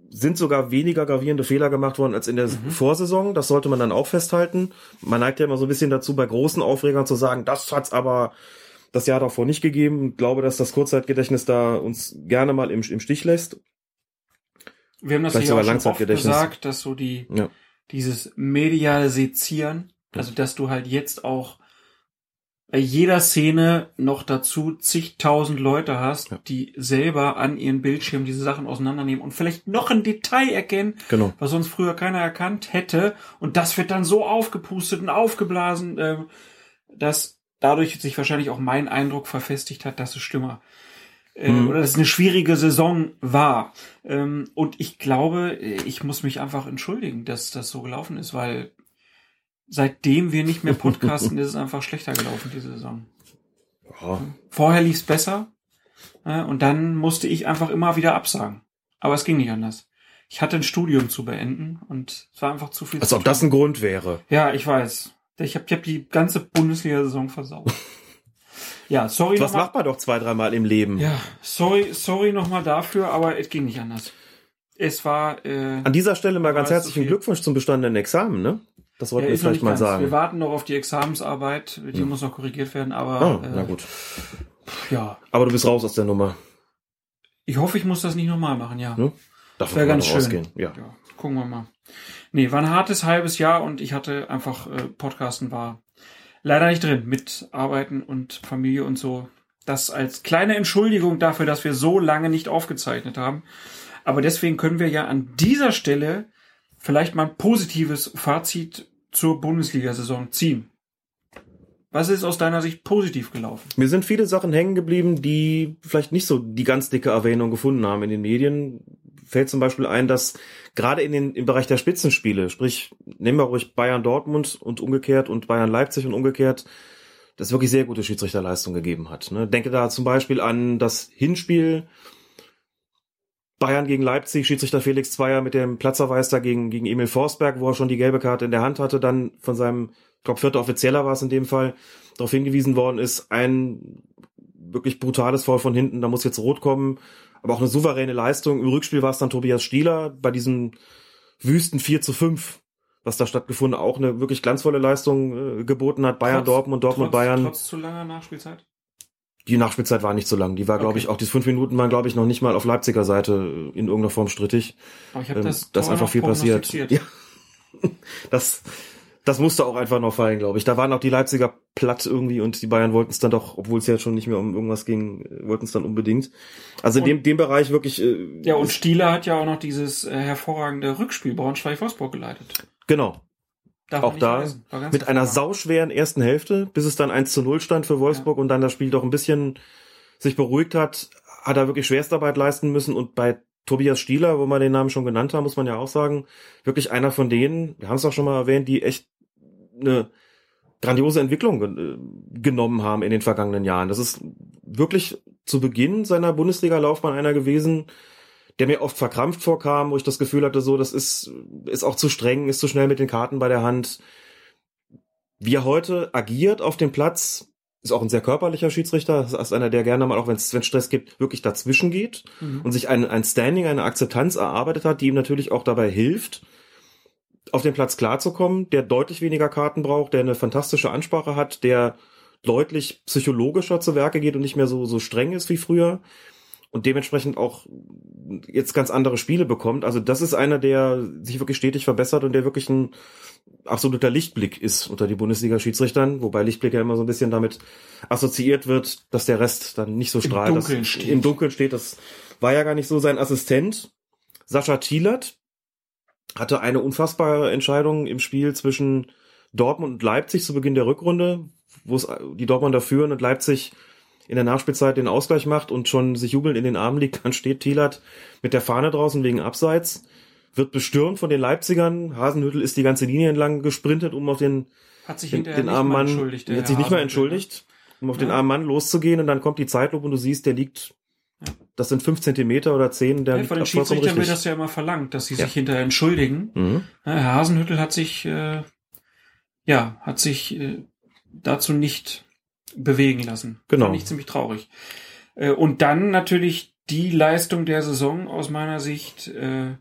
sind sogar weniger gravierende Fehler gemacht worden als in der Vorsaison. Das sollte man dann auch festhalten. Man neigt ja immer so ein bisschen dazu, bei großen Aufregern zu sagen, das hat's aber das Jahr davor nicht gegeben. Ich glaube, dass das Kurzzeitgedächtnis da uns gerne mal im, im Stich lässt. Wir haben das Vielleicht ja auch schon oft gesagt, dass so die, Ja. dieses mediale Sezieren, also dass du halt jetzt auch bei jeder Szene noch dazu zigtausend Leute hast, Ja. die selber an ihren Bildschirmen diese Sachen auseinandernehmen und vielleicht noch ein Detail erkennen, Genau. was sonst früher keiner erkannt hätte. Und das wird dann so aufgepustet und aufgeblasen, ähm, dass dadurch sich wahrscheinlich auch mein Eindruck verfestigt hat, dass es Stürmer äh, Mhm. oder dass es eine schwierige Saison war. Ähm, und ich glaube, ich muss mich einfach entschuldigen, dass das so gelaufen ist, weil seitdem wir nicht mehr podcasten, ist es einfach schlechter gelaufen, diese Saison. Ja. Vorher lief es besser äh, und dann musste ich einfach immer wieder absagen. Aber es ging nicht anders. Ich hatte ein Studium zu beenden und es war einfach zu viel Als ob das ein Grund wäre. Ja, ich weiß. Ich habe hab die ganze Bundesliga-Saison versaut. ja, sorry Was nochmal. macht man doch zwei, dreimal im Leben? Ja, sorry, sorry nochmal dafür, aber es ging nicht anders. Es war, äh, An dieser Stelle mal ganz herzlichen. Glückwunsch zum bestandenen Examen, ne? Das wollten ja, wir vielleicht mal ganz. sagen. Wir warten noch auf die Examensarbeit, die muss noch korrigiert werden, aber Ah, äh, na gut. ja, Aber du bist raus aus der Nummer. ich hoffe, ich muss das nicht nochmal machen, ja. Ne? Davon Wäre ganz schön. ausgehen. Ja. ja, gucken wir mal. Nee, war ein hartes halbes Jahr und ich hatte einfach, äh, Podcasten war leider nicht drin mit Arbeiten und Familie und so. Das als kleine Entschuldigung dafür, dass wir so lange nicht aufgezeichnet haben. Aber deswegen können wir ja an dieser Stelle vielleicht mal ein positives Fazit zur Bundesliga-Saison ziehen. Was ist aus deiner Sicht positiv gelaufen? Mir sind viele Sachen hängen geblieben, die vielleicht nicht so die ganz dicke Erwähnung gefunden haben in den Medien. Fällt zum Beispiel ein, dass gerade in den, im Bereich der Spitzenspiele, sprich, nehmen wir ruhig Bayern Dortmund und umgekehrt und Bayern Leipzig und umgekehrt, das wirklich sehr gute Schiedsrichterleistung gegeben hat. Ne? Denke da zum Beispiel an das Hinspiel Bayern gegen Leipzig, Schiedsrichter Felix Zweier mit dem Platzerweis da gegen, Emil Forsberg, wo er schon die gelbe Karte in der Hand hatte, dann von seinem, ich glaube, vierter Offizieller war es in dem Fall, darauf hingewiesen worden ist, ein wirklich brutales Foul von hinten, da muss jetzt rot kommen, aber auch eine souveräne Leistung. Im Rückspiel war es dann Tobias Stieler bei diesem wüsten 4 zu 5, was da stattgefunden, auch eine wirklich glanzvolle Leistung äh, geboten hat. Bayern, Trotz- Dortmund, Dortmund, trotz, Bayern. Trotz zu langer Nachspielzeit? Die Nachspielzeit war nicht so lang. Die war, glaube Okay. ich, auch die fünf Minuten waren, glaube ich, noch nicht mal auf Leipziger Seite in irgendeiner Form strittig. Aber ich habe Ähm, das, da ist Tor einfach viel passiert. Ja. Das, das musste auch einfach noch fallen, glaube ich. Da waren auch die Leipziger platt irgendwie und die Bayern wollten es dann doch, obwohl es ja schon nicht mehr um irgendwas ging, äh, wollten es dann unbedingt. Also in dem, dem Bereich wirklich. Äh, Ja, und Stieler hat ja auch noch dieses äh, hervorragende Rückspiel Braunschweig-Wolfsburg geleitet. genau. Darf man Auch da mit einer sauschweren ersten Hälfte, bis es dann 1 zu 0 stand für Wolfsburg und dann das Spiel doch ein bisschen sich beruhigt hat, hat er wirklich Schwerstarbeit leisten müssen und bei Tobias Stieler, wo wir den Namen schon genannt haben, muss man ja auch sagen, wirklich einer von denen, wir haben es auch schon mal erwähnt, die echt eine grandiose Entwicklung ge- äh, genommen haben in den vergangenen Jahren. Das ist wirklich zu Beginn seiner Bundesliga-Laufbahn einer gewesen, der mir oft verkrampft vorkam, wo ich das Gefühl hatte, so, das ist, ist auch zu streng, ist zu schnell mit den Karten bei der Hand. Wie er heute agiert auf dem Platz, ist auch ein sehr körperlicher Schiedsrichter, ist einer, der gerne mal, auch wenn es Stress gibt, wirklich dazwischen geht Mhm. und sich ein, ein Standing, eine Akzeptanz erarbeitet hat, die ihm natürlich auch dabei hilft, auf den Platz klarzukommen, der deutlich weniger Karten braucht, der eine fantastische Ansprache hat, der deutlich psychologischer zu Werke geht und nicht mehr so, so streng ist wie früher und dementsprechend auch jetzt ganz andere Spiele bekommt. Also das ist einer, der sich wirklich stetig verbessert und der wirklich ein absoluter Lichtblick ist unter die Bundesliga-Schiedsrichtern, wobei Lichtblick ja immer so ein bisschen damit assoziiert wird, dass der Rest dann nicht so Im strahlt. Dunkeln das, steht. Im Dunkeln steht. Das war ja gar nicht so sein Assistent. Sascha Thielert hatte eine unfassbare Entscheidung im Spiel zwischen Dortmund und Leipzig zu Beginn der Rückrunde, wo es die Dortmunder führen und Leipzig in der Nachspielzeit den Ausgleich macht und schon sich jubelnd in den Armen liegt, dann steht Thielert mit der Fahne draußen wegen Abseits, wird bestürmt von den Leipzigern. Hasenhüttel ist die ganze Linie entlang gesprintet, um auf den, Hat sich den, den armen Mann, hat sich nicht Hasenhüttl, ne? entschuldigt, um auf den Ja. armen Mann loszugehen und dann kommt die Zeitlupe und du siehst, der liegt. Das sind fünf Zentimeter oder zehn, der Ja, von den Schiedsrichtern wird das ja immer verlangt, dass sie Ja. sich hinterher entschuldigen. Mhm. Herr Hasenhüttel hat sich, äh, ja, hat sich äh, dazu nicht bewegen lassen. Genau. Fand ich ziemlich traurig. Äh, und dann natürlich die Leistung der Saison aus meiner Sicht, äh,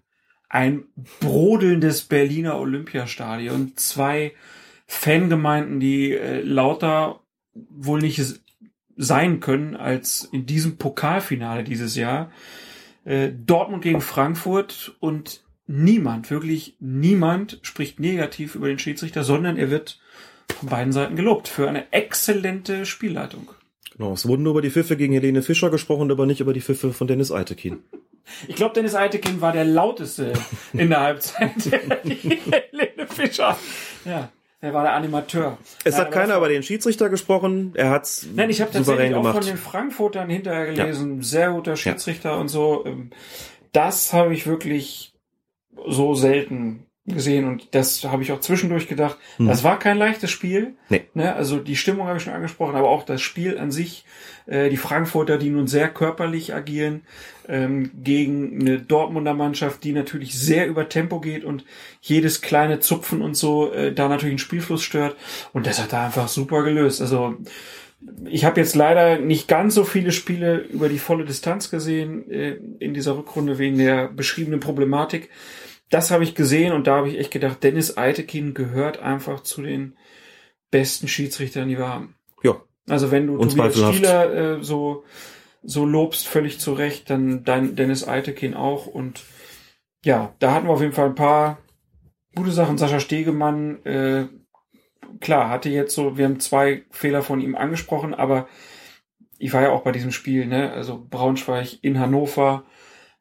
ein brodelndes Berliner Olympiastadion, zwei Fangemeinden, die äh, lauter wohl nicht sein können als in diesem Pokalfinale dieses Jahr. Äh, Dortmund gegen Frankfurt und niemand, wirklich niemand spricht negativ über den Schiedsrichter, sondern er wird von beiden Seiten gelobt für eine exzellente Spielleitung. Genau, es wurden nur über die Pfiffe gegen Helene Fischer gesprochen, aber nicht über die Pfiffe von Dennis Eitekin. Ich glaube, Dennis Eitekin war der lauteste in der Halbzeit. Helene Fischer. Ja, er war der Animateur. Es Nein, hat keiner über den Schiedsrichter gesprochen, er hat's Nein, ich habe tatsächlich auch gemacht. von den Frankfurtern hinterher gelesen, sehr guter Schiedsrichter und so. Ähm, Das habe ich wirklich so selten gesehen und das habe ich auch zwischendurch gedacht. Hm. Das war kein leichtes Spiel. Nee. Ne? Also die Stimmung habe ich schon angesprochen, aber auch das Spiel an sich. Äh, die Frankfurter, die nun sehr körperlich agieren, ähm, gegen eine Dortmunder Mannschaft, die natürlich sehr über Tempo geht und jedes kleine Zupfen und so äh, da natürlich den Spielfluss stört. Und das hat er einfach super gelöst. Also ich habe jetzt leider nicht ganz so viele Spiele über die volle Distanz gesehen äh, in dieser Rückrunde wegen der beschriebenen Problematik. Das habe ich gesehen und da habe ich echt gedacht, Dennis Eitekin gehört einfach zu den besten Schiedsrichtern, die wir haben. Ja. Also wenn du Tobias. Stieler äh, so so lobst völlig zu Recht, dann dein Dennis Eitekin auch und ja, da hatten wir auf jeden Fall ein paar gute Sachen. Sascha Stegemann, äh, klar, hatte jetzt so, wir haben zwei Fehler von ihm angesprochen, aber ich war ja auch bei diesem Spiel, ne? Also Braunschweig in Hannover,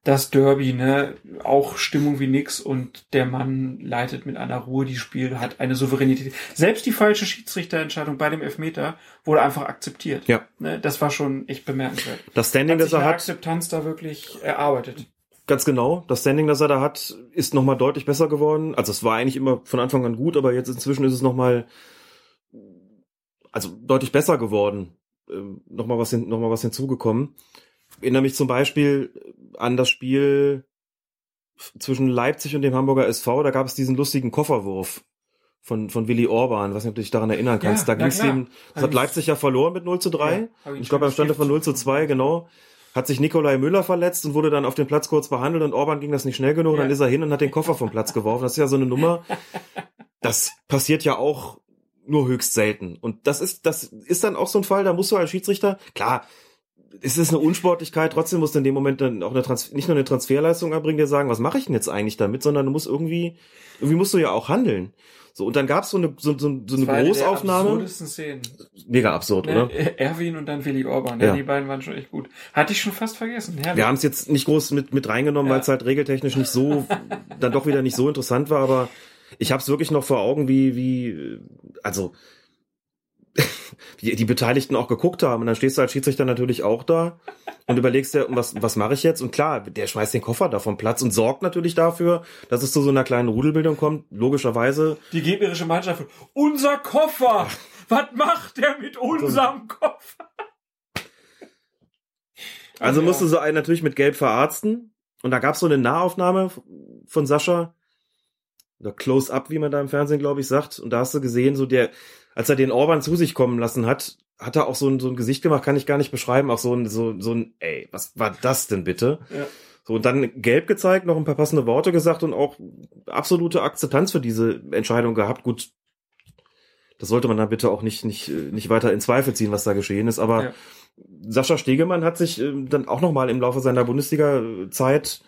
das Derby, ne? Auch Stimmung wie nix und der Mann leitet mit einer Ruhe die Spiel, hat eine Souveränität. Selbst die falsche Schiedsrichterentscheidung bei dem Elfmeter wurde einfach akzeptiert. Ja. Ne? Das war schon echt bemerkenswert. Das Standing, Hat das sich er eine hat, Akzeptanz da wirklich erarbeitet. ganz genau, das Standing, das er da hat, ist nochmal deutlich besser geworden. Also es war eigentlich immer von Anfang an gut, aber jetzt inzwischen ist es nochmal, also deutlich besser geworden. Ähm, nochmal was, hin, noch mal was hinzugekommen. Ich erinnere mich zum Beispiel an das Spiel zwischen Leipzig und dem Hamburger SV, da gab es diesen lustigen Kofferwurf von, von Willi Orban, weiß nicht, ob du dich daran erinnern kannst. Ja, da ging es dem, das hat Leipzig ja verloren mit 0 zu 3. Ja, ich ich glaube, am schon Stand von 0 zu 2, genau. Hat sich Nikolai Müller verletzt und wurde dann auf dem Platz kurz behandelt und Orban ging das nicht schnell genug. Ja. Dann ist er hin und hat den Koffer vom Platz geworfen. Das ist ja so eine Nummer. Das passiert ja auch nur höchst selten. Und das ist, das ist dann auch so ein Fall, da musst du als Schiedsrichter, klar, es ist eine Unsportlichkeit, trotzdem musst du in dem Moment dann auch eine Trans nicht nur eine Transferleistung erbringen, dir sagen, was mache ich denn jetzt eigentlich damit, sondern du musst irgendwie, irgendwie musst du ja auch handeln. So, und dann gab's so eine, so, so, so eine der Großaufnahme. Szenen. Mega absurd, Ne? oder? Erwin und dann Willi Orban. Ja. Ja. Die beiden waren schon echt gut. Hatte ich schon fast vergessen. Herrlich. Wir haben es jetzt nicht groß mit, mit reingenommen, Ja. weil es halt regeltechnisch nicht so, dann doch wieder nicht so interessant war, aber ich habe es wirklich noch vor Augen, wie, wie, also, wie die Beteiligten auch geguckt haben. Und dann stehst du als Schiedsrichter natürlich auch da und überlegst dir, was, was mache ich jetzt? Und klar, der schmeißt den Koffer da vom Platz und sorgt natürlich dafür, dass es zu so einer kleinen Rudelbildung kommt. Logischerweise, Die gegnerische Mannschaft. Unser Koffer! Was macht der mit unserem Koffer? also Ja. musste so einen natürlich mit Gelb verarzten. Und da gab es so eine Nahaufnahme von Sascha, oder Close-Up, wie man da im Fernsehen, glaube ich, sagt. Und da hast du gesehen, so der, als er den Orban zu sich kommen lassen hat, hat er auch so ein, so ein Gesicht gemacht, kann ich gar nicht beschreiben, auch so ein, so, so ein, ey, was war das denn bitte? Ja. So, und dann gelb gezeigt, noch ein paar passende Worte gesagt und auch absolute Akzeptanz für diese Entscheidung gehabt. Gut, das sollte man dann bitte auch nicht, nicht, nicht weiter in Zweifel ziehen, was da geschehen ist, aber Ja. Sascha Stegemann hat sich ähm, dann auch nochmal im Laufe seiner Bundesliga-Zeit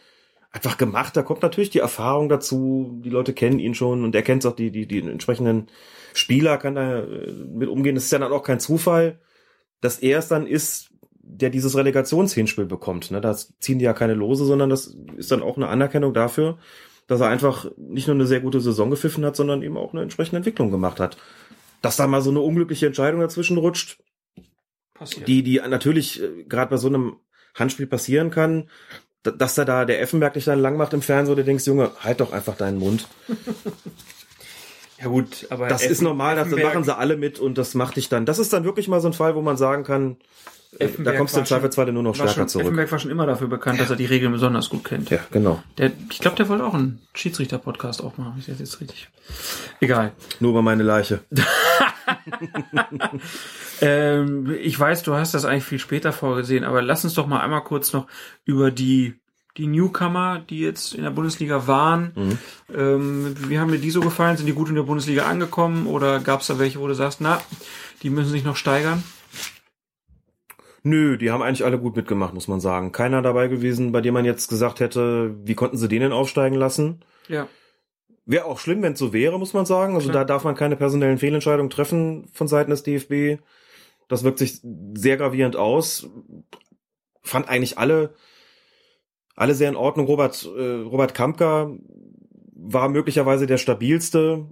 einfach gemacht. Da kommt natürlich die Erfahrung dazu. Die Leute kennen ihn schon und er kennt auch die, die, die entsprechenden Spieler, kann da äh, mit umgehen. Das ist ja dann auch kein Zufall, dass er es dann ist, der dieses Relegationshinspiel bekommt. Ne? Da ziehen die ja keine Lose, sondern das ist dann auch eine Anerkennung dafür, dass er einfach nicht nur eine sehr gute Saison gepfiffen hat, sondern eben auch eine entsprechende Entwicklung gemacht hat. Dass da mal so eine unglückliche Entscheidung dazwischen rutscht, Passiert. die, die natürlich äh, gerade bei so einem Handspiel passieren kann, dass da da der Effenberg dich dann lang macht im Fernsehen, du denkst, Junge, halt doch einfach deinen Mund. ja gut, aber Das Effen- ist normal, das, machen sie alle mit und das macht dich dann. Das ist dann wirklich mal so ein Fall, wo man sagen kann, äh, da Effenberg kommst du im Zweifelsfall nur noch stärker schon, zurück. Effenberg war schon immer dafür bekannt, dass er die Regeln besonders gut kennt. Ja, genau. Der, ich glaube, der wollte auch einen Schiedsrichter-Podcast auch machen. Ich das jetzt richtig. Egal. Nur über meine Leiche. Ähm, ich weiß, du hast das eigentlich viel später vorgesehen, aber lass uns doch mal einmal kurz noch über die die Newcomer, die jetzt in der Bundesliga waren. Mhm. Ähm, wie haben dir die so gefallen? Sind die gut in der Bundesliga angekommen oder gab es da welche, wo du sagst, na, die müssen sich noch steigern? Nö, die haben eigentlich alle gut mitgemacht, muss man sagen. Keiner dabei gewesen, bei dem man jetzt gesagt hätte, wie konnten sie den denn aufsteigen lassen? Ja. Wäre auch schlimm, wenn es so wäre, muss man sagen. Also Klar. da darf man keine personellen Fehlentscheidungen treffen von Seiten des DFB. Das wirkt sich sehr gravierend aus. Fand eigentlich alle, alle sehr in Ordnung. Robert, äh, Robert Kampka war möglicherweise der stabilste.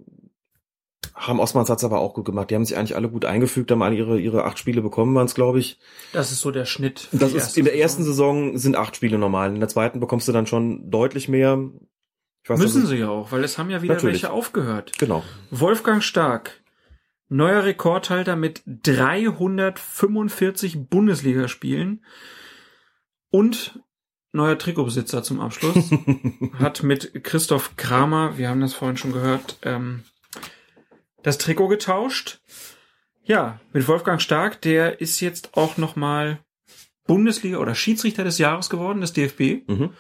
Haben Osmans hat's aber auch gut gemacht. Die haben sich eigentlich alle gut eingefügt, haben alle ihre, ihre acht Spiele bekommen, waren es, glaube ich. Das ist so der Schnitt. Das ist in der ersten Saison. Saison sind acht Spiele normal. In der zweiten bekommst du dann schon deutlich mehr. Weiß, Müssen sie ja auch, weil es haben ja wieder Natürlich. welche aufgehört. Genau. Wolfgang Stark, neuer Rekordhalter mit 345 Bundesligaspielen und neuer Trikotbesitzer zum Abschluss. hat mit Christoph Kramer, wir haben das vorhin schon gehört, ähm, das Trikot getauscht. Ja, mit Wolfgang Stark, der ist jetzt auch nochmal Bundesliga oder Schiedsrichter des Jahres geworden, des DFB. Mhm.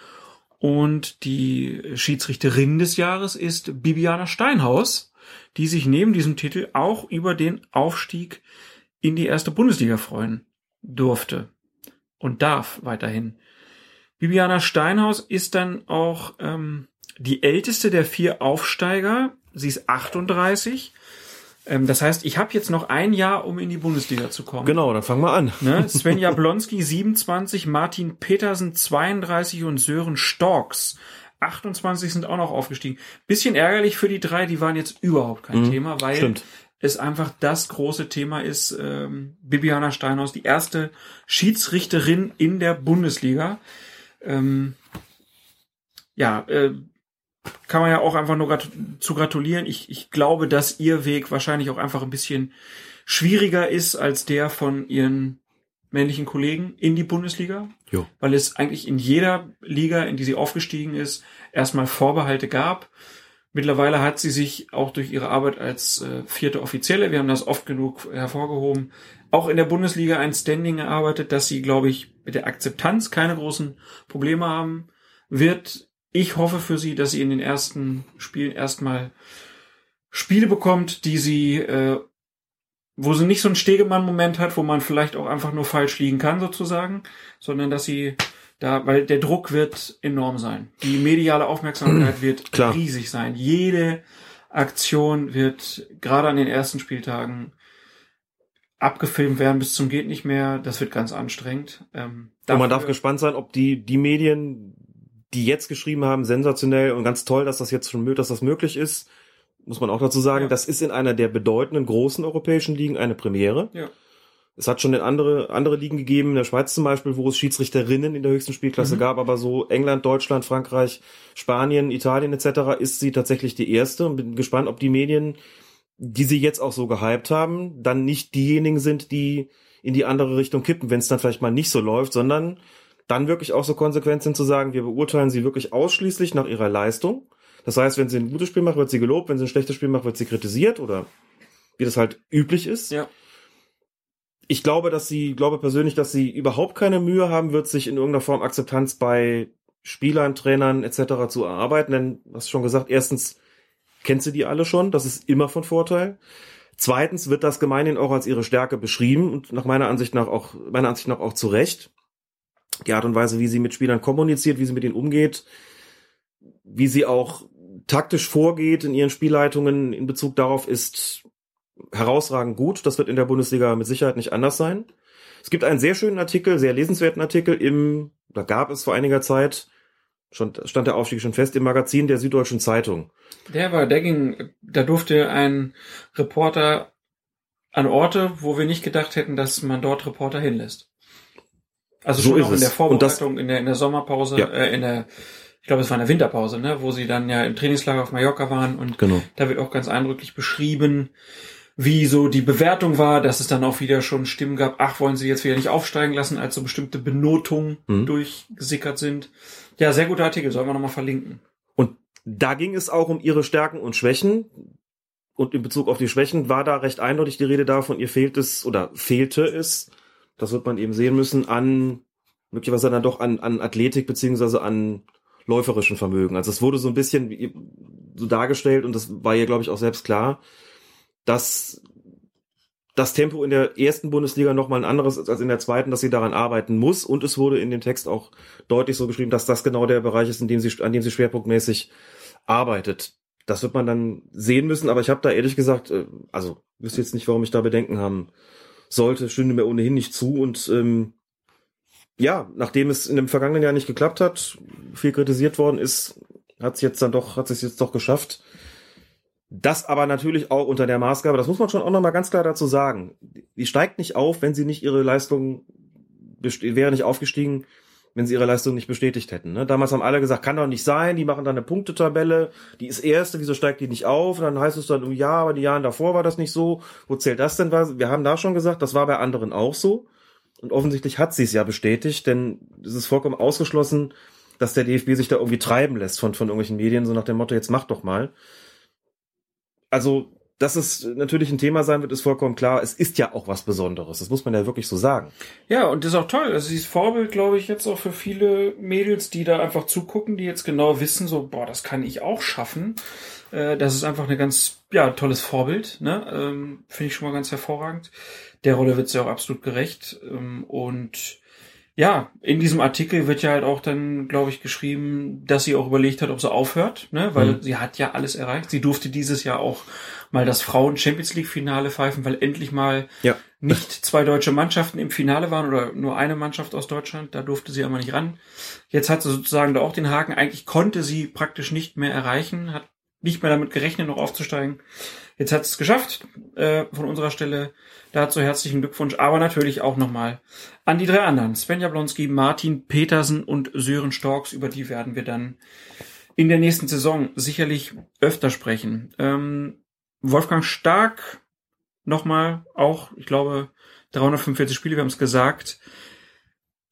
Und die Schiedsrichterin des Jahres ist Bibiana Steinhaus, die sich neben diesem Titel auch über den Aufstieg in die erste Bundesliga freuen durfte und darf weiterhin. Bibiana Steinhaus ist dann auch ähm, die älteste der vier Aufsteiger. Sie ist 38. Ähm, das heißt, ich habe jetzt noch ein Jahr, um in die Bundesliga zu kommen. Genau, dann fangen wir an. Ne? Sven Jablonski 27, Martin Petersen 32 und Sören Storks 28 sind auch noch aufgestiegen. Bisschen ärgerlich für die drei, die waren jetzt überhaupt kein Mhm, Thema, weil stimmt. es einfach das große Thema ist. Ähm, Bibiana Steinhaus, die erste Schiedsrichterin in der Bundesliga. Ähm, ja, äh, kann man ja auch einfach nur grat zu gratulieren. Ich, ich glaube, dass ihr Weg wahrscheinlich auch einfach ein bisschen schwieriger ist als der von ihren männlichen Kollegen in die Bundesliga, Jo. weil es eigentlich in jeder Liga, in die sie aufgestiegen ist, erstmal Vorbehalte gab. Mittlerweile hat sie sich auch durch ihre Arbeit als äh, vierte Offizielle, wir haben das oft genug hervorgehoben, auch in der Bundesliga ein Standing erarbeitet, dass sie, glaube ich, mit der Akzeptanz keine großen Probleme haben wird. Ich hoffe für sie, dass sie in den ersten Spielen erstmal Spiele bekommt, die sie, äh, wo sie nicht so einen Stegemann-Moment hat, wo man vielleicht auch einfach nur falsch liegen kann, sozusagen, sondern dass sie da, weil der Druck wird enorm sein. Die mediale Aufmerksamkeit wird Klar. riesig sein. Jede Aktion wird gerade an den ersten Spieltagen abgefilmt werden bis zum geht nicht mehr. Das wird ganz anstrengend. Ähm, Und man darf gespannt sein, ob die, die Medien, die jetzt geschrieben haben, sensationell und ganz toll, dass das jetzt schon, dass das möglich ist, muss man auch dazu sagen, Ja. das ist in einer der bedeutenden großen europäischen Ligen eine Premiere. Ja. Es hat schon in andere, andere Ligen gegeben, in der Schweiz zum Beispiel, wo es Schiedsrichterinnen in der höchsten Spielklasse Mhm. gab, aber so England, Deutschland, Frankreich, Spanien, Italien etc. ist sie tatsächlich die erste und bin gespannt, ob die Medien, die sie jetzt auch so gehypt haben, dann nicht diejenigen sind, die in die andere Richtung kippen, wenn es dann vielleicht mal nicht so läuft, sondern dann wirklich auch so konsequent sind zu sagen, wir beurteilen sie wirklich ausschließlich nach ihrer Leistung. Das heißt, wenn sie ein gutes Spiel macht, wird sie gelobt, wenn sie ein schlechtes Spiel macht, wird sie kritisiert oder wie das halt üblich ist. Ja. Ich glaube, dass sie, glaube persönlich, dass sie überhaupt keine Mühe haben wird, sich in irgendeiner Form Akzeptanz bei Spielern, Trainern etc. zu erarbeiten. Denn, hast du schon gesagt, erstens kennt sie die alle schon, das ist immer von Vorteil. Zweitens wird das gemeinhin auch als ihre Stärke beschrieben und nach meiner Ansicht nach auch, meiner Ansicht nach auch zu Recht. Die Art und Weise, wie sie mit Spielern kommuniziert, wie sie mit ihnen umgeht, wie sie auch taktisch vorgeht in ihren Spielleitungen in Bezug darauf ist herausragend gut. Das wird in der Bundesliga mit Sicherheit nicht anders sein. Es gibt einen sehr schönen Artikel, sehr lesenswerten Artikel im, da gab es vor einiger Zeit, schon, stand der Aufstieg schon fest, im Magazin der Süddeutschen Zeitung. Der war, der ging, da durfte ein Reporter an Orte, wo wir nicht gedacht hätten, dass man dort Reporter hinlässt. Also So schon ist auch in der Und das- Vorbereitung, in der, in der Sommerpause, Ja. äh, in der, ich glaube, es war in der Winterpause, ne, wo sie dann ja im Trainingslager auf Mallorca waren und Genau. da wird auch ganz eindrücklich beschrieben, wie so die Bewertung war, dass es dann auch wieder schon Stimmen gab, ach, wollen sie jetzt wieder nicht aufsteigen lassen, als so bestimmte Benotungen Mhm. durchgesickert sind. Ja, sehr guter Artikel, sollen wir nochmal verlinken. Und da ging es auch um ihre Stärken und Schwächen. Und in Bezug auf die Schwächen war da recht eindeutig die Rede davon, ihr fehlt es oder fehlte es, das wird man eben sehen müssen, an möglicherweise dann doch an, an Athletik beziehungsweise an läuferischen Vermögen. Also es wurde so ein bisschen so dargestellt und das war ihr, glaube ich, auch selbst klar, dass das Tempo in der ersten Bundesliga noch mal ein anderes ist als in der zweiten, dass sie daran arbeiten muss. Und es wurde in dem Text auch deutlich so geschrieben, dass das genau der Bereich ist, in dem sie, an dem sie schwerpunktmäßig arbeitet. Das wird man dann sehen müssen, aber ich habe da ehrlich gesagt, äh, also wüsste jetzt nicht, warum ich da Bedenken haben sollte, stünde mir ohnehin nicht zu. Und ähm, ja, nachdem es in dem vergangenen Jahr nicht geklappt hat, viel kritisiert worden ist, hat es jetzt dann doch, hat es jetzt doch geschafft. Das aber natürlich auch unter der Maßgabe, das muss man schon auch nochmal ganz klar dazu sagen. Die steigt nicht auf, wenn sie nicht ihre Leistung wäre nicht aufgestiegen, wenn sie ihre Leistung nicht bestätigt hätten. Ne? Damals haben alle gesagt, kann doch nicht sein, die machen dann eine Punktetabelle, die ist erste, wieso steigt die nicht auf? Und dann heißt es dann, oh ja, aber die Jahren davor war das nicht so. Wo zählt das denn? Wir haben da schon gesagt, das war bei anderen auch so. Und offensichtlich hat sie es ja bestätigt, denn es ist vollkommen ausgeschlossen, dass der DFB sich da irgendwie treiben lässt von, von irgendwelchen Medien, so nach dem Motto, jetzt mach doch mal. Also dass es natürlich ein Thema sein wird, ist vollkommen klar. Es ist ja auch was Besonderes. Das muss man ja wirklich so sagen. Ja, und das ist auch toll. Also dieses Vorbild, glaube ich, jetzt auch für viele Mädels, die da einfach zugucken, die jetzt genau wissen, so, boah, das kann ich auch schaffen. Äh, das ist einfach eine ganz, ja, tolles Vorbild. Ne? Ähm, Finde ich schon mal ganz hervorragend. Der Rolle wird sie auch absolut gerecht. Ähm, und ja, in diesem Artikel wird ja halt auch dann, glaube ich, geschrieben, dass sie auch überlegt hat, ob sie aufhört, ne? weil mhm. sie hat ja alles erreicht. Sie durfte dieses Jahr auch mal das Frauen Champions League Finale pfeifen, weil endlich mal ja. nicht zwei deutsche Mannschaften im Finale waren oder nur eine Mannschaft aus Deutschland. Da durfte sie aber nicht ran. Jetzt hat sie sozusagen da auch den Haken. Eigentlich konnte sie praktisch nicht mehr erreichen, hat nicht mehr damit gerechnet, noch aufzusteigen. Jetzt hat es geschafft. Äh, von unserer Stelle dazu herzlichen Glückwunsch. Aber natürlich auch nochmal an die drei anderen. Svenja Blonski, Martin Petersen und Sören Storks. Über die werden wir dann in der nächsten Saison sicherlich öfter sprechen. Ähm, Wolfgang Stark nochmal auch, ich glaube, 345 Spiele, wir haben es gesagt,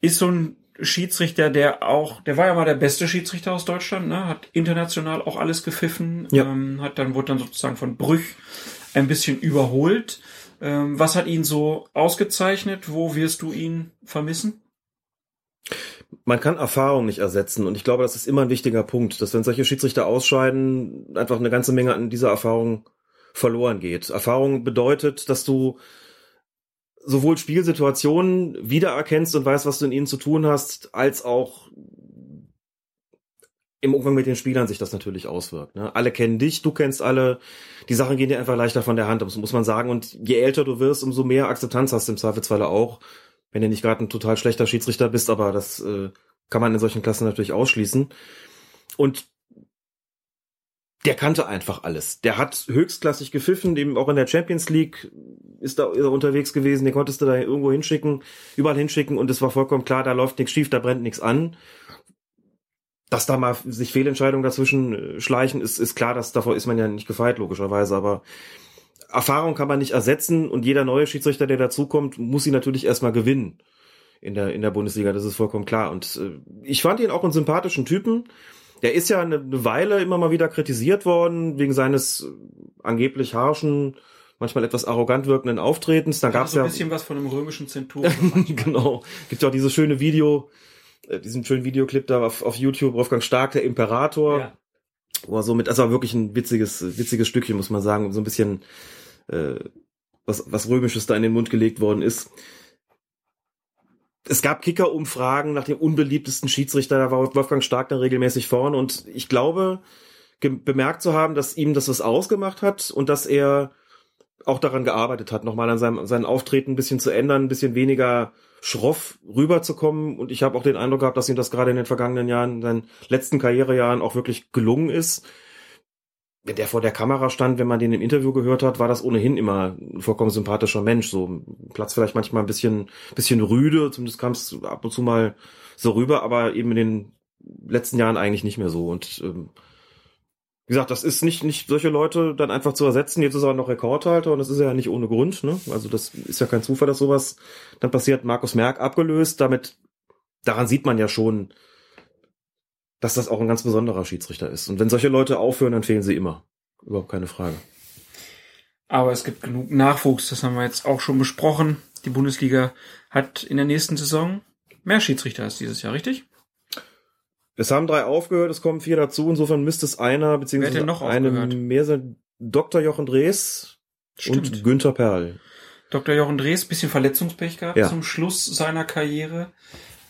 ist so ein Schiedsrichter, der auch, der war ja mal der beste Schiedsrichter aus Deutschland, ne? hat international auch alles gepfiffen, ja. ähm, hat dann wurde dann sozusagen von Brüch ein bisschen überholt. Ähm, was hat ihn so ausgezeichnet? Wo wirst du ihn vermissen? Man kann Erfahrung nicht ersetzen und ich glaube, das ist immer ein wichtiger Punkt, dass wenn solche Schiedsrichter ausscheiden, einfach eine ganze Menge an dieser Erfahrung verloren geht. Erfahrung bedeutet, dass du sowohl Spielsituationen wiedererkennst und weißt, was du in ihnen zu tun hast, als auch im Umgang mit den Spielern sich das natürlich auswirkt. Ne? Alle kennen dich, du kennst alle. Die Sachen gehen dir einfach leichter von der Hand, das muss man sagen. Und je älter du wirst, umso mehr Akzeptanz hast du im Zweifelsfalle auch, wenn du nicht gerade ein total schlechter Schiedsrichter bist, aber das äh, kann man in solchen Klassen natürlich ausschließen. Und der kannte einfach alles. Der hat höchstklassig gepfiffen, dem auch in der Champions League ist da, er unterwegs gewesen, den konntest du da irgendwo hinschicken, überall hinschicken und es war vollkommen klar, da läuft nichts schief, da brennt nichts an. Dass da mal sich Fehlentscheidungen dazwischen äh, schleichen, ist, ist klar, dass davor ist man ja nicht gefeit, logischerweise, aber Erfahrung kann man nicht ersetzen und jeder neue Schiedsrichter, der dazukommt, muss sie natürlich erstmal gewinnen in der, in der Bundesliga, das ist vollkommen klar. Und äh, ich fand ihn auch einen sympathischen Typen der ist ja eine, Weile immer mal wieder kritisiert worden, wegen seines äh, angeblich harschen, manchmal etwas arrogant wirkenden Auftretens. Dann gab's so ja ein bisschen was von einem römischen Zenturion. genau. Gibt ja auch dieses schöne Video, äh, diesen schönen Videoclip da auf, auf YouTube, Wolfgang Stark, der Imperator. Ja. Wo er so mit, also wirklich ein witziges, witziges Stückchen, muss man sagen, so ein bisschen äh, was, was Römisches da in den Mund gelegt worden ist es gab Kicker-Umfragen nach dem unbeliebtesten Schiedsrichter, da war Wolfgang Stark dann regelmäßig vorne und ich glaube, bemerkt zu haben, dass ihm das was ausgemacht hat und dass er auch daran gearbeitet hat, nochmal an seinem seinem Auftreten ein bisschen zu ändern, ein bisschen weniger schroff rüberzukommen. Und ich habe auch den Eindruck gehabt, dass ihm das gerade in den vergangenen Jahren, in seinen letzten Karrierejahren auch wirklich gelungen ist wenn der vor der Kamera stand, wenn man den im Interview gehört hat, war das ohnehin immer ein vollkommen sympathischer Mensch. So Platz vielleicht manchmal ein bisschen, bisschen rüde, zumindest kam es ab und zu mal so rüber, aber eben in den letzten Jahren eigentlich nicht mehr so. Und ähm, wie gesagt, das ist nicht, nicht solche Leute dann einfach zu ersetzen. Jetzt ist er noch Rekordhalter und das ist ja nicht ohne Grund. Ne? Also das ist ja kein Zufall, dass sowas dann passiert. Markus Merck abgelöst, damit daran sieht man ja schon, dass das auch ein ganz besonderer Schiedsrichter ist. Und wenn solche Leute aufhören, dann fehlen sie immer. Überhaupt keine Frage. Aber es gibt genug Nachwuchs, das haben wir jetzt auch schon besprochen. Die Bundesliga hat in der nächsten Saison mehr Schiedsrichter als dieses Jahr, richtig? Es haben drei aufgehört, es kommen vier dazu, insofern müsste es einer, beziehungsweise eine mehr sein. Dr. Jochen Drees Stimmt. und Günther Perl. Dr. Jochen Drees, bisschen Verletzungspech gehabt ja. zum Schluss seiner Karriere.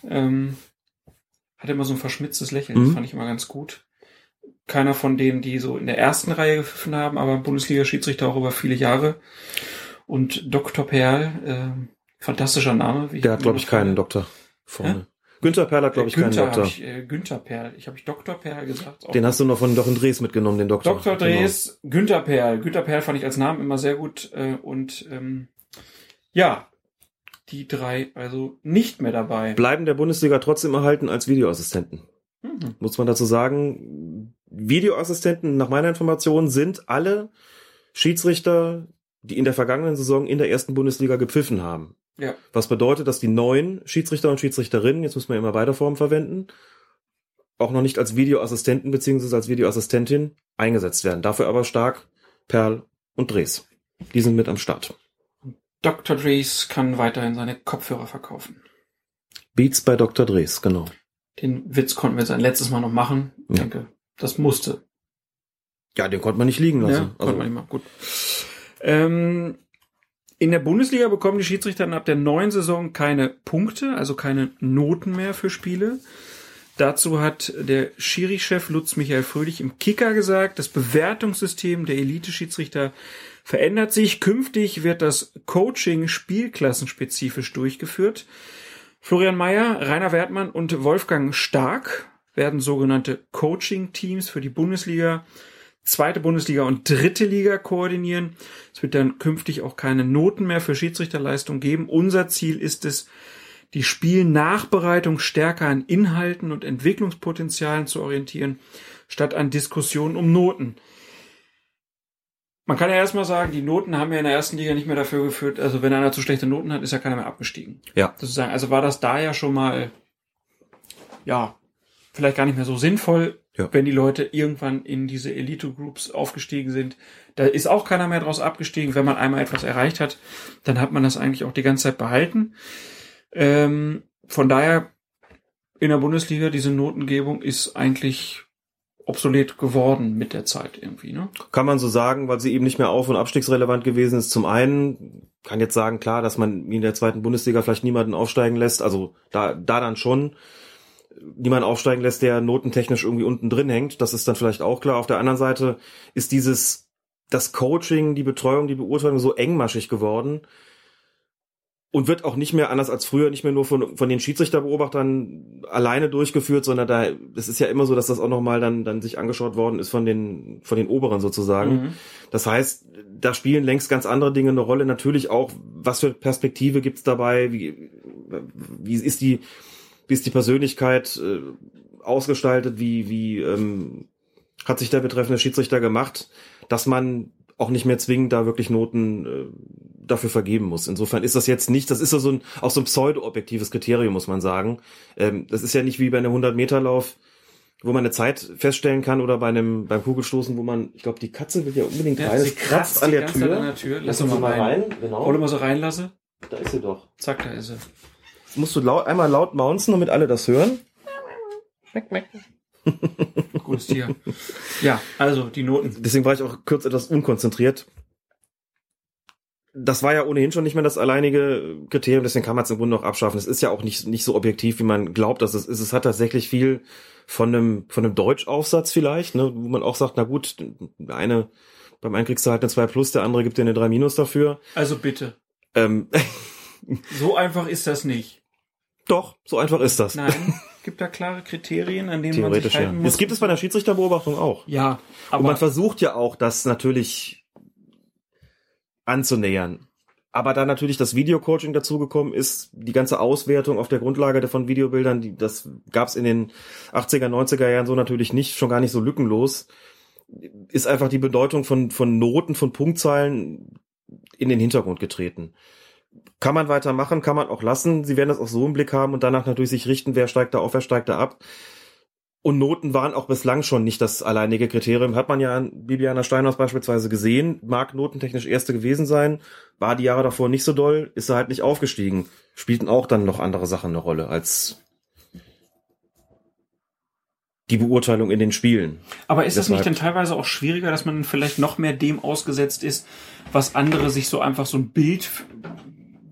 Ähm, hatte immer so ein verschmitztes Lächeln, mhm. das fand ich immer ganz gut. Keiner von denen, die so in der ersten Reihe gepfiffen haben, aber Bundesliga-Schiedsrichter auch über viele Jahre. Und Dr. Perl, äh, fantastischer Name. der hat, glaube ich, keinen Doktor vorne. Hä? Günther Perl hat, glaube ich, Günther keinen Doktor. Ich, äh, Günther Perl. Ich habe ich Dr. Perl gesagt. Den hast du noch von Doch Dres mitgenommen, den Doktor. Dr. Dres, genau. Günther Perl. Günther Perl fand ich als Namen immer sehr gut. Äh, und ähm, ja, die drei also nicht mehr dabei. Bleiben der Bundesliga trotzdem erhalten als Videoassistenten. Mhm. Muss man dazu sagen, Videoassistenten nach meiner Information sind alle Schiedsrichter, die in der vergangenen Saison in der ersten Bundesliga gepfiffen haben. Ja. Was bedeutet, dass die neuen Schiedsrichter und Schiedsrichterinnen, jetzt muss man immer beide Formen verwenden, auch noch nicht als Videoassistenten beziehungsweise als Videoassistentin eingesetzt werden. Dafür aber stark Perl und Dres. Die sind mit am Start. Dr. Dres kann weiterhin seine Kopfhörer verkaufen. Beats bei Dr. Dres, genau. Den Witz konnten wir jetzt ein letztes Mal noch machen. Ich Ja. denke, das musste. Ja, den konnte man nicht liegen lassen. Ja, konnte man nicht mal. Gut. Ähm, in der Bundesliga bekommen die Schiedsrichter ab der neuen Saison keine Punkte, also keine Noten mehr für Spiele. Dazu hat der Schiri-Chef Lutz Michael Fröhlich im Kicker gesagt, das Bewertungssystem der Elite-Schiedsrichter verändert sich. Künftig wird das Coaching spielklassenspezifisch durchgeführt. Florian Mayer, Rainer Wertmann und Wolfgang Stark werden sogenannte Coaching-Teams für die Bundesliga, zweite Bundesliga und dritte Liga koordinieren. Es wird dann künftig auch keine Noten mehr für Schiedsrichterleistung geben. Unser Ziel ist es, die Spielnachbereitung stärker an Inhalten und Entwicklungspotenzialen zu orientieren, statt an Diskussionen um Noten. Man kann ja erstmal sagen, die Noten haben ja in der ersten Liga nicht mehr dafür geführt, also wenn einer zu schlechte Noten hat, ist ja keiner mehr abgestiegen. Ja. Sozusagen, also war das da ja schon mal, ja, vielleicht gar nicht mehr so sinnvoll, Ja. wenn die Leute irgendwann in diese Elite-Groups aufgestiegen sind. Da ist auch keiner mehr draus abgestiegen. Wenn man einmal etwas erreicht hat, dann hat man das eigentlich auch die ganze Zeit behalten. Ähm, von daher, in der Bundesliga, diese Notengebung ist eigentlich obsolet geworden mit der Zeit irgendwie, ne? Kann man so sagen, weil sie eben nicht mehr auf- und abstiegsrelevant gewesen ist. Zum einen kann jetzt sagen, klar, dass man in der zweiten Bundesliga vielleicht niemanden aufsteigen lässt, also da, da dann schon niemanden aufsteigen lässt, der notentechnisch irgendwie unten drin hängt. Das ist dann vielleicht auch klar. Auf der anderen Seite ist dieses, das Coaching, die Betreuung, die Beurteilung so engmaschig geworden und wird auch nicht mehr anders als früher, nicht mehr nur von, von den Schiedsrichterbeobachtern alleine durchgeführt, sondern da, es ist ja immer so, dass das auch nochmal dann, dann sich angeschaut worden ist von den, von den Oberen sozusagen. Mhm. Das heißt, da spielen längst ganz andere Dinge eine Rolle. Natürlich auch, was für Perspektive gibt's dabei? Wie, wie ist die, wie ist die Persönlichkeit äh, ausgestaltet? Wie, wie ähm, hat sich der betreffende Schiedsrichter gemacht, dass man auch nicht mehr zwingend da wirklich Noten äh, dafür vergeben muss. Insofern ist das jetzt nicht, das ist so ein, auch so ein pseudo-objektives Kriterium, muss man sagen. Ähm, das ist ja nicht wie bei einem 100-Meter-Lauf, wo man eine Zeit feststellen kann oder bei einem beim Kugelstoßen, wo man, ich glaube, die Katze will ja unbedingt rein. sie Es kratzt an der Tür. An der Tür. Lass uns uns mal rein. Genau. Hol mal so reinlasse. Da ist sie doch. Zack, da ist sie. Jetzt musst du laut, einmal laut mounzen, damit alle das hören. Gutes Tier. ja, also die Noten. Deswegen war ich auch kurz etwas unkonzentriert. Das war ja ohnehin schon nicht mehr das alleinige Kriterium, deswegen kann man es im Grunde noch abschaffen. Es ist ja auch nicht, nicht so objektiv, wie man glaubt, dass es ist. Es hat tatsächlich viel von einem, von einem Deutschaufsatz vielleicht, ne, wo man auch sagt, na gut, der eine, beim einen kriegst du halt eine 2 plus, der andere gibt dir eine 3 minus dafür. Also bitte. Ähm, So einfach ist das nicht. doch, so einfach ist das. Nein, gibt da klare Kriterien, an denen man sich Theoretisch ja. halten muss. Das gibt es bei der Schiedsrichterbeobachtung auch. Ja, Und aber man versucht ja auch, das natürlich anzunähern. Aber da natürlich das Videocoaching dazugekommen ist, die ganze Auswertung auf der Grundlage von Videobildern, die, das gab es in den 80er, 90er Jahren so natürlich nicht, schon gar nicht so lückenlos, ist einfach die Bedeutung von, von Noten, von Punktzahlen in den Hintergrund getreten. Kann man weitermachen, kann man auch lassen. Sie werden das auch so im Blick haben und danach natürlich sich richten, wer steigt da auf, wer steigt da ab. Und Noten waren auch bislang schon nicht das alleinige Kriterium. Hat man ja an Bibiana Steinhaus beispielsweise gesehen. Mag notentechnisch erste gewesen sein. War die Jahre davor nicht so doll. Ist er halt nicht aufgestiegen. Spielten auch dann noch andere Sachen eine Rolle als die Beurteilung in den Spielen. Aber ist es nicht Deshalb- denn teilweise auch schwieriger, dass man vielleicht noch mehr dem ausgesetzt ist, was andere sich so einfach so ein Bild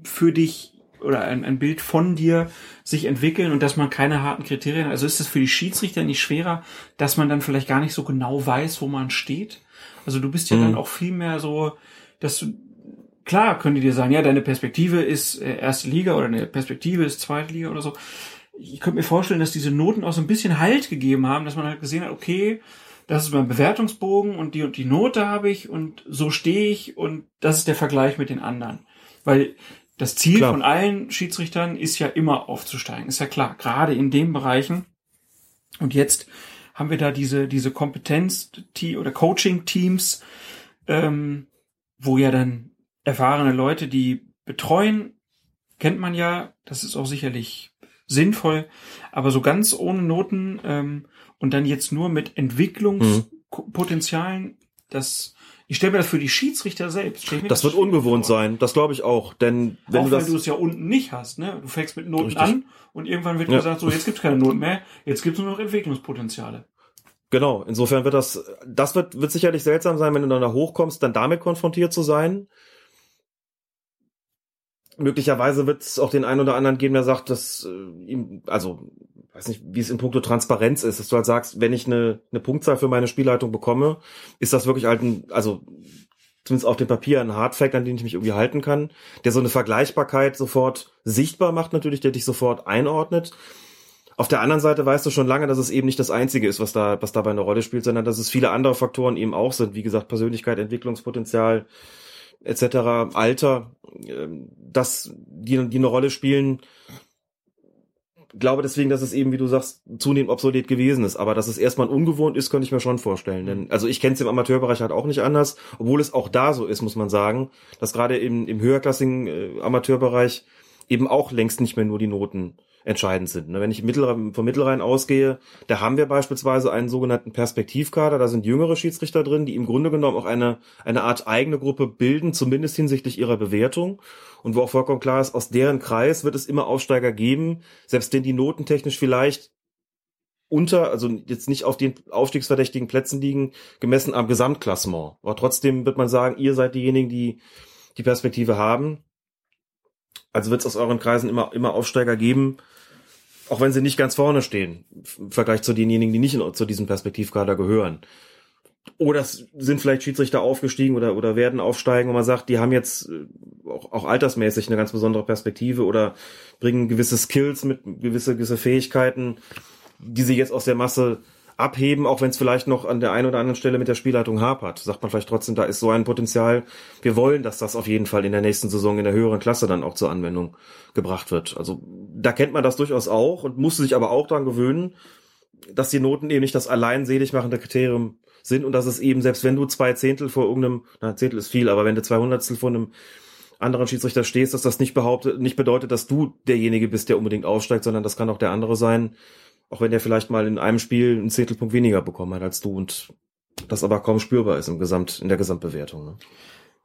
für dich oder ein, ein Bild von dir sich entwickeln und dass man keine harten Kriterien, also ist es für die Schiedsrichter nicht schwerer, dass man dann vielleicht gar nicht so genau weiß, wo man steht? Also du bist ja Mhm. dann auch viel mehr so, dass du, klar können die dir sagen, ja, deine Perspektive ist äh, erste Liga oder eine Perspektive ist zweite Liga oder so. Ich könnte mir vorstellen, dass diese Noten auch so ein bisschen Halt gegeben haben, dass man halt gesehen hat, okay, das ist mein Bewertungsbogen und die und die Note habe ich und so stehe ich und das ist der Vergleich mit den anderen. Weil Das Ziel Klar. von allen Schiedsrichtern ist ja immer aufzusteigen, ist ja klar. Gerade in den Bereichen. Und jetzt haben wir da diese, diese Kompetenz- oder Coaching-Teams, ähm, wo ja dann erfahrene Leute, die betreuen, kennt man ja, das ist auch sicherlich sinnvoll, aber so ganz ohne Noten ähm, und dann jetzt nur mit Entwicklungspotenzialen, das ich stelle mir das für die Schiedsrichter selbst. mir Das wird ungewohnt vor. sein, das glaube ich auch. Denn wenn auch du weil das. du es ja unten nicht hast, ne? Du fängst mit Noten Richtig. an und irgendwann wird Ja. gesagt, so jetzt gibt's keine Noten mehr, jetzt gibt's nur noch Entwicklungspotenziale. Genau, insofern wird das, das wird, wird sicherlich seltsam sein, wenn du dann da hochkommst, dann damit konfrontiert zu sein. Möglicherweise wird es auch den einen oder anderen geben, der sagt, dass äh, ihm, also weiß nicht, wie es in puncto Transparenz ist, dass du halt sagst, wenn ich eine, eine Punktzahl für meine Spielleitung bekomme, ist das wirklich halt ein, also zumindest auf dem Papier ein Hardfact, an den ich mich irgendwie halten kann, der so eine Vergleichbarkeit sofort sichtbar macht natürlich, der dich sofort einordnet. Auf der anderen Seite weißt du schon lange, dass es eben nicht das Einzige ist, was da, was dabei eine Rolle spielt, sondern dass es viele andere Faktoren eben auch sind. Wie gesagt, Persönlichkeit, Entwicklungspotenzial etc., Alter, ähm, dass die, die eine Rolle spielen. Glaube deswegen, dass es eben, wie du sagst, zunehmend obsolet gewesen ist. Aber dass es erstmal ungewohnt ist, könnte ich mir schon vorstellen. Denn, also ich kenne es im Amateurbereich halt auch nicht anders, obwohl es auch da so ist, muss man sagen, dass gerade im, im höherklassigen äh, Amateurbereich eben auch längst nicht mehr nur die Noten entscheidend sind. Ne? Wenn ich vom Mittelrhein ausgehe, da haben wir beispielsweise einen sogenannten Perspektivkader, da sind jüngere Schiedsrichter drin, die im Grunde genommen auch eine, eine Art eigene Gruppe bilden, zumindest hinsichtlich ihrer Bewertung. Und wo auch vollkommen klar ist, aus deren Kreis wird es immer Aufsteiger geben, selbst wenn die notentechnisch vielleicht unter, also jetzt nicht auf den aufstiegsverdächtigen Plätzen liegen, gemessen am Gesamtklassement. Aber trotzdem wird man sagen, ihr seid diejenigen, die die Perspektive haben. Also wird es aus euren Kreisen immer, immer Aufsteiger geben, auch wenn sie nicht ganz vorne stehen, im Vergleich zu denjenigen, die nicht in, zu diesem Perspektivkader gehören. Oder sind vielleicht Schiedsrichter aufgestiegen oder, oder werden aufsteigen, wo man sagt, die haben jetzt äh, auch, auch altersmäßig eine ganz besondere Perspektive oder bringen gewisse Skills mit, gewisse, gewisse Fähigkeiten, die sie jetzt aus der Masse abheben, auch wenn es vielleicht noch an der einen oder anderen Stelle mit der Spielleitung hapert. Sagt man vielleicht trotzdem, da ist so ein Potenzial. Wir wollen, dass das auf jeden Fall in der nächsten Saison in der höheren Klasse dann auch zur Anwendung gebracht wird. Also da kennt man das durchaus auch und muss sich aber auch daran gewöhnen, dass die Noten eben nicht das allein selig machende Kriterium sind und dass es eben, selbst wenn du zwei Zehntel vor irgendeinem, na, Zehntel ist viel, aber wenn du zwei Hundertstel vor einem anderen Schiedsrichter stehst, dass das nicht behauptet, nicht bedeutet, dass du derjenige bist, der unbedingt aufsteigt, sondern das kann auch der andere sein, auch wenn der vielleicht mal in einem Spiel einen Zehntelpunkt weniger bekommen hat als du und das aber kaum spürbar ist im Gesamt, in der Gesamtbewertung. Ne?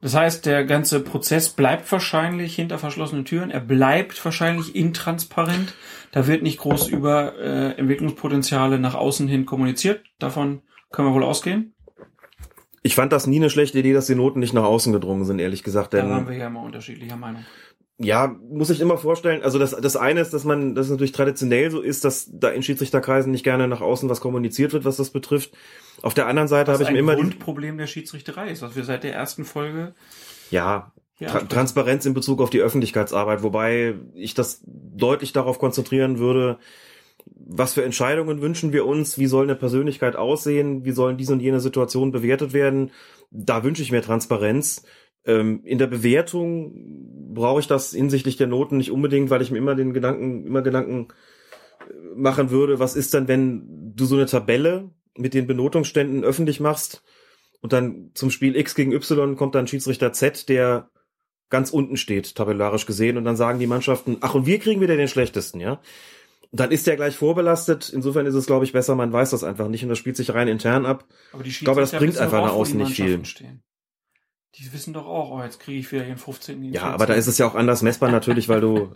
Das heißt, der ganze Prozess bleibt wahrscheinlich hinter verschlossenen Türen. Er bleibt wahrscheinlich intransparent. Da wird nicht groß über äh, Entwicklungspotenziale nach außen hin kommuniziert. Davon können wir wohl ausgehen. Ich fand das nie eine schlechte Idee, dass die Noten nicht nach außen gedrungen sind, ehrlich gesagt. Denn Da waren wir ja immer unterschiedlicher Meinung. Ja, muss ich immer vorstellen, also das, das eine ist, dass man, das natürlich traditionell so ist, dass da in Schiedsrichterkreisen nicht gerne nach außen was kommuniziert wird, was das betrifft. Auf der anderen Seite Das habe ich mir immer die, Grundproblem der Schiedsrichterei ist, was wir seit der ersten Folge ja, Ja, Tra Transparenz in Bezug auf die Öffentlichkeitsarbeit, wobei ich das deutlich darauf konzentrieren würde, was für Entscheidungen wünschen wir uns, wie soll eine Persönlichkeit aussehen, wie sollen diese und jene Situationen bewertet werden. Da wünsche ich mehr Transparenz. Ähm, in der Bewertung brauche ich das hinsichtlich der Noten nicht unbedingt, weil ich mir immer den Gedanken, immer Gedanken äh, machen würde, was ist dann, wenn du so eine Tabelle mit den Benotungsständen öffentlich machst und dann zum Spiel X gegen Y kommt dann Schiedsrichter Z, der ganz unten steht, tabellarisch gesehen, und dann sagen die Mannschaften, ach, und wir kriegen wieder den schlechtesten, ja. Dann ist der gleich vorbelastet. Insofern ist es, glaube ich, besser, man weiß das einfach nicht und das spielt sich rein intern ab. Aber die Ich glaube, das bringt einfach nach außen nicht viel. Stehen. Die wissen doch auch, oh, jetzt kriege ich wieder den 15. den Ja, 14.. aber da ist es ja auch anders messbar natürlich, weil du,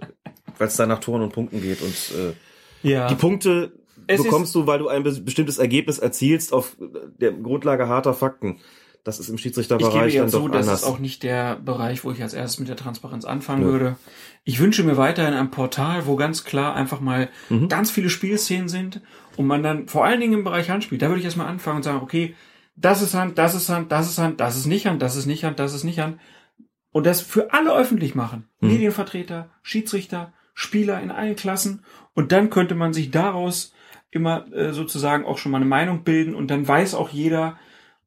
weil es da nach Toren und Punkten geht und äh, ja. die Punkte Es bekommst du, weil du ein be- bestimmtes Ergebnis erzielst auf der Grundlage harter Fakten. Das ist im Ich gebe Schiedsrichterbereich ja dann zu, doch das anders. ist auch nicht der Bereich, wo ich als erstes mit der Transparenz anfangen Nö. würde. Ich wünsche mir weiterhin ein Portal, wo ganz klar einfach mal Mhm. ganz viele Spielszenen sind und man dann vor allen Dingen im Bereich Handspiel, da würde ich erstmal anfangen und sagen, okay, das ist Hand, das ist Hand, das ist Hand, das ist nicht Hand, das ist nicht Hand, das ist nicht Hand. Und das für alle öffentlich machen. Mhm. Medienvertreter, Schiedsrichter, Spieler in allen Klassen. Und dann könnte man sich daraus immer äh, sozusagen auch schon mal eine Meinung bilden und dann weiß auch jeder,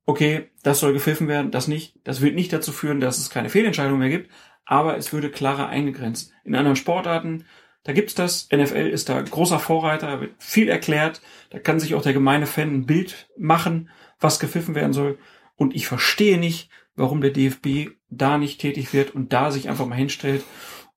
okay, das soll gepfiffen werden, das nicht. Das wird nicht dazu führen, dass es keine Fehlentscheidung mehr gibt, aber es würde klarer eingegrenzt. In anderen Sportarten, da gibt's das. NFL ist da großer Vorreiter, wird viel erklärt. Da kann sich auch der gemeine Fan ein Bild machen, was gepfiffen werden soll. Und ich verstehe nicht, warum der DFB da nicht tätig wird und da sich einfach mal hinstellt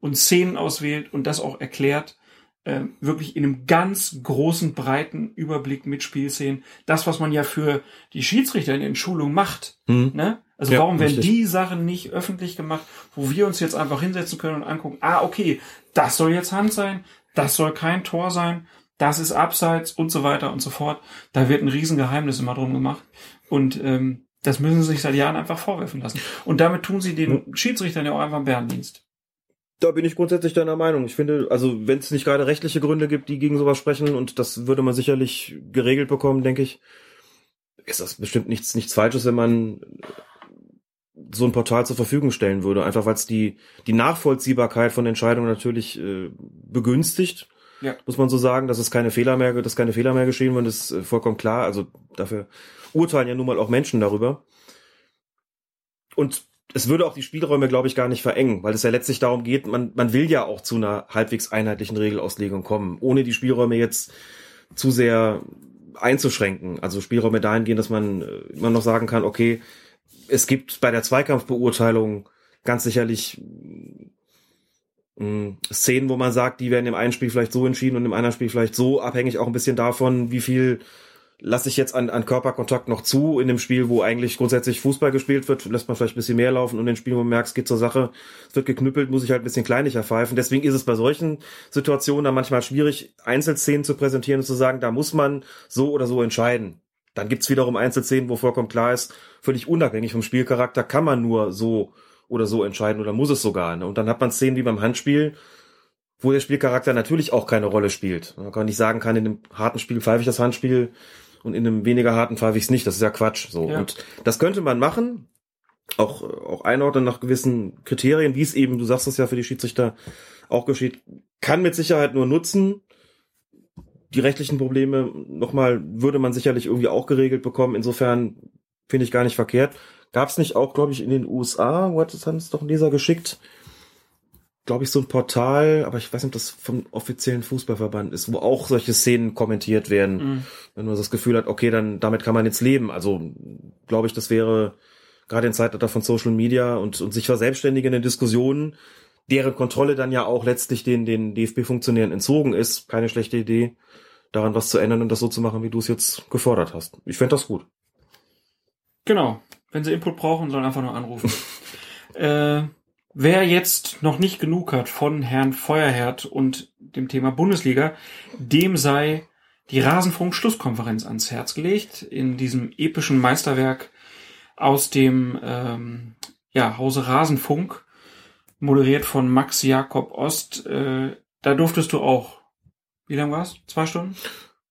und Szenen auswählt und das auch erklärt, äh, wirklich in einem ganz großen, breiten Überblick mit Spielszenen. Das, was man ja für die Schiedsrichter in den Schulungen macht. Mhm. Ne? Also Ja, warum werden richtig. die Sachen nicht öffentlich gemacht, wo wir uns jetzt einfach hinsetzen können und angucken, ah, okay, das soll jetzt Hand sein, das soll kein Tor sein, das ist Abseits und so weiter und so fort. Da wird ein Riesengeheimnis immer drum gemacht. Und ähm, das müssen sie sich seit Jahren einfach vorwerfen lassen. Und damit tun sie den Schiedsrichtern ja auch einfach einen Bärendienst. Da bin ich grundsätzlich deiner Meinung. Ich finde, also wenn es nicht gerade rechtliche Gründe gibt, die gegen sowas sprechen, und das würde man sicherlich geregelt bekommen, denke ich, ist das bestimmt nichts, nichts Falsches, wenn man so ein Portal zur Verfügung stellen würde. Einfach weil es die, die Nachvollziehbarkeit von Entscheidungen natürlich äh, begünstigt. Ja. Muss man so sagen, dass es keine Fehler mehr, dass keine Fehler mehr geschehen werden, das ist äh, vollkommen klar. Also dafür urteilen ja nun mal auch Menschen darüber. Und es würde auch die Spielräume, glaube ich, gar nicht verengen, weil es ja letztlich darum geht, man, man will ja auch zu einer halbwegs einheitlichen Regelauslegung kommen, ohne die Spielräume jetzt zu sehr einzuschränken. Also Spielräume dahingehend, dass man äh, immer noch sagen kann, okay, es gibt bei der Zweikampfbeurteilung ganz sicherlich mh, Szenen, wo man sagt, die werden im einen Spiel vielleicht so entschieden und im anderen Spiel vielleicht so, abhängig auch ein bisschen davon, wie viel lasse ich jetzt an, an Körperkontakt noch zu. In dem Spiel, wo eigentlich grundsätzlich Fußball gespielt wird, lässt man vielleicht ein bisschen mehr laufen und in Spielen, wo man merkt, es geht zur Sache, es wird geknüppelt, muss ich halt ein bisschen kleinlicher pfeifen. Deswegen ist es bei solchen Situationen dann manchmal schwierig, Einzelszenen zu präsentieren und zu sagen, da muss man so oder so entscheiden. Dann gibt's wiederum Einzelszenen, wo vollkommen klar ist, völlig unabhängig vom Spielcharakter kann man nur so oder so entscheiden oder muss es sogar. Ne? Und dann hat man Szenen wie beim Handspiel, wo der Spielcharakter natürlich auch keine Rolle spielt. Man kann nicht sagen, kann in einem harten Spiel pfeife ich das Handspiel und in einem weniger harten pfeife ich es nicht. Das ist ja Quatsch. So. Ja. Und das könnte man machen, auch, auch einordnen nach gewissen Kriterien, wie es eben, du sagst es ja für die Schiedsrichter auch geschieht, kann mit Sicherheit nur nutzen. Die rechtlichen Probleme, nochmal, würde man sicherlich irgendwie auch geregelt bekommen. Insofern finde ich gar nicht verkehrt. Gab es nicht auch, glaube ich, in den USA, wo hat es doch ein Leser geschickt, glaube ich, so ein Portal, aber ich weiß nicht, ob das vom offiziellen Fußballverband ist, wo auch solche Szenen kommentiert werden. Mhm. Wenn man das Gefühl hat, okay, dann damit kann man jetzt leben. Also glaube ich, das wäre gerade in Zeitalter von Social Media und, und sich verselbstständigende Diskussionen, deren Kontrolle dann ja auch letztlich den, den DFB-Funktionären entzogen ist, keine schlechte Idee, daran was zu ändern und das so zu machen, wie du es jetzt gefordert hast. Ich fände das gut. Genau. Wenn sie Input brauchen, sollen einfach nur anrufen. äh, wer jetzt noch nicht genug hat von Herrn Feuerherd und dem Thema Bundesliga, dem sei die Rasenfunk-Schlusskonferenz ans Herz gelegt. In diesem epischen Meisterwerk aus dem ähm, ja, Hause Rasenfunk, moderiert von Max Jakob Ost. Äh, da durftest du auch. Wie lang war's? Zwei Stunden?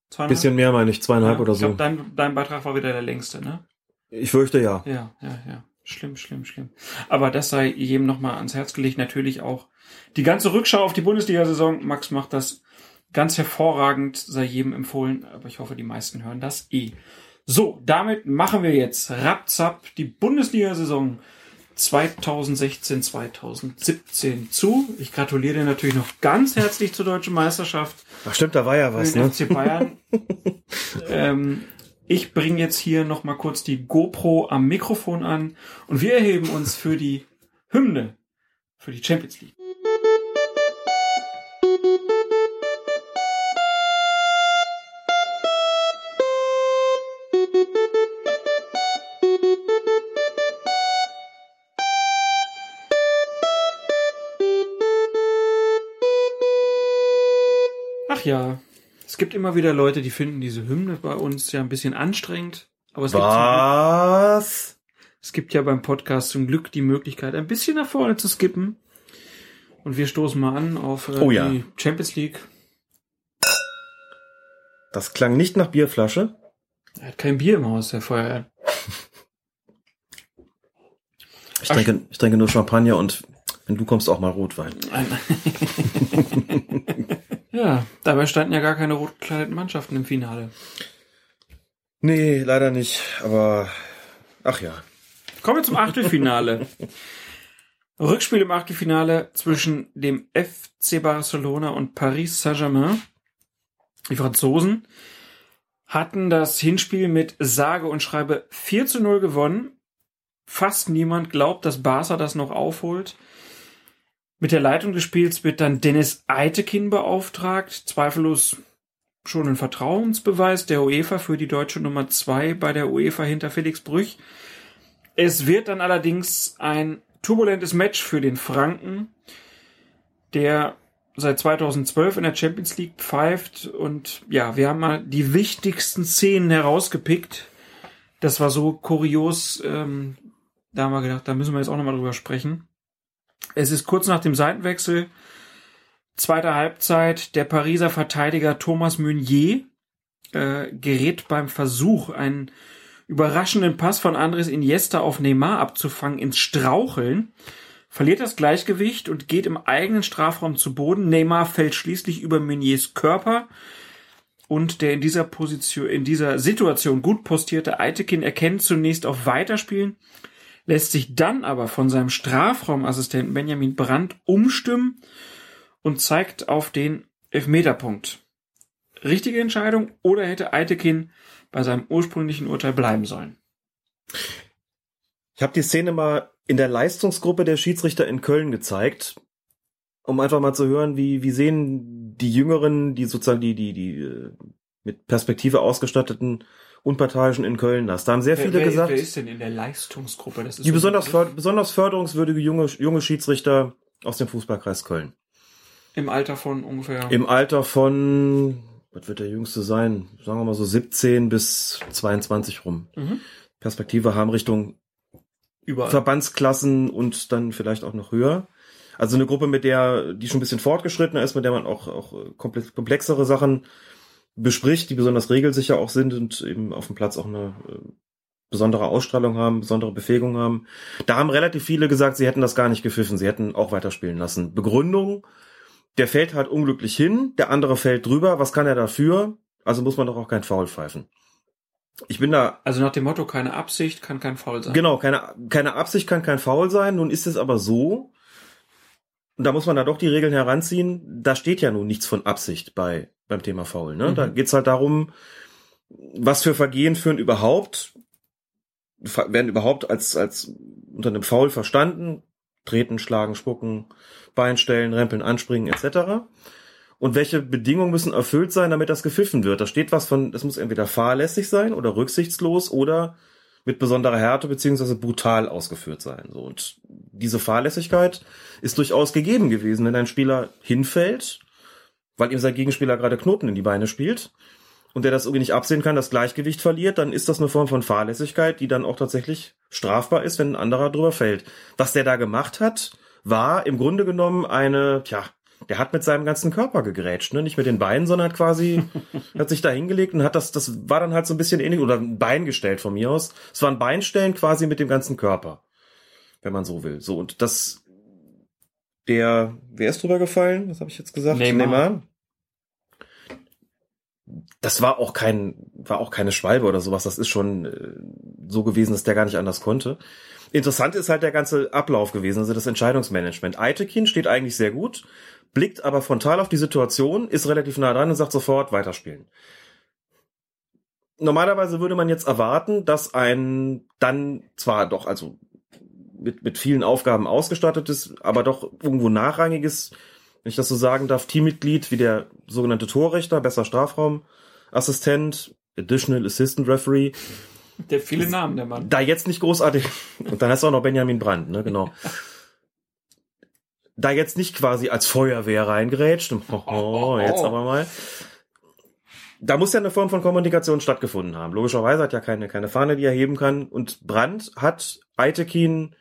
Zweieinhalb? Bisschen mehr meine ich, zweieinhalb Ja, oder ich so. glaub, dein, dein Beitrag war wieder der längste, ne? Ich fürchte ja. Ja, ja, ja. Schlimm, schlimm, schlimm. Aber das sei jedem nochmal ans Herz gelegt. Natürlich auch die ganze Rückschau auf die Bundesliga-Saison. Max macht das ganz hervorragend, sei jedem empfohlen. Aber ich hoffe, die meisten hören das eh. So, damit machen wir jetzt rapzapp die Bundesliga-Saison 2016, 2017 zu. Ich gratuliere dir natürlich noch ganz herzlich zur deutschen Meisterschaft. Ach stimmt, da war ja was, ne? FC Bayern. ähm, ich bringe jetzt hier noch mal kurz die GoPro am Mikrofon an und wir erheben uns für die Hymne für die Champions League. Ach ja, es gibt immer wieder Leute, die finden diese Hymne bei uns ja ein bisschen anstrengend. Aber es gibt, Glück, Was? es gibt ja beim Podcast zum Glück die Möglichkeit, ein bisschen nach vorne zu skippen. Und wir stoßen mal an auf äh, Oh ja. die Champions League. Das klang nicht nach Bierflasche. Er hat kein Bier im Haus, der Feuerwehr. Ich trinke, ich trinke nur Champagner und wenn du kommst, auch mal Rotwein. ja, dabei standen ja gar keine rot gekleideten Mannschaften im Finale. Nee, leider nicht. Aber Ach ja. Kommen wir zum Achtelfinale. Rückspiel im Achtelfinale zwischen dem FC Barcelona und Paris Saint-Germain. Die Franzosen hatten das Hinspiel mit sage und schreibe 4 zu 0 gewonnen. Fast niemand glaubt, dass Barca das noch aufholt. Mit der Leitung des Spiels wird dann Dennis Eitekin beauftragt. Zweifellos schon ein Vertrauensbeweis der UEFA für die deutsche Nummer 2 bei der UEFA hinter Felix Brüch. Es wird dann allerdings ein turbulentes Match für den Franken, der seit 2012 in der Champions League pfeift. Und ja, wir haben mal die wichtigsten Szenen herausgepickt. Das war so kurios. Ähm, da haben wir gedacht, da müssen wir jetzt auch nochmal drüber sprechen. Es ist kurz nach dem Seitenwechsel, zweiter Halbzeit, der Pariser Verteidiger Thomas Meunier äh, gerät beim Versuch, einen überraschenden Pass von Andres Iniesta auf Neymar abzufangen, ins Straucheln, verliert das Gleichgewicht und geht im eigenen Strafraum zu Boden. Neymar fällt schließlich über Meuniers Körper. Und der in dieser Position, in dieser Situation gut postierte Eitekin erkennt zunächst auf Weiterspielen, lässt sich dann aber von seinem Strafraumassistenten Benjamin Brandt umstimmen und zeigt auf den Elfmeterpunkt. Richtige Entscheidung oder hätte Eitekin bei seinem ursprünglichen Urteil bleiben sollen? Ich habe die Szene mal in der Leistungsgruppe der Schiedsrichter in Köln gezeigt, um einfach mal zu hören, wie, wie sehen die Jüngeren, die sozusagen die, die, die äh, mit Perspektive ausgestatteten Unparteiischen in Köln das. Da haben sehr viele wer, gesagt. Wer ist denn in der Leistungsgruppe? Das ist die so besonders, förd besonders förderungswürdige junge, junge Schiedsrichter aus dem Fußballkreis Köln. Im Alter von ungefähr. Im Alter von, was wird der jüngste sein? Sagen wir mal so 17 bis 22 rum. Mhm. Perspektive haben Richtung Überall. Verbandsklassen und dann vielleicht auch noch höher. Also eine Gruppe, mit der, die schon ein bisschen fortgeschrittener ist, mit der man auch, auch komplex, komplexere Sachen bespricht, die besonders regelsicher auch sind und eben auf dem Platz auch eine äh, besondere Ausstrahlung haben, besondere Befähigung haben. Da haben relativ viele gesagt, sie hätten das gar nicht gepfiffen, sie hätten auch weiterspielen lassen. Begründung, der fällt halt unglücklich hin, der andere fällt drüber, was kann er dafür? Also muss man doch auch kein Foul pfeifen. Ich bin da Also nach dem Motto, keine Absicht kann kein Foul sein. Genau, keine, keine Absicht kann kein Foul sein. Nun ist es aber so, und da muss man da doch die Regeln heranziehen, da steht ja nun nichts von Absicht bei, beim Thema Foul. Ne? Mhm. Da geht's halt darum, was für Vergehen führen überhaupt, werden überhaupt als, als unter einem Foul verstanden. Treten, schlagen, spucken, Bein stellen, rempeln, anspringen, etc. Und welche Bedingungen müssen erfüllt sein, damit das gepfiffen wird? Da steht was von, das muss entweder fahrlässig sein oder rücksichtslos oder mit besonderer Härte beziehungsweise brutal ausgeführt sein. So und diese Fahrlässigkeit ist durchaus gegeben gewesen, wenn ein Spieler hinfällt, weil ihm sein Gegenspieler gerade Knoten in die Beine spielt und der das irgendwie nicht absehen kann, das Gleichgewicht verliert, dann ist das eine Form von Fahrlässigkeit, die dann auch tatsächlich strafbar ist, wenn ein anderer drüber fällt. Was der da gemacht hat, war im Grunde genommen eine, tja, der hat mit seinem ganzen Körper gegrätscht, ne? Nicht mit den Beinen, sondern hat quasi, hat sich da hingelegt und hat das, das war dann halt so ein bisschen ähnlich, oder ein Bein gestellt von mir aus. Es war ein Beinstellen quasi mit dem ganzen Körper. Wenn man so will. So, und das, der, wer ist drüber gefallen? Was habe ich jetzt gesagt? Neymar. Das war auch kein, war auch keine Schwalbe oder sowas. Das ist schon äh, so gewesen, dass der gar nicht anders konnte. Interessant ist halt der ganze Ablauf gewesen, also das Entscheidungsmanagement. Eitekin steht eigentlich sehr gut, blickt aber frontal auf die Situation, ist relativ nah dran und sagt sofort weiterspielen. Normalerweise würde man jetzt erwarten, dass ein dann zwar doch, also mit, mit vielen Aufgaben ausgestattetes, aber doch irgendwo nachrangiges, wenn ich das so sagen darf, Teammitglied wie der sogenannte Torrichter, besser Strafraumassistent, Additional Assistant Referee, Der viele Namen, der Mann. da jetzt nicht großartig, und dann heißt auch noch Benjamin Brandt, ne, genau. Da jetzt nicht quasi als Feuerwehr reingrätscht, oh, jetzt aber mal. Da muss ja eine Form von Kommunikation stattgefunden haben. Logischerweise hat ja keine, keine Fahne, die er heben kann. Und Brandt hat Eitekin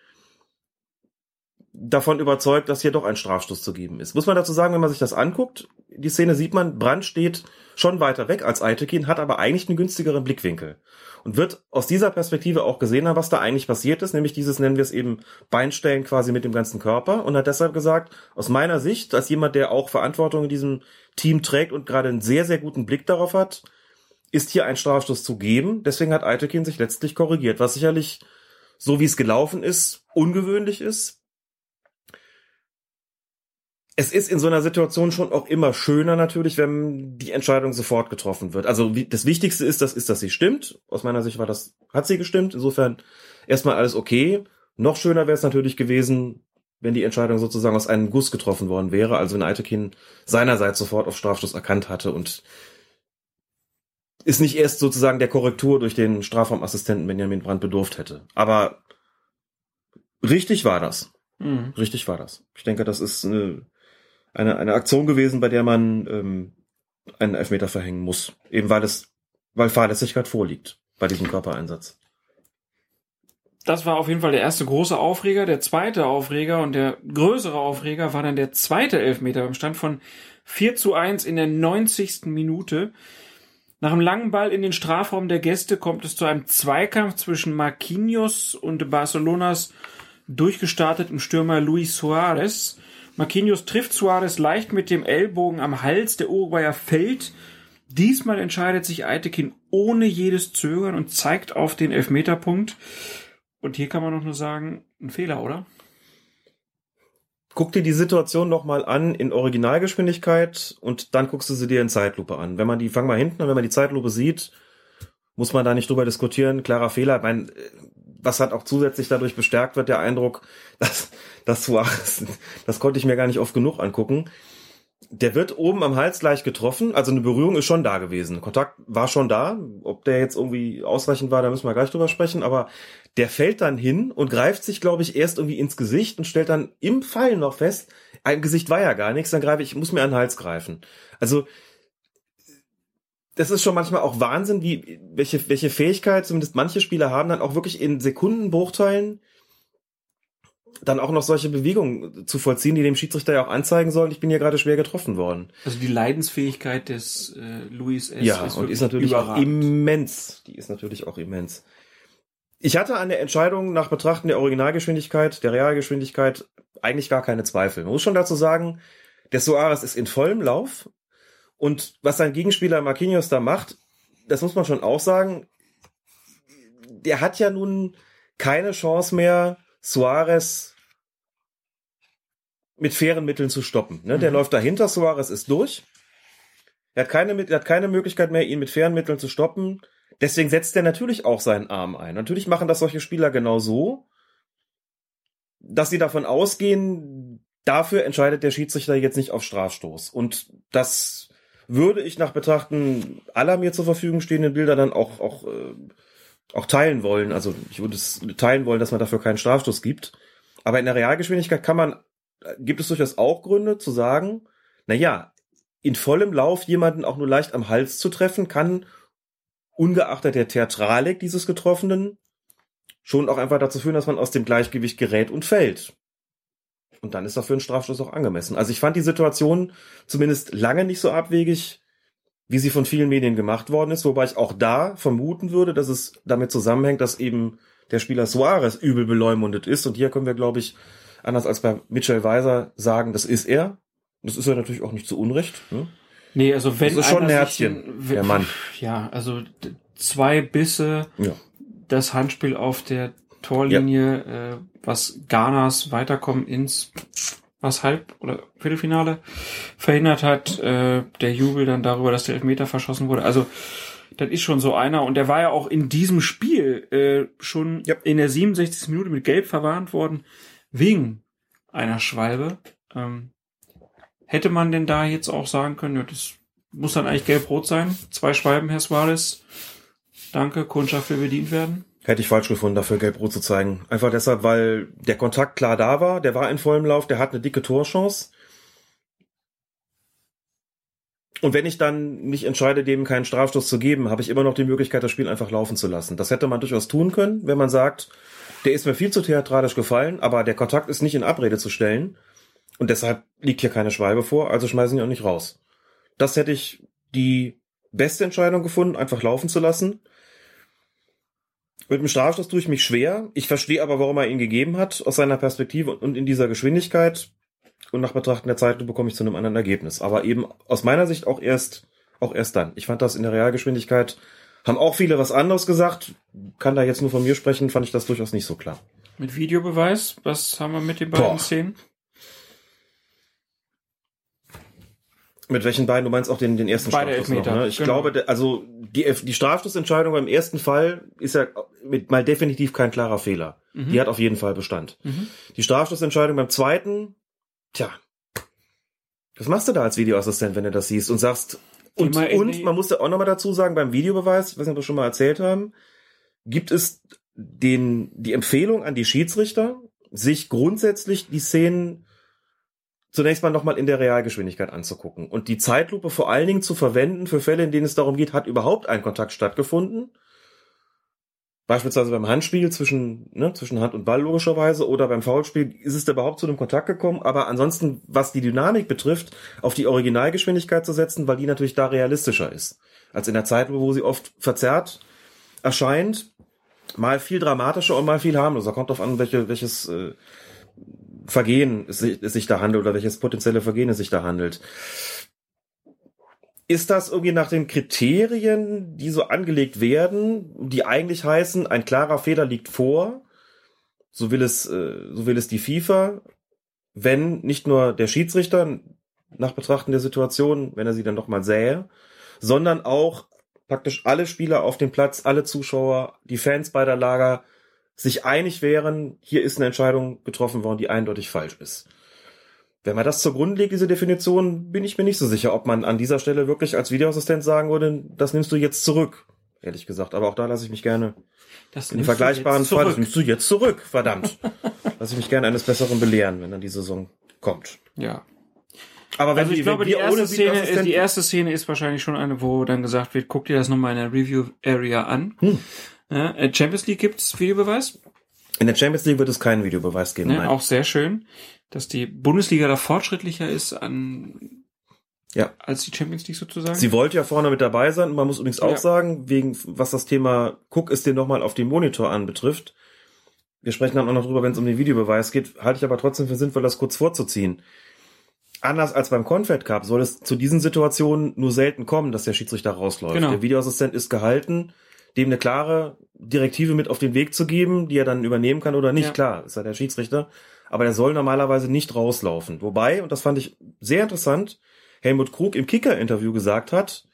davon überzeugt, dass hier doch ein Strafstoß zu geben ist. Muss man dazu sagen, wenn man sich das anguckt, die Szene sieht man, Brandt steht schon weiter weg als Eitekin, hat aber eigentlich einen günstigeren Blickwinkel und wird aus dieser Perspektive auch gesehen haben, was da eigentlich passiert ist, nämlich dieses, nennen wir es eben, Beinstellen quasi mit dem ganzen Körper und hat deshalb gesagt, aus meiner Sicht, als jemand, der auch Verantwortung in diesem Team trägt und gerade einen sehr, sehr guten Blick darauf hat, ist hier ein Strafstoß zu geben. Deswegen hat Eitekin sich letztlich korrigiert, was sicherlich, so wie es gelaufen ist, ungewöhnlich ist. Es ist in so einer Situation schon auch immer schöner natürlich, wenn die Entscheidung sofort getroffen wird. Also wie, das Wichtigste ist, das ist, dass sie stimmt. Aus meiner Sicht war das, hat sie gestimmt. Insofern erstmal alles okay. Noch schöner wäre es natürlich gewesen, wenn die Entscheidung sozusagen aus einem Guss getroffen worden wäre, also wenn Eitekin seinerseits sofort auf Strafstoß erkannt hatte und ist nicht erst sozusagen der Korrektur durch den Strafraumassistenten Benjamin Brandt bedurft hätte. Aber richtig war das. Mhm. Richtig war das. Ich denke, das ist eine, eine, eine Aktion gewesen, bei der man ähm, einen Elfmeter verhängen muss. Eben weil es, weil Fahrlässigkeit vorliegt bei diesem Körpereinsatz das war auf jeden Fall der erste große Aufreger. Der zweite Aufreger und der größere Aufreger war dann der zweite Elfmeter beim Stand von 4 zu 1 in der 90. Minute. Nach einem langen Ball in den Strafraum der Gäste kommt es zu einem Zweikampf zwischen Marquinhos und Barcelonas durchgestartetem Stürmer Luis Suarez. Marquinhos trifft Suarez leicht mit dem Ellbogen am Hals. Der Uruguayer fällt. Diesmal entscheidet sich Eitekin ohne jedes Zögern und zeigt auf den Elfmeterpunkt. Und hier kann man noch nur sagen, ein Fehler, oder? Guck dir die Situation noch mal an in Originalgeschwindigkeit und dann guckst du sie dir in Zeitlupe an. Wenn man die, fang mal hinten an, wenn man die Zeitlupe sieht, muss man da nicht drüber diskutieren. Klarer Fehler. Ich meine, was hat auch zusätzlich dadurch bestärkt wird, der Eindruck, dass das Suarez, das konnte ich mir gar nicht oft genug angucken. Der wird oben am Hals gleich getroffen, also eine Berührung ist schon da gewesen. Kontakt war schon da. Ob der jetzt irgendwie ausreichend war, da müssen wir gleich drüber sprechen, aber der fällt dann hin und greift sich, glaube ich, erst irgendwie ins Gesicht und stellt dann im Fall noch fest, ein Gesicht war ja gar nichts, dann greife ich, ich muss mir an den Hals greifen. Also, das ist schon manchmal auch Wahnsinn, wie, welche, welche Fähigkeit zumindest manche Spieler haben, dann auch wirklich in Sekundenbruchteilen dann auch noch solche Bewegungen zu vollziehen, die dem Schiedsrichter ja auch anzeigen sollen, ich bin hier gerade schwer getroffen worden. Also die Leidensfähigkeit des äh, Luis S. Ja, ist und ist natürlich überragend. auch immens. Die ist natürlich auch immens. Ich hatte an der Entscheidung nach Betrachten der Originalgeschwindigkeit, der Realgeschwindigkeit eigentlich gar keine Zweifel. Man muss schon dazu sagen, der Soares ist in vollem Lauf und was sein Gegenspieler Marquinhos da macht, das muss man schon auch sagen, der hat ja nun keine Chance mehr, Suarez mit fairen Mitteln zu stoppen. Ne? Der mhm. läuft dahinter, Suarez ist durch. Er hat, keine, er hat keine Möglichkeit mehr, ihn mit fairen Mitteln zu stoppen. Deswegen setzt er natürlich auch seinen Arm ein. Natürlich machen das solche Spieler genau so, dass sie davon ausgehen, dafür entscheidet der Schiedsrichter jetzt nicht auf Strafstoß. Und das würde ich nach Betrachten aller mir zur Verfügung stehenden Bilder dann auch, auch äh, auch teilen wollen. Also ich würde es teilen wollen, dass man dafür keinen Strafstoß gibt. Aber in der Realgeschwindigkeit kann man, gibt es durchaus auch Gründe zu sagen, na ja, in vollem Lauf jemanden auch nur leicht am Hals zu treffen, kann ungeachtet der Theatralik dieses Getroffenen schon auch einfach dazu führen, dass man aus dem Gleichgewicht gerät und fällt. Und dann ist dafür ein Strafstoß auch angemessen. Also ich fand die Situation zumindest lange nicht so abwegig, wie sie von vielen Medien gemacht worden ist, wobei ich auch da vermuten würde, dass es damit zusammenhängt, dass eben der Spieler Suarez übel beleumundet ist. Und hier können wir, glaube ich, anders als bei Mitchell Weiser sagen, das ist er. Das ist er natürlich auch nicht zu Unrecht. Ne? Nee, also wenn das ist schon ein Herzchen, der Mann. Ja, also zwei Bisse, ja. das Handspiel auf der Torlinie, ja. äh, was Ghanas Weiterkommen ins was Halb- oder Viertelfinale verhindert hat, äh, der Jubel dann darüber, dass der Elfmeter verschossen wurde. Also das ist schon so einer und der war ja auch in diesem Spiel äh, schon ja. in der 67. Minute mit Gelb verwarnt worden wegen einer Schwalbe. Ähm, hätte man denn da jetzt auch sagen können, ja, das muss dann eigentlich gelb-rot sein? Zwei Schwalben, Herr Suarez. Danke, Kundschaft will bedient werden. Hätte ich falsch gefunden, dafür gelb-rot zu zeigen. Einfach deshalb, weil der Kontakt klar da war, der war in vollem Lauf, der hat eine dicke Torchance. Und wenn ich dann mich entscheide, dem keinen Strafstoß zu geben, habe ich immer noch die Möglichkeit, das Spiel einfach laufen zu lassen. Das hätte man durchaus tun können, wenn man sagt, der ist mir viel zu theatralisch gefallen, aber der Kontakt ist nicht in Abrede zu stellen. Und deshalb liegt hier keine Schwalbe vor, also schmeißen ihn auch nicht raus. Das hätte ich die beste Entscheidung gefunden, einfach laufen zu lassen. Mit dem Strafstoß tue ich mich schwer. Ich verstehe aber, warum er ihn gegeben hat, aus seiner Perspektive und in dieser Geschwindigkeit. Und nach Betrachten der Zeit bekomme ich zu einem anderen Ergebnis. Aber eben aus meiner Sicht auch erst auch erst dann. Ich fand das in der Realgeschwindigkeit, haben auch viele was anderes gesagt, kann da jetzt nur von mir sprechen, fand ich das durchaus nicht so klar. Mit Videobeweis, was haben wir mit den beiden Boah. Szenen? Mit welchen beiden? Du meinst auch den, den ersten Beide Strafstoß Elfmeter, noch, ne? Ich genau. glaube, also die, die Strafstoßentscheidung beim ersten Fall ist ja mit mal definitiv kein klarer Fehler. Mhm. Die hat auf jeden Fall Bestand. Mhm. Die Strafstoßentscheidung beim zweiten, tja, was machst du da als Videoassistent, wenn du das siehst und sagst, und, und man muss ja auch nochmal dazu sagen, beim Videobeweis, was wir schon mal erzählt haben, gibt es den, die Empfehlung an die Schiedsrichter, sich grundsätzlich die Szenen zunächst mal nochmal in der Realgeschwindigkeit anzugucken und die Zeitlupe vor allen Dingen zu verwenden für Fälle, in denen es darum geht, hat überhaupt ein Kontakt stattgefunden? Beispielsweise beim Handspiel zwischen, ne, zwischen Hand und Ball logischerweise oder beim Foulspiel ist es da überhaupt zu einem Kontakt gekommen, aber ansonsten, was die Dynamik betrifft, auf die Originalgeschwindigkeit zu setzen, weil die natürlich da realistischer ist. Als in der Zeitlupe, wo sie oft verzerrt erscheint, mal viel dramatischer und mal viel harmloser. Kommt drauf an, welche, welches äh, Vergehen es sich, da handelt oder welches potenzielle Vergehen es sich da handelt. Ist das irgendwie nach den Kriterien, die so angelegt werden, die eigentlich heißen, ein klarer Fehler liegt vor, so will es, äh, so will es die FIFA, wenn nicht nur der Schiedsrichter nach Betrachten der Situation, wenn er sie dann doch mal sähe, sondern auch praktisch alle Spieler auf dem Platz, alle Zuschauer, die Fans beider Lager sich einig wären, hier ist eine Entscheidung getroffen worden, die eindeutig falsch ist. Wenn man das zugrunde legt, diese Definition, bin ich mir nicht so sicher, ob man an dieser Stelle wirklich als Videoassistent sagen würde, das nimmst du jetzt zurück. Ehrlich gesagt. Aber auch da lasse ich mich gerne Das in du vergleichbaren Fall, das nimmst du jetzt zurück, verdammt. lasse ich mich gerne eines Besseren belehren, wenn dann die Saison kommt. Ja. Aber wenn Also ich die, glaube, die erste, ohne Szene ist, die erste Szene ist wahrscheinlich schon eine, wo dann gesagt wird, guck dir das nochmal in der Review-Area an. Hm. Äh, Champions League gibt's Videobeweis. in der Champions League wird es keinen Videobeweis geben. Ne? nein. Auch sehr schön, dass die Bundesliga da fortschrittlicher ist an Ja. als die Champions League sozusagen. Sie wollte ja vorne mit dabei sein. Man muss übrigens auch Ja. sagen, wegen was das Thema guck es dir nochmal auf dem Monitor an betrifft. Wir sprechen dann auch noch drüber, wenn es um den Videobeweis geht. Halte ich aber trotzdem für sinnvoll, das kurz vorzuziehen. Anders als beim Confed Cup soll es zu diesen Situationen nur selten kommen, dass der Schiedsrichter rausläuft. Genau. Der Videoassistent ist gehalten, dem eine klare Direktive mit auf den Weg zu geben, die er dann übernehmen kann oder nicht. Ja. Klar, ist ja der Schiedsrichter. Aber der soll normalerweise nicht rauslaufen. Wobei, und das fand ich sehr interessant, Helmut Krug im Kicker-Interview gesagt hat,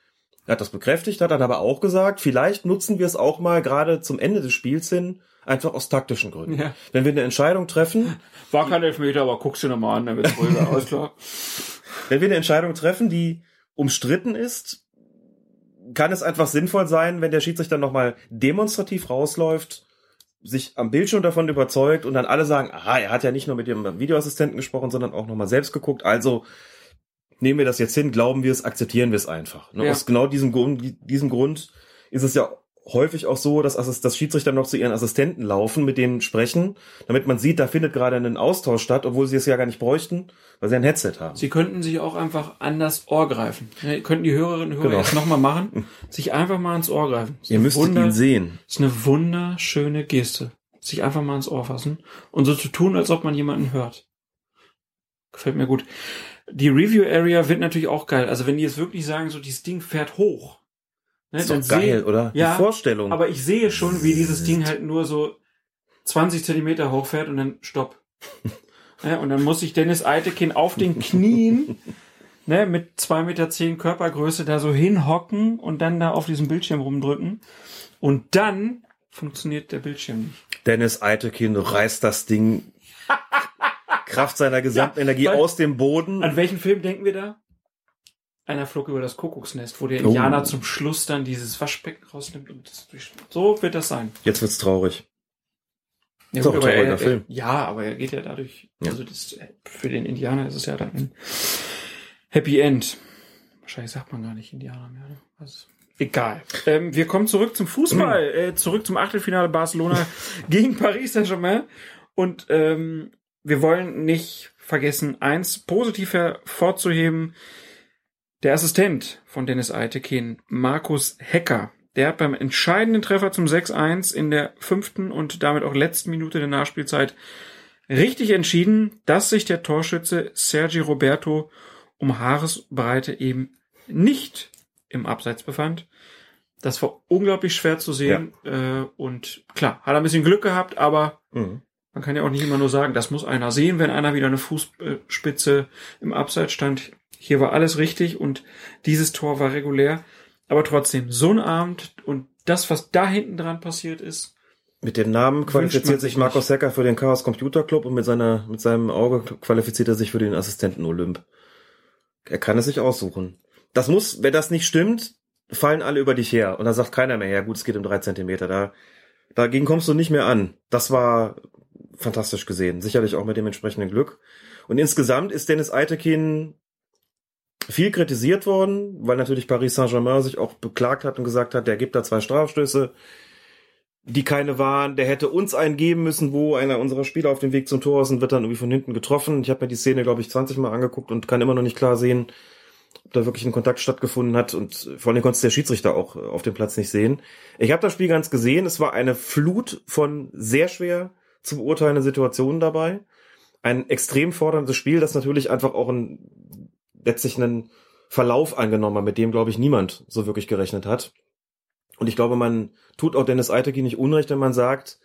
er hat das bekräftigt, hat dann aber auch gesagt, vielleicht nutzen wir es auch mal gerade zum Ende des Spiels hin, einfach aus taktischen Gründen. Ja. Wenn wir eine Entscheidung treffen, War kein Elfmeter, aber guckst du nochmal an, dann wird's ruhiger, alles klar. wenn wir eine Entscheidung treffen, die umstritten ist, kann es einfach sinnvoll sein, wenn der Schiedsrichter nochmal demonstrativ rausläuft, sich am Bildschirm davon überzeugt und dann alle sagen, aha, er hat ja nicht nur mit dem Videoassistenten gesprochen, sondern auch nochmal selbst geguckt. Also nehmen wir das jetzt hin, glauben wir es, akzeptieren wir es einfach. Ne? Ja. Aus genau diesem Grund, diesem Grund ist es ja häufig auch so, dass Assis- dass Schiedsrichter noch zu ihren Assistenten laufen, mit denen sprechen, damit man sieht, da findet gerade ein Austausch statt, obwohl sie es ja gar nicht bräuchten, weil sie ein Headset haben. Sie könnten sich auch einfach an das Ohr greifen. Ja, könnten die Hörerinnen und Hörer Genau. jetzt nochmal machen, sich einfach mal ans Ohr greifen. Ihr Wunder- ihn sehen. ist eine wunderschöne Geste. Sich einfach mal ans Ohr fassen und so zu tun, als ob man jemanden hört. Gefällt mir gut. Die Review Area wird natürlich auch geil. Also wenn die jetzt wirklich sagen, so dieses Ding fährt hoch. Ne, Ist doch geil, oder? Ja, Die Vorstellung. Aber ich sehe schon, wie dieses Ding halt nur so 20 Zentimeter hochfährt und dann stopp. ja, und dann muss sich Dennis Eitekin auf den Knien ne, mit 2,10 Meter zehn Körpergröße da so hinhocken und dann da auf diesem Bildschirm rumdrücken. Und dann funktioniert der Bildschirm nicht. Dennis Eitekin reißt das Ding Kraft seiner gesamten Energie weil- aus dem Boden. An welchen Film denken wir da? Einer flog über das Kuckucksnest, wo der Oh. Indianer zum Schluss dann dieses Waschbecken rausnimmt und das durch. So wird das sein. Jetzt wird's traurig. Ja, Ist auch ein aber trauriger er, Film. Er, ja, aber er geht ja dadurch. Ja. Also das, für den Indianer ist es ja dann ein Happy End. Wahrscheinlich sagt man gar nicht Indianer mehr. Ne? Also, egal. Ähm, wir kommen zurück zum Fußball, Mhm. äh, zurück zum Achtelfinale Barcelona gegen Paris Saint-Germain. Und ähm, wir wollen nicht vergessen, eins positiv hervorzuheben. Der Assistent von Dennis Eitekin, Markus Hecker, der hat beim entscheidenden Treffer zum 6-1 in der fünften und damit auch letzten Minute der Nachspielzeit richtig entschieden, dass sich der Torschütze Sergi Roberto um Haaresbreite eben nicht im Abseits befand. Das war unglaublich schwer zu sehen. Äh, und klar, hat er ein bisschen Glück gehabt, aber Mhm. man kann ja auch nicht immer nur sagen, das muss einer sehen, wenn einer wieder eine Fußspitze im Abseits stand. Hier war alles richtig und dieses Tor war regulär. Aber trotzdem, so ein Abend und das, was da hinten dran passiert ist, Mit dem Namen qualifiziert sich Markus Secker für den Chaos Computer Club und mit seiner, mit seinem Auge qualifiziert er sich für den Assistenten Olymp. Er kann es sich aussuchen. Das muss, wenn das nicht stimmt, fallen alle über dich her. Und da sagt keiner mehr, ja gut, es geht um drei Zentimeter. Da, dagegen kommst du nicht mehr an. Das war fantastisch gesehen. Sicherlich auch mit dem entsprechenden Glück. Und insgesamt ist Dennis Eitekin viel kritisiert worden, weil natürlich Paris Saint-Germain sich auch beklagt hat und gesagt hat, der gibt da zwei Strafstöße, die keine waren. Der hätte uns einen geben müssen, wo einer unserer Spieler auf dem Weg zum Tor ist und wird dann irgendwie von hinten getroffen. Ich habe mir die Szene, glaube ich, 20 Mal angeguckt und kann immer noch nicht klar sehen, ob da wirklich ein Kontakt stattgefunden hat. Und vor allem konnte der Schiedsrichter auch auf dem Platz nicht sehen. Ich habe das Spiel ganz gesehen. Es war eine Flut von sehr schwer zu beurteilenden Situationen dabei. Ein extrem forderndes Spiel, das natürlich einfach auch ein, letztlich einen Verlauf angenommen hat, mit dem, glaube ich, niemand so wirklich gerechnet hat. Und ich glaube, man tut auch Dennis Eitekin nicht unrecht, wenn man sagt,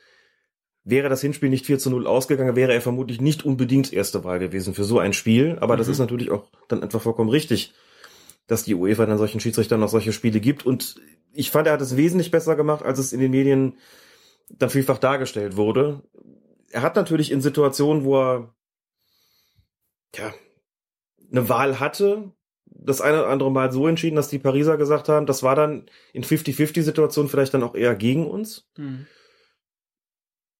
wäre das Hinspiel nicht 4 zu 0 ausgegangen, wäre er vermutlich nicht unbedingt erste Wahl gewesen für so ein Spiel. Aber das Mhm. ist natürlich auch dann einfach vollkommen richtig, dass die UEFA dann solchen Schiedsrichtern noch solche Spiele gibt. Und ich fand, er hat es wesentlich besser gemacht, als es in den Medien dann vielfach dargestellt wurde. Er hat natürlich in Situationen, wo er ja, eine Wahl hatte, das eine oder andere Mal so entschieden, dass die Pariser gesagt haben, das war dann in 50-50-Situationen vielleicht dann auch eher gegen uns. hm,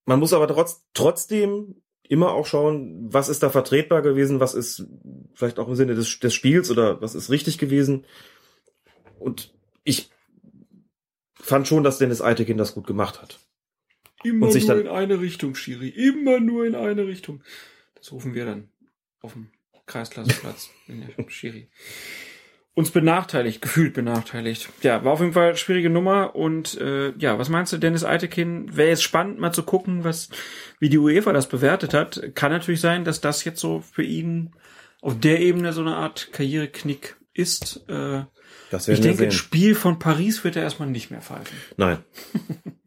Man muss aber trotz, trotzdem immer auch schauen, was ist da vertretbar gewesen, was ist vielleicht auch im Sinne des, des Spiels oder was ist richtig gewesen. Und ich fand schon, dass Dennis Eitekin das gut gemacht hat. immer Und sich nur dann- in eine Richtung, Schiri. Immer nur in eine Richtung. Das rufen wir dann auf dem Kreisklassenplatz. in der Schiri. Uns benachteiligt, gefühlt benachteiligt. Ja, war auf jeden Fall eine schwierige Nummer. Und äh, ja, was meinst du, Dennis Eitekin? Wäre jetzt spannend, mal zu gucken, was wie die UEFA das bewertet hat. Kann natürlich sein, dass das jetzt so für ihn auf der Ebene so eine Art Karriereknick ist. Äh, Das ich denke, ein. Spiel von Paris wird er erstmal nicht mehr pfeifen. Nein.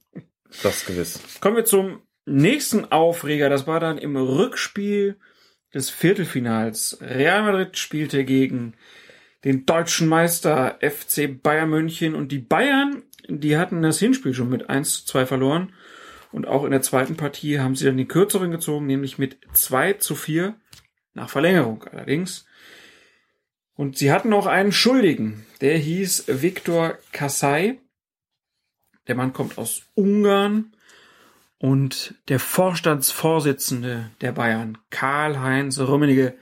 Das gewiss. Kommen wir zum nächsten Aufreger. Das war dann im Rückspiel des Viertelfinals. Real Madrid spielte gegen den deutschen Meister FC Bayern München und die Bayern, die hatten das Hinspiel schon mit 1 zu 2 verloren. Und auch in der zweiten Partie haben sie dann die kürzeren gezogen, nämlich mit 2 zu 4 nach Verlängerung allerdings. Und sie hatten noch einen Schuldigen, der hieß Viktor Kassai. Der Mann kommt aus Ungarn und der Vorstandsvorsitzende der Bayern, Karl-Heinz Rummenigge,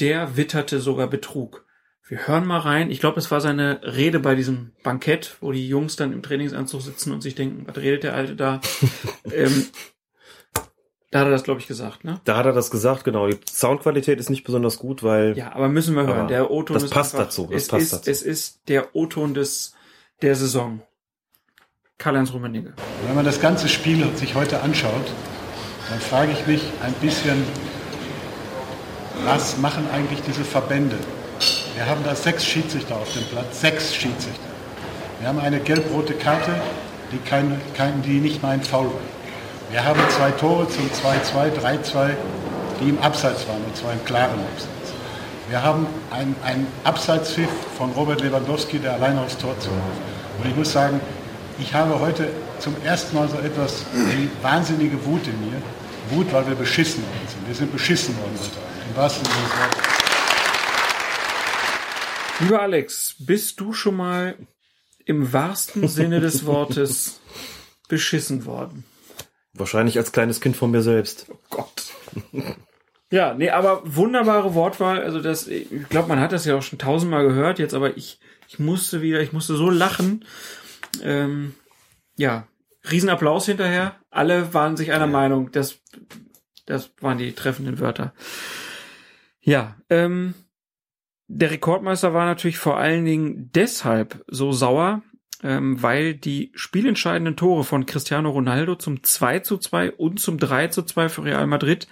der witterte sogar Betrug. Wir hören mal rein. Ich glaube, es war seine Rede bei diesem Bankett, wo die Jungs dann im Trainingsanzug sitzen und sich denken, was redet der Alte da? ähm, da hat er das, glaube ich, gesagt, ne? Da hat er das gesagt, genau. Die Soundqualität ist nicht besonders gut, weil Ja, aber müssen wir hören. Der O-Ton das ist passt einfach, dazu, das es passt ist, dazu. Es ist der O-Ton des der Saison. Karl-Heinz Rummenigge. Wenn man das ganze Spiel sich heute anschaut, dann frage ich mich ein bisschen, was machen eigentlich diese Verbände? Wir haben da sechs Schiedsrichter auf dem Platz, sechs Schiedsrichter. Wir haben eine gelb-rote Karte, die, kein, kein, die nicht mal Foul war. Wir haben zwei Tore zum 2-2, 3-2, die im Abseits waren, und zwar im klaren Abseits. Wir haben einen Abseitspfiff von Robert Lewandowski, der allein aufs Tor zog. Und ich muss sagen, ich habe heute zum ersten Mal so etwas wie wahnsinnige Wut in mir. Wut, weil wir beschissen worden sind. Wir sind beschissen worden heute Abend. Im wahrsten Sinne des Wortes. Lieber Alex, bist du schon mal im wahrsten Sinne des Wortes beschissen worden? wahrscheinlich als kleines Kind von mir selbst. Gott. Ja, nee, aber wunderbare Wortwahl. Also das, ich glaube, man hat das ja auch schon tausendmal gehört jetzt, aber ich, ich musste wieder, ich musste so lachen. Ähm, ja, Riesenapplaus hinterher. Alle waren sich einer Meinung. Das, das waren die treffenden Wörter. Ja, ähm, der Rekordmeister war natürlich vor allen Dingen deshalb so sauer, ähm, weil die spielentscheidenden Tore von Cristiano Ronaldo zum 2 zu 2 und zum 3 zu 2 für Real Madrid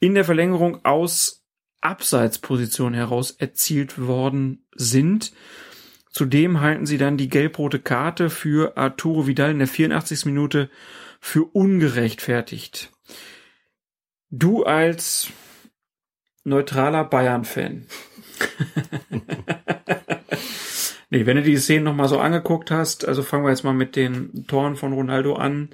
in der Verlängerung aus Abseitsposition heraus erzielt worden sind. Zudem halten sie dann die gelb-rote Karte für Arturo Vidal in der 84. Minute für ungerechtfertigt. Du als neutraler Bayern-Fan. nee, wenn du die Szenen nochmal so angeguckt hast, also fangen wir jetzt mal mit den Toren von Ronaldo an.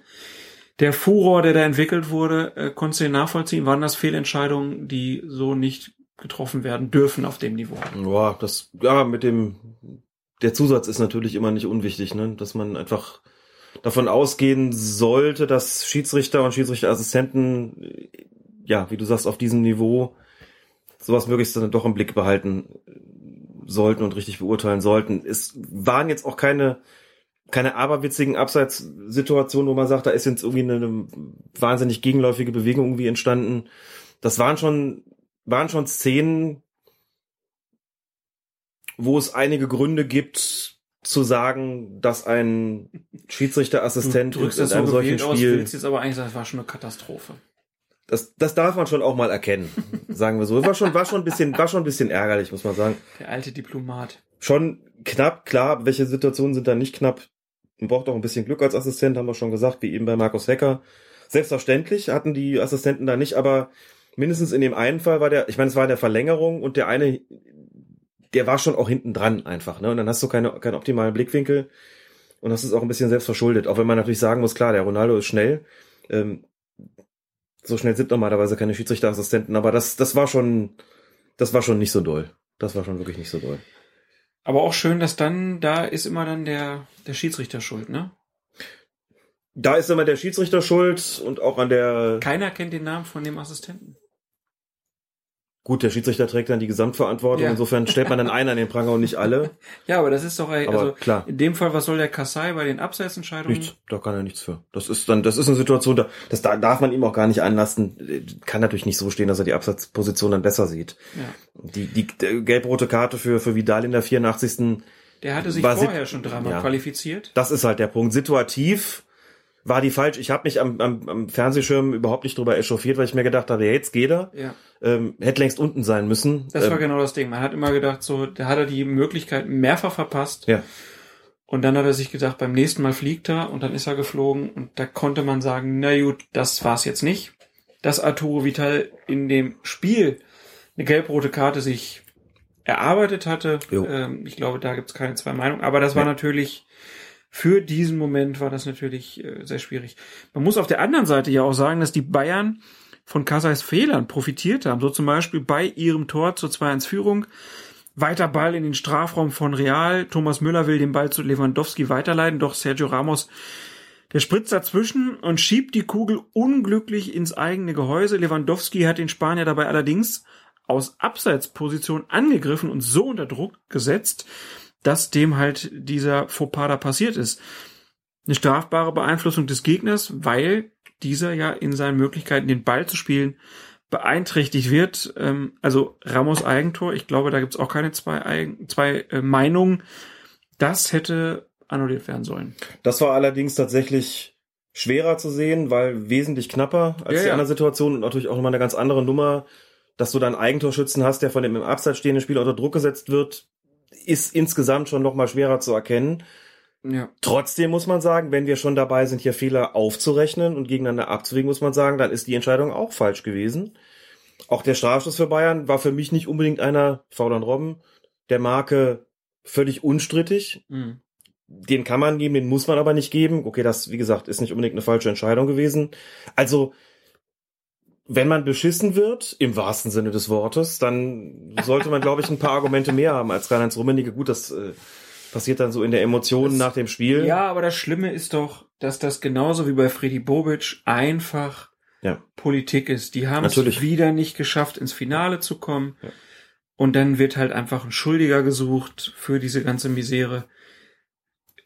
Der Furor, der da entwickelt wurde, äh, konntest du den nachvollziehen? Waren das Fehlentscheidungen, die so nicht getroffen werden dürfen auf dem Niveau? Ja, das, ja, mit dem, der Zusatz ist natürlich immer nicht unwichtig, ne, dass man einfach davon ausgehen sollte, dass Schiedsrichter und Schiedsrichterassistenten, ja, wie du sagst, auf diesem Niveau sowas möglichst dann doch im Blick behalten sollten und richtig beurteilen sollten. Es waren jetzt auch keine, keine aberwitzigen Abseitssituationen, wo man sagt, da ist jetzt irgendwie eine, eine wahnsinnig gegenläufige Bewegung irgendwie entstanden. Das waren schon, waren schon Szenen, wo es einige Gründe gibt, zu sagen, dass ein Schiedsrichterassistent Du drückst in das so einem solchen gewählt aus, Spiel willst jetzt aber eigentlich sagen, es war schon eine Katastrophe. das, das darf man schon auch mal erkennen, sagen wir so. War schon, war schon ein bisschen, war schon ein bisschen ärgerlich, muss man sagen. Der alte Diplomat. Schon knapp, klar, welche Situationen sind da nicht knapp? Man braucht auch ein bisschen Glück als Assistent, haben wir schon gesagt, wie eben bei Markus Hecker. Selbstverständlich hatten die Assistenten da nicht, aber mindestens in dem einen Fall war der, ich meine, es war in der Verlängerung und der eine, der war schon auch hinten dran einfach, ne? Und dann hast du keine, keinen optimalen Blickwinkel und das ist auch ein bisschen selbstverschuldet. Auch wenn man natürlich sagen muss, klar, der Ronaldo ist schnell. Ähm, so schnell sind normalerweise keine Schiedsrichterassistenten, aber das, das war schon, das war schon nicht so doll. Das war schon wirklich nicht so doll. Aber auch schön, dass dann, da ist immer dann der, der Schiedsrichter schuld, ne? Da ist immer der Schiedsrichter schuld und auch an der, Keiner kennt den Namen von dem Assistenten. Gut, der Schiedsrichter trägt dann die Gesamtverantwortung. Ja. Insofern stellt man dann einen an den Pranger und nicht alle. Ja, aber das ist doch, ey, Aber also klar. in dem Fall, was soll der Kassai bei den Abseitsentscheidungen? Nichts, da kann er nichts für. Das ist dann, das ist eine Situation, da, das da darf man ihm auch gar nicht anlasten. Kann natürlich nicht so stehen, dass er die Absatzposition dann besser sieht. Ja. Die, die, die gelb-rote Karte für, für Vidal in der 84. Der hatte sich vorher schon dreimal Ja. qualifiziert. Das ist halt der Punkt. Situativ war die falsch. Ich habe mich am, am, am Fernsehschirm überhaupt nicht drüber echauffiert, weil ich mir gedacht habe, ja, jetzt geht er. Ja. Ähm, hätte längst unten sein müssen. Das ähm, war genau das Ding. Man hat immer gedacht, so, da hat er die Möglichkeit mehrfach verpasst. Ja. Und dann hat er sich gedacht, beim nächsten Mal fliegt er und dann ist er geflogen und da konnte man sagen, na gut, das war's jetzt nicht. Dass Arturo Vital in dem Spiel eine gelb-rote Karte sich erarbeitet hatte, ähm, ich glaube, da gibt's keine zwei Meinungen, aber das war Nee. natürlich, für diesen Moment war das natürlich äh, sehr schwierig. Man muss auf der anderen Seite ja auch sagen, dass die Bayern von Kasais Fehlern profitiert haben. So zum Beispiel bei ihrem Tor zur 2-1-Führung. Weiter Ball in den Strafraum von Real. Thomas Müller will den Ball zu Lewandowski weiterleiten, doch Sergio Ramos, der spritzt dazwischen und schiebt die Kugel unglücklich ins eigene Gehäuse. Lewandowski hat den Spanier dabei allerdings aus Abseitsposition angegriffen und so unter Druck gesetzt, dass dem halt dieser Fauxpas da passiert ist. Eine strafbare Beeinflussung des Gegners, weil dieser ja in seinen Möglichkeiten, den Ball zu spielen, beeinträchtigt wird. Ähm, also Ramos Eigentor, ich glaube, da gibt's auch keine zwei, Eigen, zwei äh, Meinungen. Das hätte annulliert werden sollen. Das war allerdings tatsächlich schwerer zu sehen, weil wesentlich knapper als Ja, die ja. andere Situation und natürlich auch nochmal eine ganz andere Nummer, dass du dann einen Eigentorschützen hast, der von dem im Abseits stehenden Spieler unter Druck gesetzt wird, ist insgesamt schon nochmal schwerer zu erkennen. Ja. Trotzdem muss man sagen, wenn wir schon dabei sind, hier Fehler aufzurechnen und gegeneinander abzuwägen, muss man sagen, dann ist die Entscheidung auch falsch gewesen. Auch der Strafschuss für Bayern war für mich nicht unbedingt einer, faul an Robben, der Marke völlig unstrittig. Mhm. Den kann man geben, den muss man aber nicht geben. Okay, das, wie gesagt, ist nicht unbedingt eine falsche Entscheidung gewesen. Also, wenn man beschissen wird, im wahrsten Sinne des Wortes, dann sollte man, glaube ich, ein paar Argumente mehr haben als Karl-Heinz Rummenigge. Gut, das äh, passiert dann so in der Emotion nach dem Spiel. Ja, aber das Schlimme ist doch, dass das genauso wie bei Freddy Bobic einfach Ja. Politik ist. Die haben es Natürlich. wieder nicht geschafft, ins Finale zu kommen. Ja. Und dann wird halt einfach ein Schuldiger gesucht für diese ganze Misere.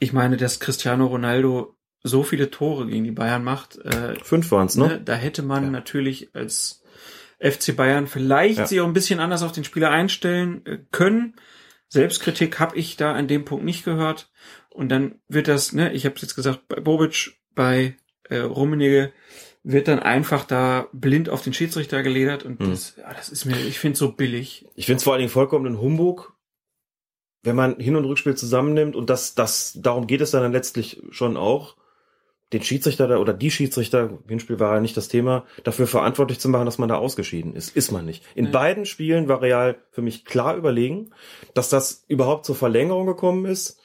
Ich meine, dass Cristiano Ronaldo so viele Tore gegen die Bayern macht, äh, Fünf waren's, ne? ne, da hätte man Ja. natürlich als FC Bayern vielleicht Ja. sich auch ein bisschen anders auf den Spieler einstellen äh, können. Selbstkritik habe ich da an dem Punkt nicht gehört. Und dann wird das, ne, ich habe jetzt gesagt, bei Bobic, bei äh, Rummenigge wird dann einfach da blind auf den Schiedsrichter geledert und Hm. das, ja, das ist mir, ich finde so billig. Ich finde es vor allen Dingen vollkommen ein Humbug, wenn man Hin- und Rückspiel zusammennimmt und das, das, darum geht es dann letztlich schon auch, den Schiedsrichter oder die Schiedsrichter, Hinspiel war ja nicht das Thema, dafür verantwortlich zu machen, dass man da ausgeschieden ist. Ist man nicht. In Nee. beiden Spielen war Real für mich klar überlegen, dass das überhaupt zur Verlängerung gekommen ist,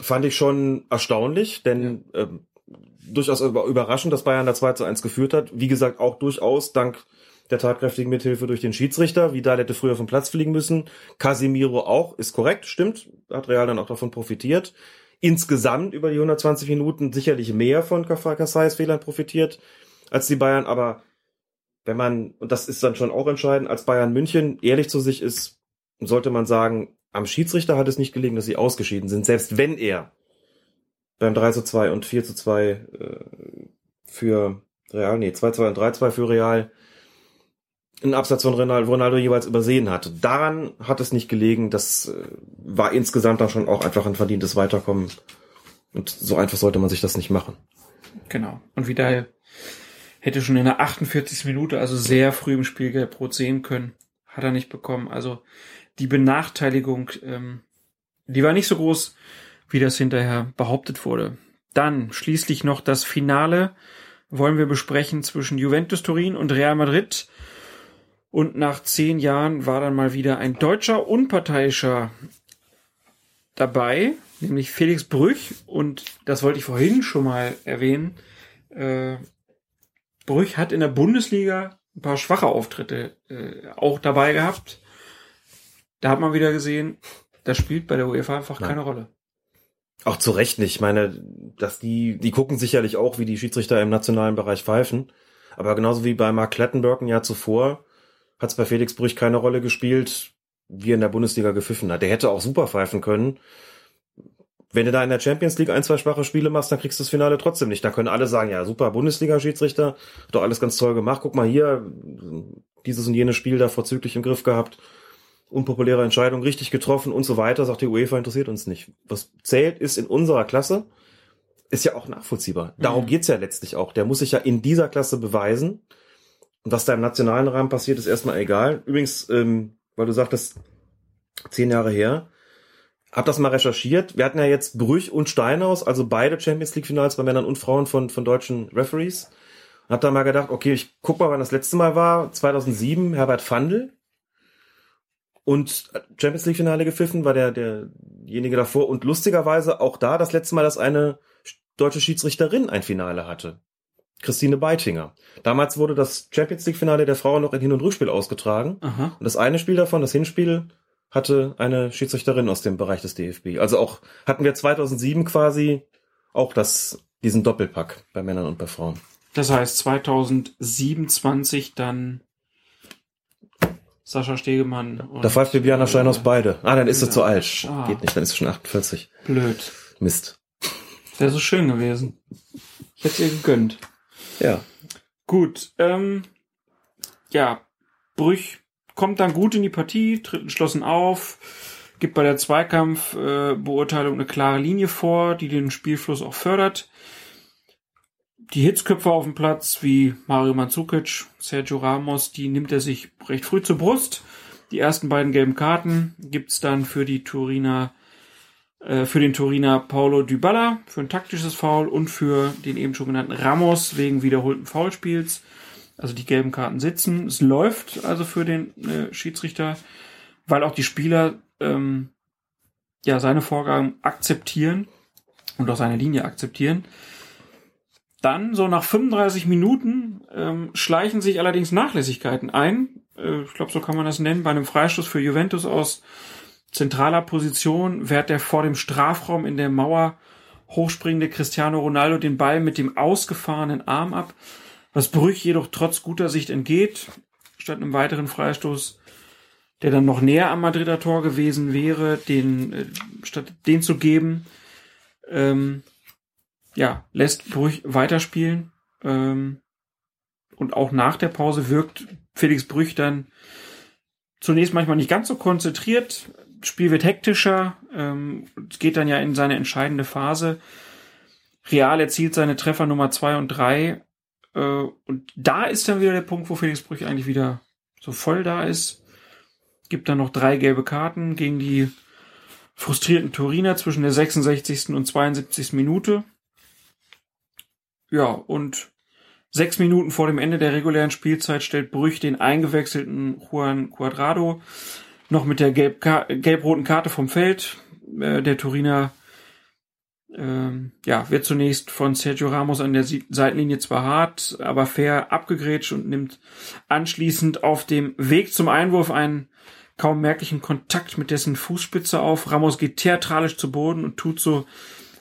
fand ich schon erstaunlich, denn ähm, durchaus über- überraschend, dass Bayern da 2 zu 1 geführt hat. Wie gesagt, auch durchaus dank der tatkräftigen Mithilfe durch den Schiedsrichter. Vidal hätte früher vom Platz fliegen müssen. Casimiro auch, ist korrekt, stimmt. Hat Real dann auch davon profitiert. Insgesamt über die 120 Minuten sicherlich mehr von Kassais Fehlern profitiert als die Bayern, aber wenn man, und das ist dann schon auch entscheidend, als Bayern München ehrlich zu sich ist, sollte man sagen, am Schiedsrichter hat es nicht gelegen, dass sie ausgeschieden sind, selbst wenn er beim 3 zu 2 und 4 zu 2 äh, für Real, nee, 2 zu 2 und 3 zu 2 für Real einen Absatz von Ronaldo, Ronaldo jeweils übersehen hatte. Daran hat es nicht gelegen, das äh, war insgesamt dann schon auch einfach ein verdientes Weiterkommen. Und so einfach sollte man sich das nicht machen. Genau. Und Vidal hätte schon in der 48. Minute, also sehr früh im Spiel gelb-rot sehen können. Hat er nicht bekommen. Also die Benachteiligung, ähm, die war nicht so groß, wie das hinterher behauptet wurde. Dann schließlich noch das Finale wollen wir besprechen zwischen Juventus Turin und Real Madrid. Und nach zehn Jahren war dann mal wieder ein deutscher Unparteiischer dabei, nämlich Felix Brüch. Und das wollte ich vorhin schon mal erwähnen. Äh, Brüch hat in der Bundesliga ein paar schwache Auftritte äh, auch dabei gehabt. Da hat man wieder gesehen, das spielt bei der UEFA einfach Nein. keine Rolle. Auch zu Recht nicht. Ich meine, dass die, die gucken sicherlich auch, wie die Schiedsrichter im nationalen Bereich pfeifen. Aber genauso wie bei Mark Klettenberg ein Jahr zuvor, hat es bei Felix Brüch keine Rolle gespielt, wie er in der Bundesliga gepfiffen hat. Der hätte auch super pfeifen können. Wenn du da in der Champions League ein, zwei schwache Spiele machst, dann kriegst du das Finale trotzdem nicht. Da können alle sagen, ja, super Bundesliga-Schiedsrichter, doch alles ganz toll gemacht. Guck mal hier, dieses und jenes Spiel da vorzüglich im Griff gehabt. Unpopuläre Entscheidung, richtig getroffen und so weiter, sagt die UEFA, interessiert uns nicht. Was zählt, ist in unserer Klasse, ist ja auch nachvollziehbar. Darum Mhm. geht's ja letztlich auch. Der muss sich ja in dieser Klasse beweisen. Und was da im nationalen Rahmen passiert, ist erstmal egal. Übrigens, ähm, weil du sagtest, zehn Jahre her, hab das mal recherchiert. Wir hatten ja jetzt Brüch und Steinhaus, also beide Champions League Finals bei Männern und Frauen von, von deutschen Referees. Hab da mal gedacht, okay, ich guck mal, wann das letzte Mal war. 2007, Herbert Fandl. Und Champions League Finale gepfiffen war der, derjenige davor. Und lustigerweise auch da das letzte Mal, dass eine deutsche Schiedsrichterin ein Finale hatte. Christine Beitinger. Damals wurde das Champions League Finale der Frauen noch in Hin- und Rückspiel ausgetragen. Aha. Und das eine Spiel davon, das Hinspiel, hatte eine Schiedsrichterin aus dem Bereich des DFB. Also auch hatten wir 2007 quasi auch das, diesen Doppelpack bei Männern und bei Frauen. Das heißt 2027 dann Sascha Stegemann und Da pfeift Bibiana Steinhaus beide. Ah, dann ist sie Ja. zu alt. Ah. Geht nicht, dann ist sie schon 48. blöd. Mist. Wäre so schön gewesen. Ich hätte ihr gegönnt. Ja. Gut, ähm, ja, Brüch kommt dann gut in die Partie, tritt entschlossen auf, gibt bei der Zweikampfbeurteilung äh, eine klare Linie vor, die den Spielfluss auch fördert. Die Hitzköpfe auf dem Platz wie Mario Mandzukic, Sergio Ramos, die nimmt er sich recht früh zur Brust. Die ersten beiden gelben Karten gibt's dann für die Turiner für den Turiner Paulo Dybala für ein taktisches Foul und für den eben schon genannten Ramos wegen wiederholten Foulspiels. Also die gelben Karten sitzen. Es läuft also für den äh, Schiedsrichter, weil auch die Spieler ähm, ja seine Vorgaben akzeptieren und auch seine Linie akzeptieren. Dann, so nach 35 Minuten, ähm, schleichen sich allerdings Nachlässigkeiten ein. Äh, ich glaube, so kann man das nennen. Bei einem Freistoß für Juventus aus zentraler Position wehrt der vor dem Strafraum in der Mauer hochspringende Cristiano Ronaldo den Ball mit dem ausgefahrenen Arm ab, was Brüch jedoch trotz guter Sicht entgeht. Statt einem weiteren Freistoß, der dann noch näher am Madrider Tor gewesen wäre, den äh, statt den zu geben, ähm, ja, lässt Brüch weiterspielen. Ähm, und auch nach der Pause wirkt Felix Brüch dann zunächst manchmal nicht ganz so konzentriert. Spiel wird hektischer. Ähm, geht dann ja in seine entscheidende Phase. Real erzielt seine Treffer Nummer zwei und drei. Äh, und da ist dann wieder der Punkt, wo Felix Brüch eigentlich wieder so voll da ist. Gibt dann noch drei gelbe Karten gegen die frustrierten Turiner zwischen der 66. und 72. Minute. Ja, und sechs Minuten vor dem Ende der regulären Spielzeit stellt Brüch den eingewechselten Juan Cuadrado noch mit der gelb gelb-roten Karte vom Feld. Äh, der Turiner ähm, ja, wird zunächst von Sergio Ramos an der Seitenlinie zwar hart, aber fair abgegrätscht und nimmt anschließend auf dem Weg zum Einwurf einen kaum merklichen Kontakt mit dessen Fußspitze auf. Ramos geht theatralisch zu Boden und tut so,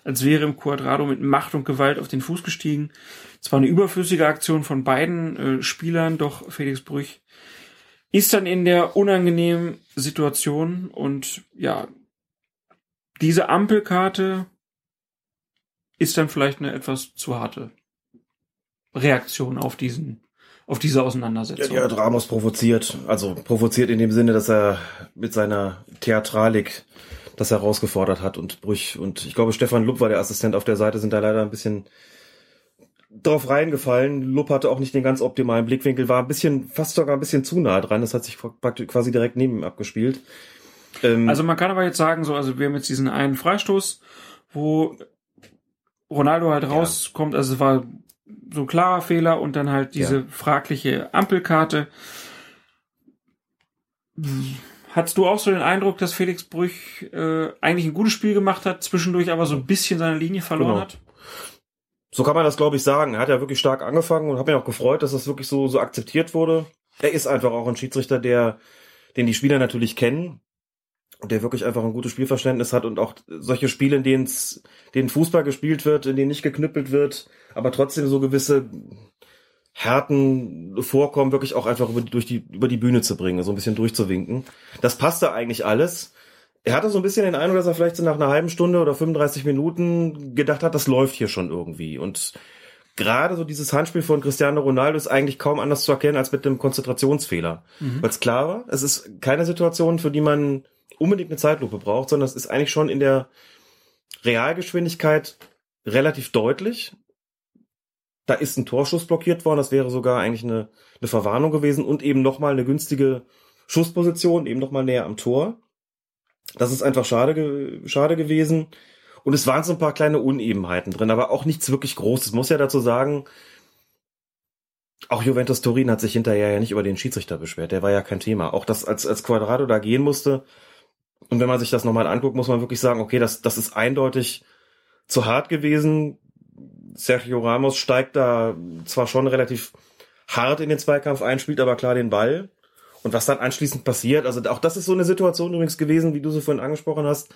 als wäre im Quadrado mit Macht und Gewalt auf den Fuß gestiegen. Zwar eine überflüssige Aktion von beiden äh, Spielern, doch Felix Brüch ist dann in der unangenehmen Situation und ja, diese Ampelkarte ist dann vielleicht eine etwas zu harte Reaktion auf diesen auf diese Auseinandersetzung. Ja, hat Ramos provoziert. Also provoziert in dem Sinne, dass er mit seiner Theatralik das herausgefordert hat und Brüch. Und ich glaube, Stefan Lupp war der Assistent auf der Seite, sind da leider ein bisschen drauf reingefallen. Lupp hatte auch nicht den ganz optimalen Blickwinkel, war ein bisschen, fast sogar ein bisschen zu nah dran. Das hat sich quasi direkt neben ihm abgespielt. Ähm also man kann aber jetzt sagen, so, also wir haben jetzt diesen einen Freistoß, wo Ronaldo halt rauskommt, also es war so ein klarer Fehler und dann halt diese ja. fragliche Ampelkarte. Hattest du auch so den Eindruck, dass Felix Brüch äh, eigentlich ein gutes Spiel gemacht hat, zwischendurch aber so ein bisschen seine Linie verloren genau. hat? So kann man das, glaube ich, sagen. Er hat ja wirklich stark angefangen und habe mich auch gefreut, dass das wirklich so, so akzeptiert wurde. Er ist einfach auch ein Schiedsrichter, der, den die Spieler natürlich kennen und der wirklich einfach ein gutes Spielverständnis hat und auch solche Spiele, in denen denen Fußball gespielt wird, in denen nicht geknüppelt wird, aber trotzdem so gewisse Härten vorkommen, wirklich auch einfach über, durch die, über die Bühne zu bringen, so ein bisschen durchzuwinken. Das passte eigentlich alles. Er hatte so ein bisschen den Eindruck, dass er vielleicht so nach einer halben Stunde oder 35 Minuten gedacht hat, das läuft hier schon irgendwie. Und gerade so dieses Handspiel von Cristiano Ronaldo ist eigentlich kaum anders zu erkennen als mit einem Konzentrationsfehler. Mhm. Weil es klar war, es ist keine Situation, für die man unbedingt eine Zeitlupe braucht, sondern es ist eigentlich schon in der Realgeschwindigkeit relativ deutlich. Da ist ein Torschuss blockiert worden, das wäre sogar eigentlich eine, eine Verwarnung gewesen und eben nochmal eine günstige Schussposition, eben nochmal näher am Tor. Das ist einfach schade, ge schade gewesen. Und es waren so ein paar kleine Unebenheiten drin, aber auch nichts wirklich Großes. Muss ja dazu sagen, auch Juventus Turin hat sich hinterher ja nicht über den Schiedsrichter beschwert. Der war ja kein Thema. Auch das, als, als Quadrado da gehen musste, und wenn man sich das nochmal anguckt, muss man wirklich sagen, okay, das, das ist eindeutig zu hart gewesen. Sergio Ramos steigt da zwar schon relativ hart in den Zweikampf ein, spielt aber klar den Ball. Und was dann anschließend passiert, also auch das ist so eine Situation übrigens gewesen, wie du sie vorhin angesprochen hast.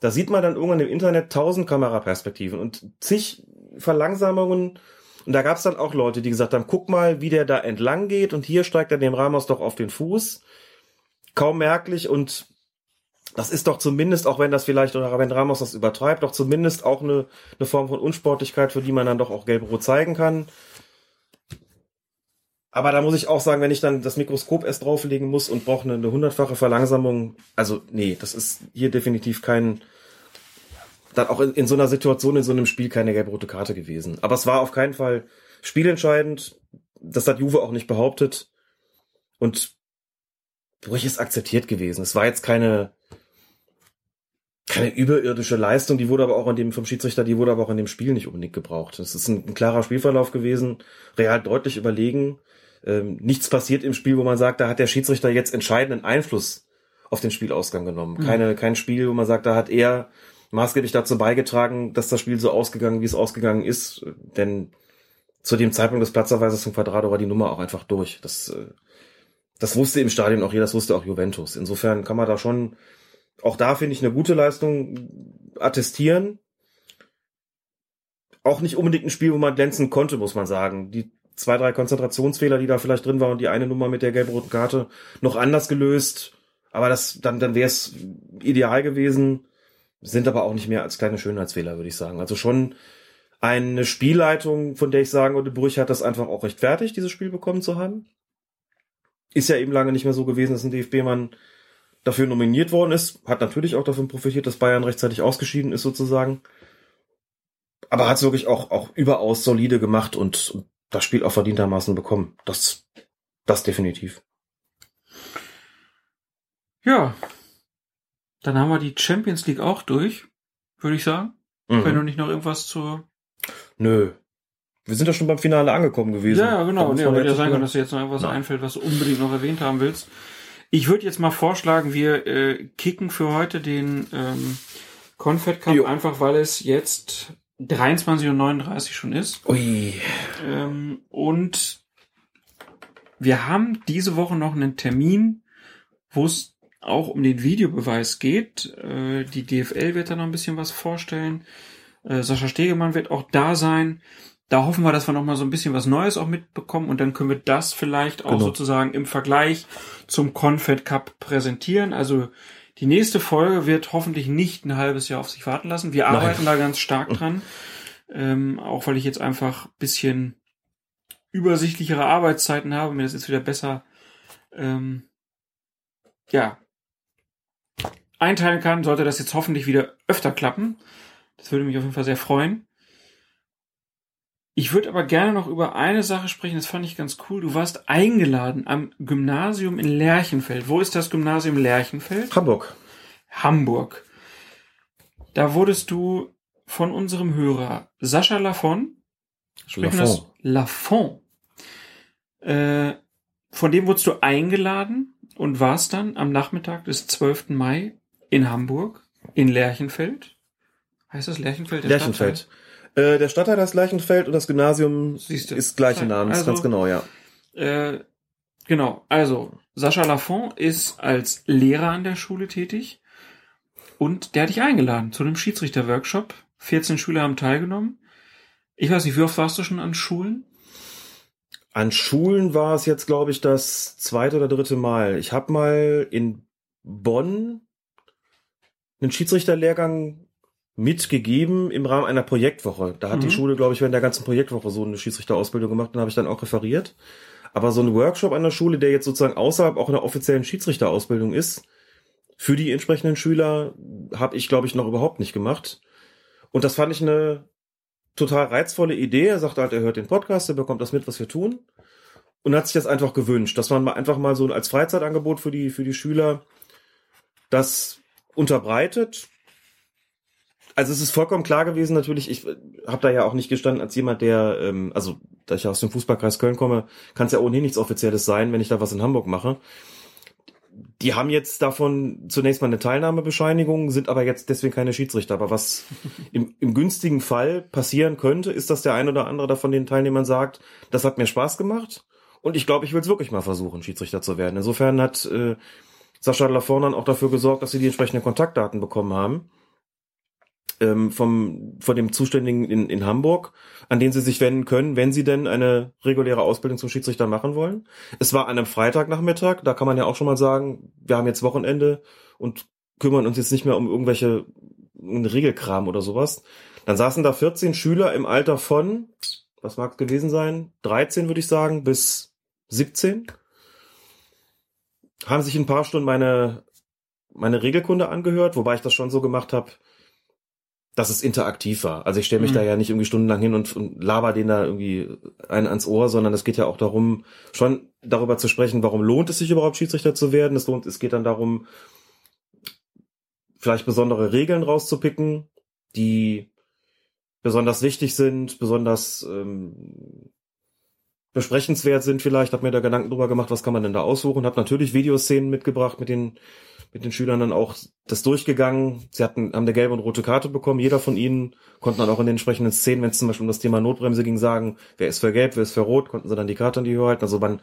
Da sieht man dann irgendwann im Internet tausend Kameraperspektiven und zig Verlangsamungen. Und da gab es dann auch Leute, die gesagt haben, guck mal, wie der da entlang geht und hier steigt er dem Ramos doch auf den Fuß. Kaum merklich und das ist doch zumindest, auch wenn das vielleicht, oder wenn Ramos das übertreibt, doch zumindest auch eine, eine Form von Unsportlichkeit, für die man dann doch auch gelb-rot zeigen kann. Aber da muss ich auch sagen, wenn ich dann das Mikroskop erst drauflegen muss und brauche eine, hundertfache Verlangsamung, also nee, das ist hier definitiv kein, dann auch in, in so einer Situation, in so einem Spiel keine gelb-rote Karte gewesen. Aber es war auf keinen Fall spielentscheidend. Das hat Juve auch nicht behauptet. Und ist akzeptiert gewesen. Es war jetzt keine, keine überirdische Leistung, die wurde aber auch in dem vom Schiedsrichter, die wurde aber auch in dem Spiel nicht unbedingt gebraucht. Es ist ein, ein, klarer Spielverlauf gewesen, real deutlich überlegen. Ähm, nichts passiert im Spiel, wo man sagt, da hat der Schiedsrichter jetzt entscheidenden Einfluss auf den Spielausgang genommen. Mhm. Keine, kein Spiel, wo man sagt, da hat er maßgeblich dazu beigetragen, dass das Spiel so ausgegangen, wie es ausgegangen ist. Denn zu dem Zeitpunkt des Platzerweises von Quadrado war die Nummer auch einfach durch. Das, äh, das wusste im Stadion auch jeder, das wusste auch Juventus. Insofern kann man da schon auch da finde ich eine gute Leistung attestieren. Auch nicht unbedingt ein Spiel, wo man glänzen konnte, muss man sagen. Die zwei, drei Konzentrationsfehler, die da vielleicht drin waren und die eine Nummer mit der gelb-roten Karte noch anders gelöst. Aber das, dann, dann wäre es ideal gewesen. Sind aber auch nicht mehr als kleine Schönheitsfehler, würde ich sagen. Also schon eine Spielleitung, von der ich sagen würde, Brüch hat das einfach auch rechtfertigt, dieses Spiel bekommen zu haben. Ist ja eben lange nicht mehr so gewesen, dass ein DFB-Mann dafür nominiert worden ist, hat natürlich auch davon profitiert, dass Bayern rechtzeitig ausgeschieden ist sozusagen. Aber hat es wirklich auch, auch überaus solide gemacht und, und das Spiel auch verdientermaßen bekommen. Das, das definitiv. Ja. Dann haben wir die Champions League auch durch, würde ich sagen. Mhm. Wenn du nicht noch irgendwas zur. Nö. Wir sind ja schon beim Finale angekommen gewesen. Ja, genau. Nee, aber ja sein können, dass dir jetzt noch irgendwas Nein. einfällt, was du unbedingt noch erwähnt haben willst. Ich würde jetzt mal vorschlagen, wir äh, kicken für heute den ähm, Confed Cup, Jo. einfach weil es jetzt 23.39 Uhr schon ist. Ui. Ähm, und wir haben diese Woche noch einen Termin, wo es auch um den Videobeweis geht. Äh, die DFL wird da noch ein bisschen was vorstellen. Äh, Sascha Stegemann wird auch da sein. Da hoffen wir, dass wir noch mal so ein bisschen was Neues auch mitbekommen und dann können wir das vielleicht auch Genau. sozusagen im Vergleich zum Confed Cup präsentieren. Also die nächste Folge wird hoffentlich nicht ein halbes Jahr auf sich warten lassen. Wir Nein. arbeiten da ganz stark dran. Ähm, auch weil ich jetzt einfach bisschen übersichtlichere Arbeitszeiten habe, mir das jetzt wieder besser ähm, ja einteilen kann, sollte das jetzt hoffentlich wieder öfter klappen. Das würde mich auf jeden Fall sehr freuen. Ich würde aber gerne noch über eine Sache sprechen, das fand ich ganz cool. Du warst eingeladen am Gymnasium in Lerchenfeld. Wo ist das Gymnasium Lerchenfeld? Hamburg. Hamburg. Da wurdest du von unserem Hörer Sascha Lafon, sprechen das? Lafon, äh, von dem wurdest du eingeladen und warst dann am Nachmittag des 12. Mai in Hamburg, in Lerchenfeld. Heißt das Lerchenfeld? der Lerchenfeld. Äh, der Stadtteil ist Lerchenfeld und das Gymnasium Siehste. ist gleichen Namens, Also- ganz genau, ja. Äh, genau, also Sascha Lafon ist als Lehrer an der Schule tätig und der hat dich eingeladen zu einem Schiedsrichter-Workshop. 14 Schüler haben teilgenommen. Ich weiß nicht, wie oft warst du schon an Schulen? An Schulen war es jetzt, glaube ich, das zweite oder dritte Mal. Ich habe mal in Bonn einen Schiedsrichterlehrgang mitgegeben im Rahmen einer Projektwoche. Da hat Mhm. die Schule, glaube ich, während der ganzen Projektwoche so eine Schiedsrichterausbildung gemacht und habe ich dann auch referiert. Aber so ein Workshop an der Schule, der jetzt sozusagen außerhalb auch einer offiziellen Schiedsrichterausbildung ist, für die entsprechenden Schüler, habe ich, glaube ich, noch überhaupt nicht gemacht. Und das fand ich eine total reizvolle Idee. Er sagte halt, er hört den Podcast, er bekommt das mit, was wir tun. Und hat sich das einfach gewünscht, dass man mal einfach mal so als Freizeitangebot für die, für die Schüler das unterbreitet. Also es ist vollkommen klar gewesen, natürlich, ich habe da ja auch nicht gestanden als jemand, der, ähm, also da ich ja aus dem Fußballkreis Köln komme, kann es ja ohnehin nichts Offizielles sein, wenn ich da was in Hamburg mache. Die haben jetzt davon zunächst mal eine Teilnahmebescheinigung, sind aber jetzt deswegen keine Schiedsrichter. Aber was im, im günstigen Fall passieren könnte, ist, dass der ein oder andere da von den Teilnehmern sagt, das hat mir Spaß gemacht und ich glaube, ich will es wirklich mal versuchen, Schiedsrichter zu werden. Insofern hat äh, Sascha Lafon dann auch dafür gesorgt, dass sie die entsprechenden Kontaktdaten bekommen haben ähm, vom von dem Zuständigen in, in Hamburg, an den sie sich wenden können, wenn sie denn eine reguläre Ausbildung zum Schiedsrichter machen wollen. Es war an einem Freitagnachmittag, da kann man ja auch schon mal sagen, wir haben jetzt Wochenende und kümmern uns jetzt nicht mehr um irgendwelche einen Regelkram oder sowas. Dann saßen da 14 Schüler im Alter von, was mag es gewesen sein, 13 würde ich sagen, bis 17. Haben sich ein paar Stunden meine, meine Regelkunde angehört, wobei ich das schon so gemacht habe, dass es interaktiv war. Also ich stelle mich Mhm. da ja nicht irgendwie stundenlang hin und, und laber den da irgendwie einen ans Ohr, sondern es geht ja auch darum, schon darüber zu sprechen, warum lohnt es sich überhaupt Schiedsrichter zu werden. Es lohnt, es geht dann darum, vielleicht besondere Regeln rauszupicken, die besonders wichtig sind, besonders ähm, besprechenswert sind vielleicht. Hab mir da Gedanken drüber gemacht, was kann man denn da aussuchen. Hab natürlich Videoszenen mitgebracht mit den mit den Schülern dann auch das durchgegangen. Sie hatten, haben eine gelbe und rote Karte bekommen. Jeder von ihnen konnte dann auch in den entsprechenden Szenen, wenn es zum Beispiel um das Thema Notbremse ging, sagen, wer ist für gelb, wer ist für rot, konnten sie dann die Karte in die Höhe halten. Also man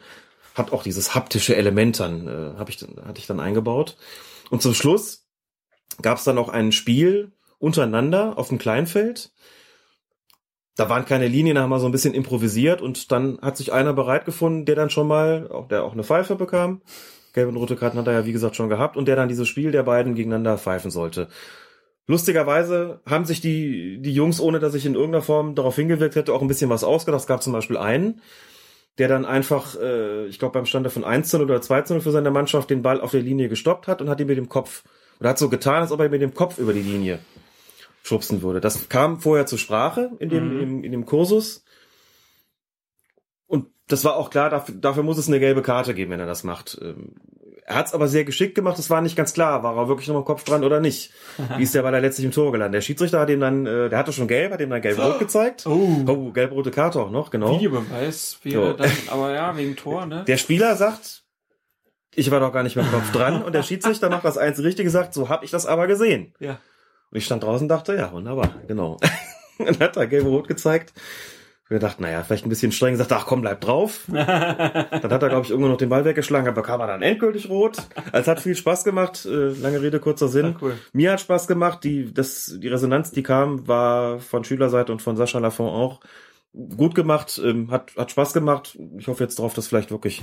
hat auch dieses haptische Element dann, äh, hab ich, hatte ich dann eingebaut. Und zum Schluss gab es dann noch ein Spiel untereinander auf dem Kleinfeld. Da waren keine Linien, da haben wir so ein bisschen improvisiert und dann hat sich einer bereit gefunden, der dann schon mal, auch der auch eine Pfeife bekam. Gelbe und rote Karten hat er ja, wie gesagt, schon gehabt und der dann dieses Spiel der beiden gegeneinander pfeifen sollte. Lustigerweise haben sich die, die Jungs, ohne dass ich in irgendeiner Form darauf hingewirkt hätte, auch ein bisschen was ausgedacht. Es gab zum Beispiel einen, der dann einfach, äh, ich glaube beim Stand von 1 oder 2 für seine Mannschaft den Ball auf der Linie gestoppt hat und hat ihn mit dem Kopf, oder hat so getan, als ob er mit dem Kopf über die Linie schubsen würde. Das kam vorher zur Sprache in dem, Mhm. in, in dem Kursus. Und das war auch klar, dafür, dafür muss es eine gelbe Karte geben, wenn er das macht. Ähm, er hat es aber sehr geschickt gemacht. Es war nicht ganz klar, war er wirklich noch im Kopf dran oder nicht. Wie ist der, weil er letztlich im Tor gelandet. Der Schiedsrichter hat ihm dann, äh, der hatte schon gelb, hat ihm dann gelb-rot gezeigt. Oh. Oh, gelb-rote Karte auch noch, genau. Videobeweis wäre Ja. dann, aber ja, wegen Tor, ne? Der Spieler sagt, ich war doch gar nicht mit dem Kopf dran. Und der Schiedsrichter macht das einzige Richtige, sagt, so hab ich das aber gesehen. Ja. Und ich stand draußen und dachte, ja, wunderbar, genau. dann hat er gelb-rot gezeigt. Wir dachten, naja, vielleicht ein bisschen streng, sagt, ach komm, bleib drauf. dann hat er, glaube ich, irgendwo noch den Ball weggeschlagen, aber bekam er dann endgültig rot. Also es hat viel Spaß gemacht, äh, lange Rede, kurzer Sinn. cool. Mir hat Spaß gemacht, die, das, die Resonanz, die kam, war von Schülerseite und von Sascha Lafont auch gut gemacht, ähm, hat, hat Spaß gemacht. Ich hoffe jetzt drauf, dass vielleicht wirklich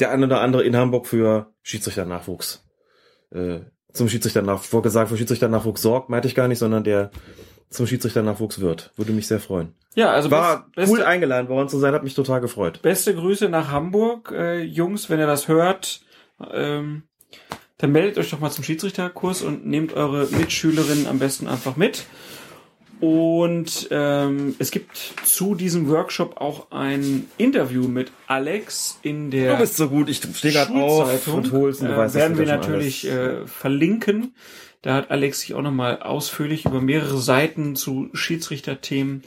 der ein oder andere in Hamburg für Schiedsrichternachwuchs, äh, zum Schiedsrichternachwuchs, vorgesagt, für Schiedsrichternachwuchs sorgt, meinte ich gar nicht, sondern der zum Schiedsrichternachwuchs wird. Würde mich sehr freuen. Ja, also War best- cool beste, eingeladen worden zu sein, hat mich total gefreut. beste Grüße nach Hamburg, äh, Jungs, wenn ihr das hört. Ähm, dann meldet euch doch mal zum Schiedsrichterkurs und nehmt eure Mitschülerinnen am besten einfach mit. Und ähm, es gibt zu diesem Workshop auch ein Interview mit Alex in der Du bist so gut, ich stehe gerade auf und hol's und du äh, weißt, werden wir natürlich alles. äh, verlinken. Da hat Alex sich auch nochmal ausführlich über mehrere Seiten zu Schiedsrichterthemen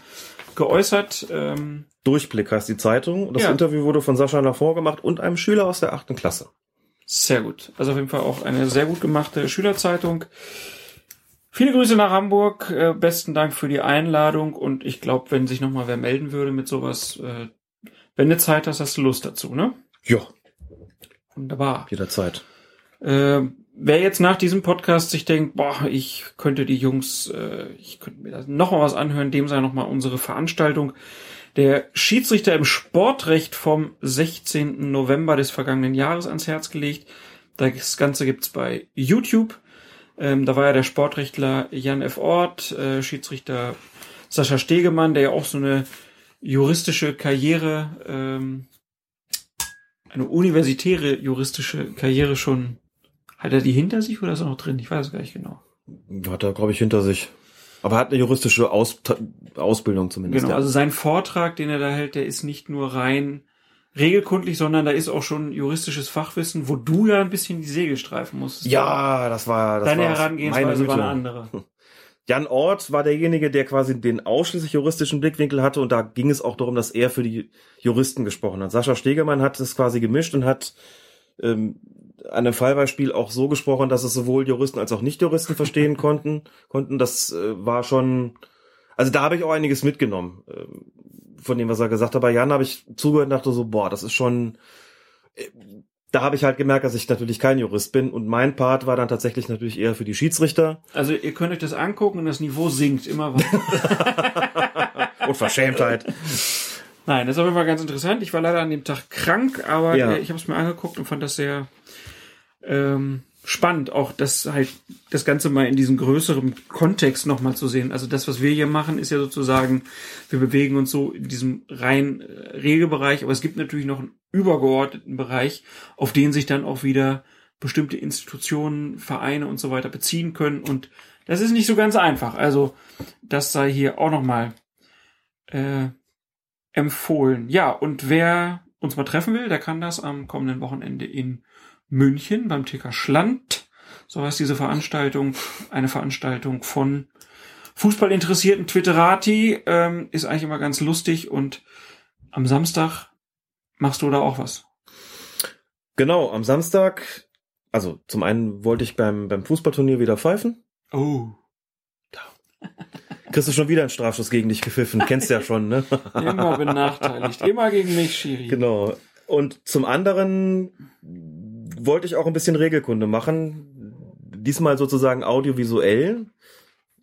geäußert. Ähm, Durchblick heißt die Zeitung. Das Ja. Interview wurde von Sascha Lafont gemacht und einem Schüler aus der achten Klasse. Sehr gut. Also auf jeden Fall auch eine sehr gut gemachte Schülerzeitung. Viele Grüße nach Hamburg. Äh, besten Dank für die Einladung. Und ich glaube, wenn sich nochmal wer melden würde mit sowas, äh, wenn du Zeit hast, hast du Lust dazu, ne? Ja, Wunderbar. jederzeit. Äh, wer jetzt nach diesem Podcast sich denkt, boah, ich könnte die Jungs, äh, ich könnte mir da noch mal was anhören, dem sei noch mal unsere Veranstaltung. Der Schiedsrichter im Sportrecht vom 16. November des vergangenen Jahres ans Herz gelegt. Das Ganze gibt's bei YouTube. Ähm, da war ja der Sportrechtler Jan F. Ort, äh, Schiedsrichter Sascha Stegemann, der ja auch so eine juristische Karriere, ähm, eine universitäre juristische Karriere schon hat er die hinter sich oder ist er noch drin? Ich weiß es gar nicht genau. Hat er, glaube ich, hinter sich. Aber er hat eine juristische Aus Ausbildung zumindest. Genau, ja. also sein Vortrag, den er da hält, der ist nicht nur rein regelkundlich, sondern da ist auch schon juristisches Fachwissen, wo du ja ein bisschen die Segel streifen musstest. ja, das war das Deine war Herangehensweise meine war eine andere. Jan Ort war derjenige, der quasi den ausschließlich juristischen Blickwinkel hatte und da ging es auch darum, dass er für die Juristen gesprochen hat. Sascha Stegemann hat es quasi gemischt und hat ähm, an einem Fallbeispiel auch so gesprochen, dass es sowohl Juristen als auch Nicht-Juristen verstehen konnten. Konnten das äh, war schon, also da habe ich auch einiges mitgenommen ähm, von dem, was er gesagt hat. Bei Jan habe ich zugehört und dachte so, boah, das ist schon, äh, da habe ich halt gemerkt, dass ich natürlich kein Jurist bin und mein Part war dann tatsächlich natürlich eher für die Schiedsrichter. Also ihr könnt euch das angucken und das Niveau sinkt immer weiter. Unverschämtheit. Nein, das ist auf jeden Fall ganz interessant. Ich war leider an dem Tag krank, aber Ja. äh, ich habe es mir angeguckt und fand das sehr ähm, spannend, auch das halt das Ganze mal in diesem größeren Kontext nochmal zu sehen. Also das, was wir hier machen, ist ja sozusagen, wir bewegen uns so in diesem rein äh, Regelbereich, aber es gibt natürlich noch einen übergeordneten Bereich, auf den sich dann auch wieder bestimmte Institutionen, Vereine und so weiter beziehen können. Und das ist nicht so ganz einfach. Also das sei hier auch nochmal äh, empfohlen. Ja, und wer uns mal treffen will, der kann das am kommenden Wochenende in München beim TK Schland. So heißt diese Veranstaltung, eine Veranstaltung von Fußballinteressierten Twitterati. Ähm, ist eigentlich immer ganz lustig und am Samstag machst du da auch was. Genau, am Samstag, also zum einen wollte ich beim, beim Fußballturnier wieder pfeifen. Oh. Kriegst du schon wieder einen Strafschuss gegen dich gepfiffen, kennst ja schon, ne? Immer benachteiligt. Immer gegen mich, Schiri. Genau. Und zum anderen wollte ich auch ein bisschen Regelkunde machen. Diesmal sozusagen audiovisuell.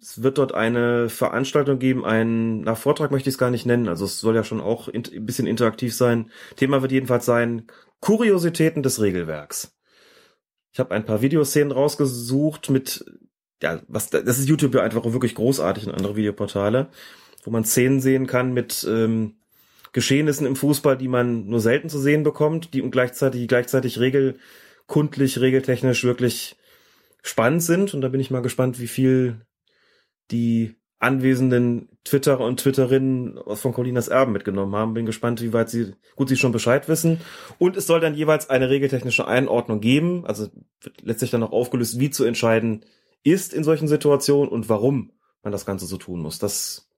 Es wird dort eine Veranstaltung geben, ein na, Vortrag möchte ich es gar nicht nennen. Also es soll ja schon auch in, ein bisschen interaktiv sein. Thema wird jedenfalls sein Kuriositäten des Regelwerks. Ich habe ein paar Videoszenen rausgesucht mit, ja, was das ist YouTube ja einfach wirklich großartig und andere Videoportale, wo man Szenen sehen kann mit ähm, Geschehnissen im Fußball, die man nur selten zu sehen bekommt, die und gleichzeitig, die gleichzeitig regelkundlich, regeltechnisch wirklich spannend sind. Und da bin ich mal gespannt, wie viel die anwesenden Twitterer und Twitterinnen von Colinas Erben mitgenommen haben. Bin gespannt, wie weit sie, gut, sie schon Bescheid wissen. Und es soll dann jeweils eine regeltechnische Einordnung geben. Also wird letztlich dann auch aufgelöst, wie zu entscheiden ist in solchen Situationen und warum man das Ganze so tun muss. Das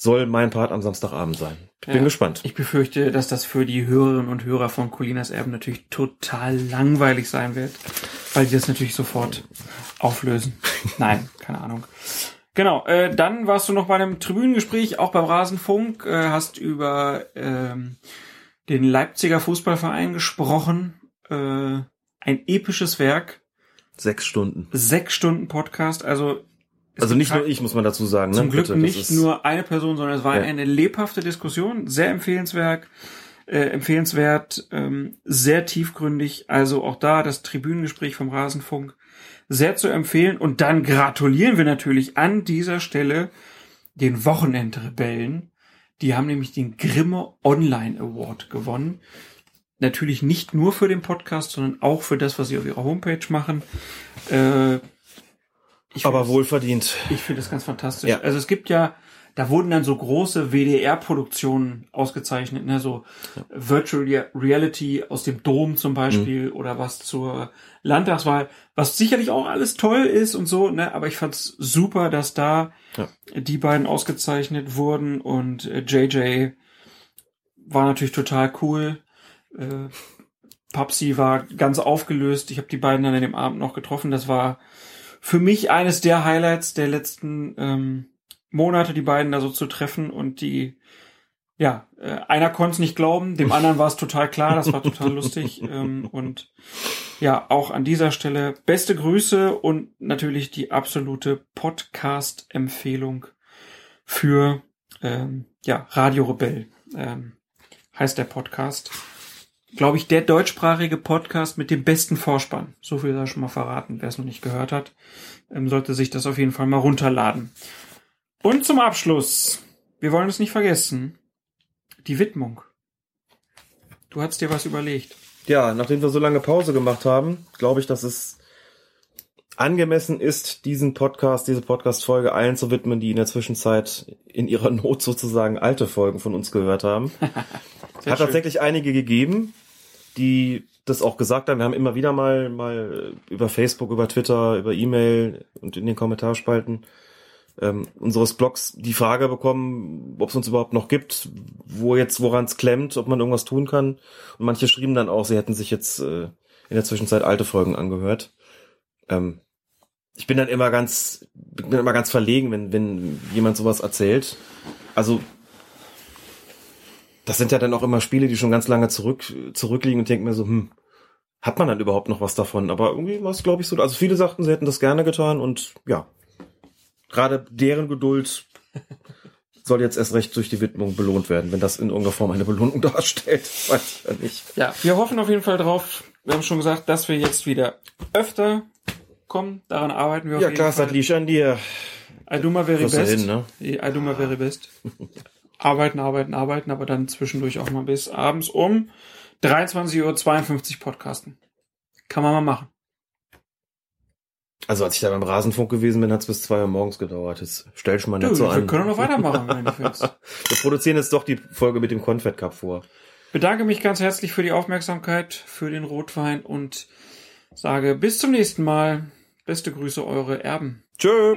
soll mein Part am Samstagabend sein. Ich bin Ja. gespannt. Ich befürchte, dass das für die Hörerinnen und Hörer von Colinas Erben natürlich total langweilig sein wird, weil die das natürlich sofort auflösen. Nein, keine Ahnung. Genau, äh, dann warst du noch bei einem Tribünengespräch, auch beim Rasenfunk, äh, hast über ähm, den Leipziger Fußballverein gesprochen. Äh, ein episches Werk, Sechs Stunden. sechs Stunden Podcast, also es Also nicht nur ich, muss man dazu sagen. zum ne? Glück Bitte, nicht nur eine Person, sondern es war Ja. eine lebhafte Diskussion, sehr empfehlenswert, äh, empfehlenswert, ähm, sehr tiefgründig. Also auch da das Tribünengespräch vom Rasenfunk sehr zu empfehlen. Und dann gratulieren wir natürlich an dieser Stelle den Wochenendrebellen. Die haben nämlich den Grimme Online Award gewonnen. Natürlich nicht nur für den Podcast, sondern auch für das, was sie auf ihrer Homepage machen. Äh, ich Aber das- wohlverdient. ich finde das ganz fantastisch. Ja. Also es gibt ja, da wurden dann so große WDR-Produktionen ausgezeichnet, ne, so Virtual Rea- Reality aus dem Dom zum Beispiel oder was zur Landtagswahl, was sicherlich auch alles toll ist und so, ne, aber ich fand's super, dass da Ja. die beiden ausgezeichnet wurden und äh, JJ war natürlich total cool. Äh, Papsi war ganz aufgelöst. Ich habe die beiden dann an dem Abend noch getroffen. Das war für mich eines der Highlights der letzten ähm, Monate, die beiden da so zu treffen und die, ja, äh, einer konnte es nicht glauben, dem anderen war es total klar, das war total lustig ähm, und ja, auch an dieser Stelle beste Grüße und natürlich die absolute Podcast-Empfehlung für ähm, ja, Radio Rebell ähm, heißt der Podcast. Glaube ich, der deutschsprachige Podcast mit dem besten Vorspann. So viel sei schon mal verraten, wer es noch nicht gehört hat ähm, sollte sich das auf jeden Fall mal runterladen. Und zum Abschluss, wir wollen es nicht vergessen, die Widmung. Du hast dir was überlegt. Ja, nachdem wir so lange Pause gemacht haben, glaube ich, dass es angemessen ist, diesen Podcast, diese Podcast-Folge allen zu widmen, die in der Zwischenzeit in ihrer Not sozusagen alte Folgen von uns gehört haben. Hat schön. tatsächlich einige gegeben, die das auch gesagt haben. Wir haben immer wieder mal, mal über Facebook, über Twitter, über E-Mail und in den Kommentarspalten ähm, unseres Blogs die Frage bekommen, ob es uns überhaupt noch gibt, wo jetzt, woran es klemmt, ob man irgendwas tun kann. Und manche schrieben dann auch, sie hätten sich jetzt äh, in der Zwischenzeit alte Folgen angehört. Ähm, ich bin dann immer ganz, bin immer ganz verlegen, wenn, wenn jemand sowas erzählt. Also das sind ja dann auch immer Spiele, die schon ganz lange zurück, zurückliegen und denken mir so, hm, hat man dann überhaupt noch was davon? Aber irgendwie war es, glaube ich, so. Also viele sagten, sie hätten das gerne getan und ja, gerade deren Geduld soll jetzt erst recht durch die Widmung belohnt werden, wenn das in irgendeiner Form eine Belohnung darstellt. Weiß ich ja nicht. Ja, wir hoffen auf jeden Fall drauf. Wir haben schon gesagt, dass wir jetzt wieder öfter kommen. Daran arbeiten wir auf Ja, jeden klar, das Fall. liegt an dir. I do my very Kriegst du best. hin, ne? I do my very best. arbeiten, arbeiten, arbeiten, aber dann zwischendurch auch mal bis abends um 23.52 Uhr podcasten. Kann man mal machen. Also als ich da beim Rasenfunk gewesen bin, hat es bis zwei Uhr morgens gedauert. Das stell schon mal Du, nicht so wir an. können noch weitermachen, wenn du willst. Wir produzieren jetzt doch die Folge mit dem Confed Cup vor. Bedanke mich ganz herzlich für die Aufmerksamkeit, für den Rotwein und sage bis zum nächsten Mal. Beste Grüße, eure Erben. Tschö.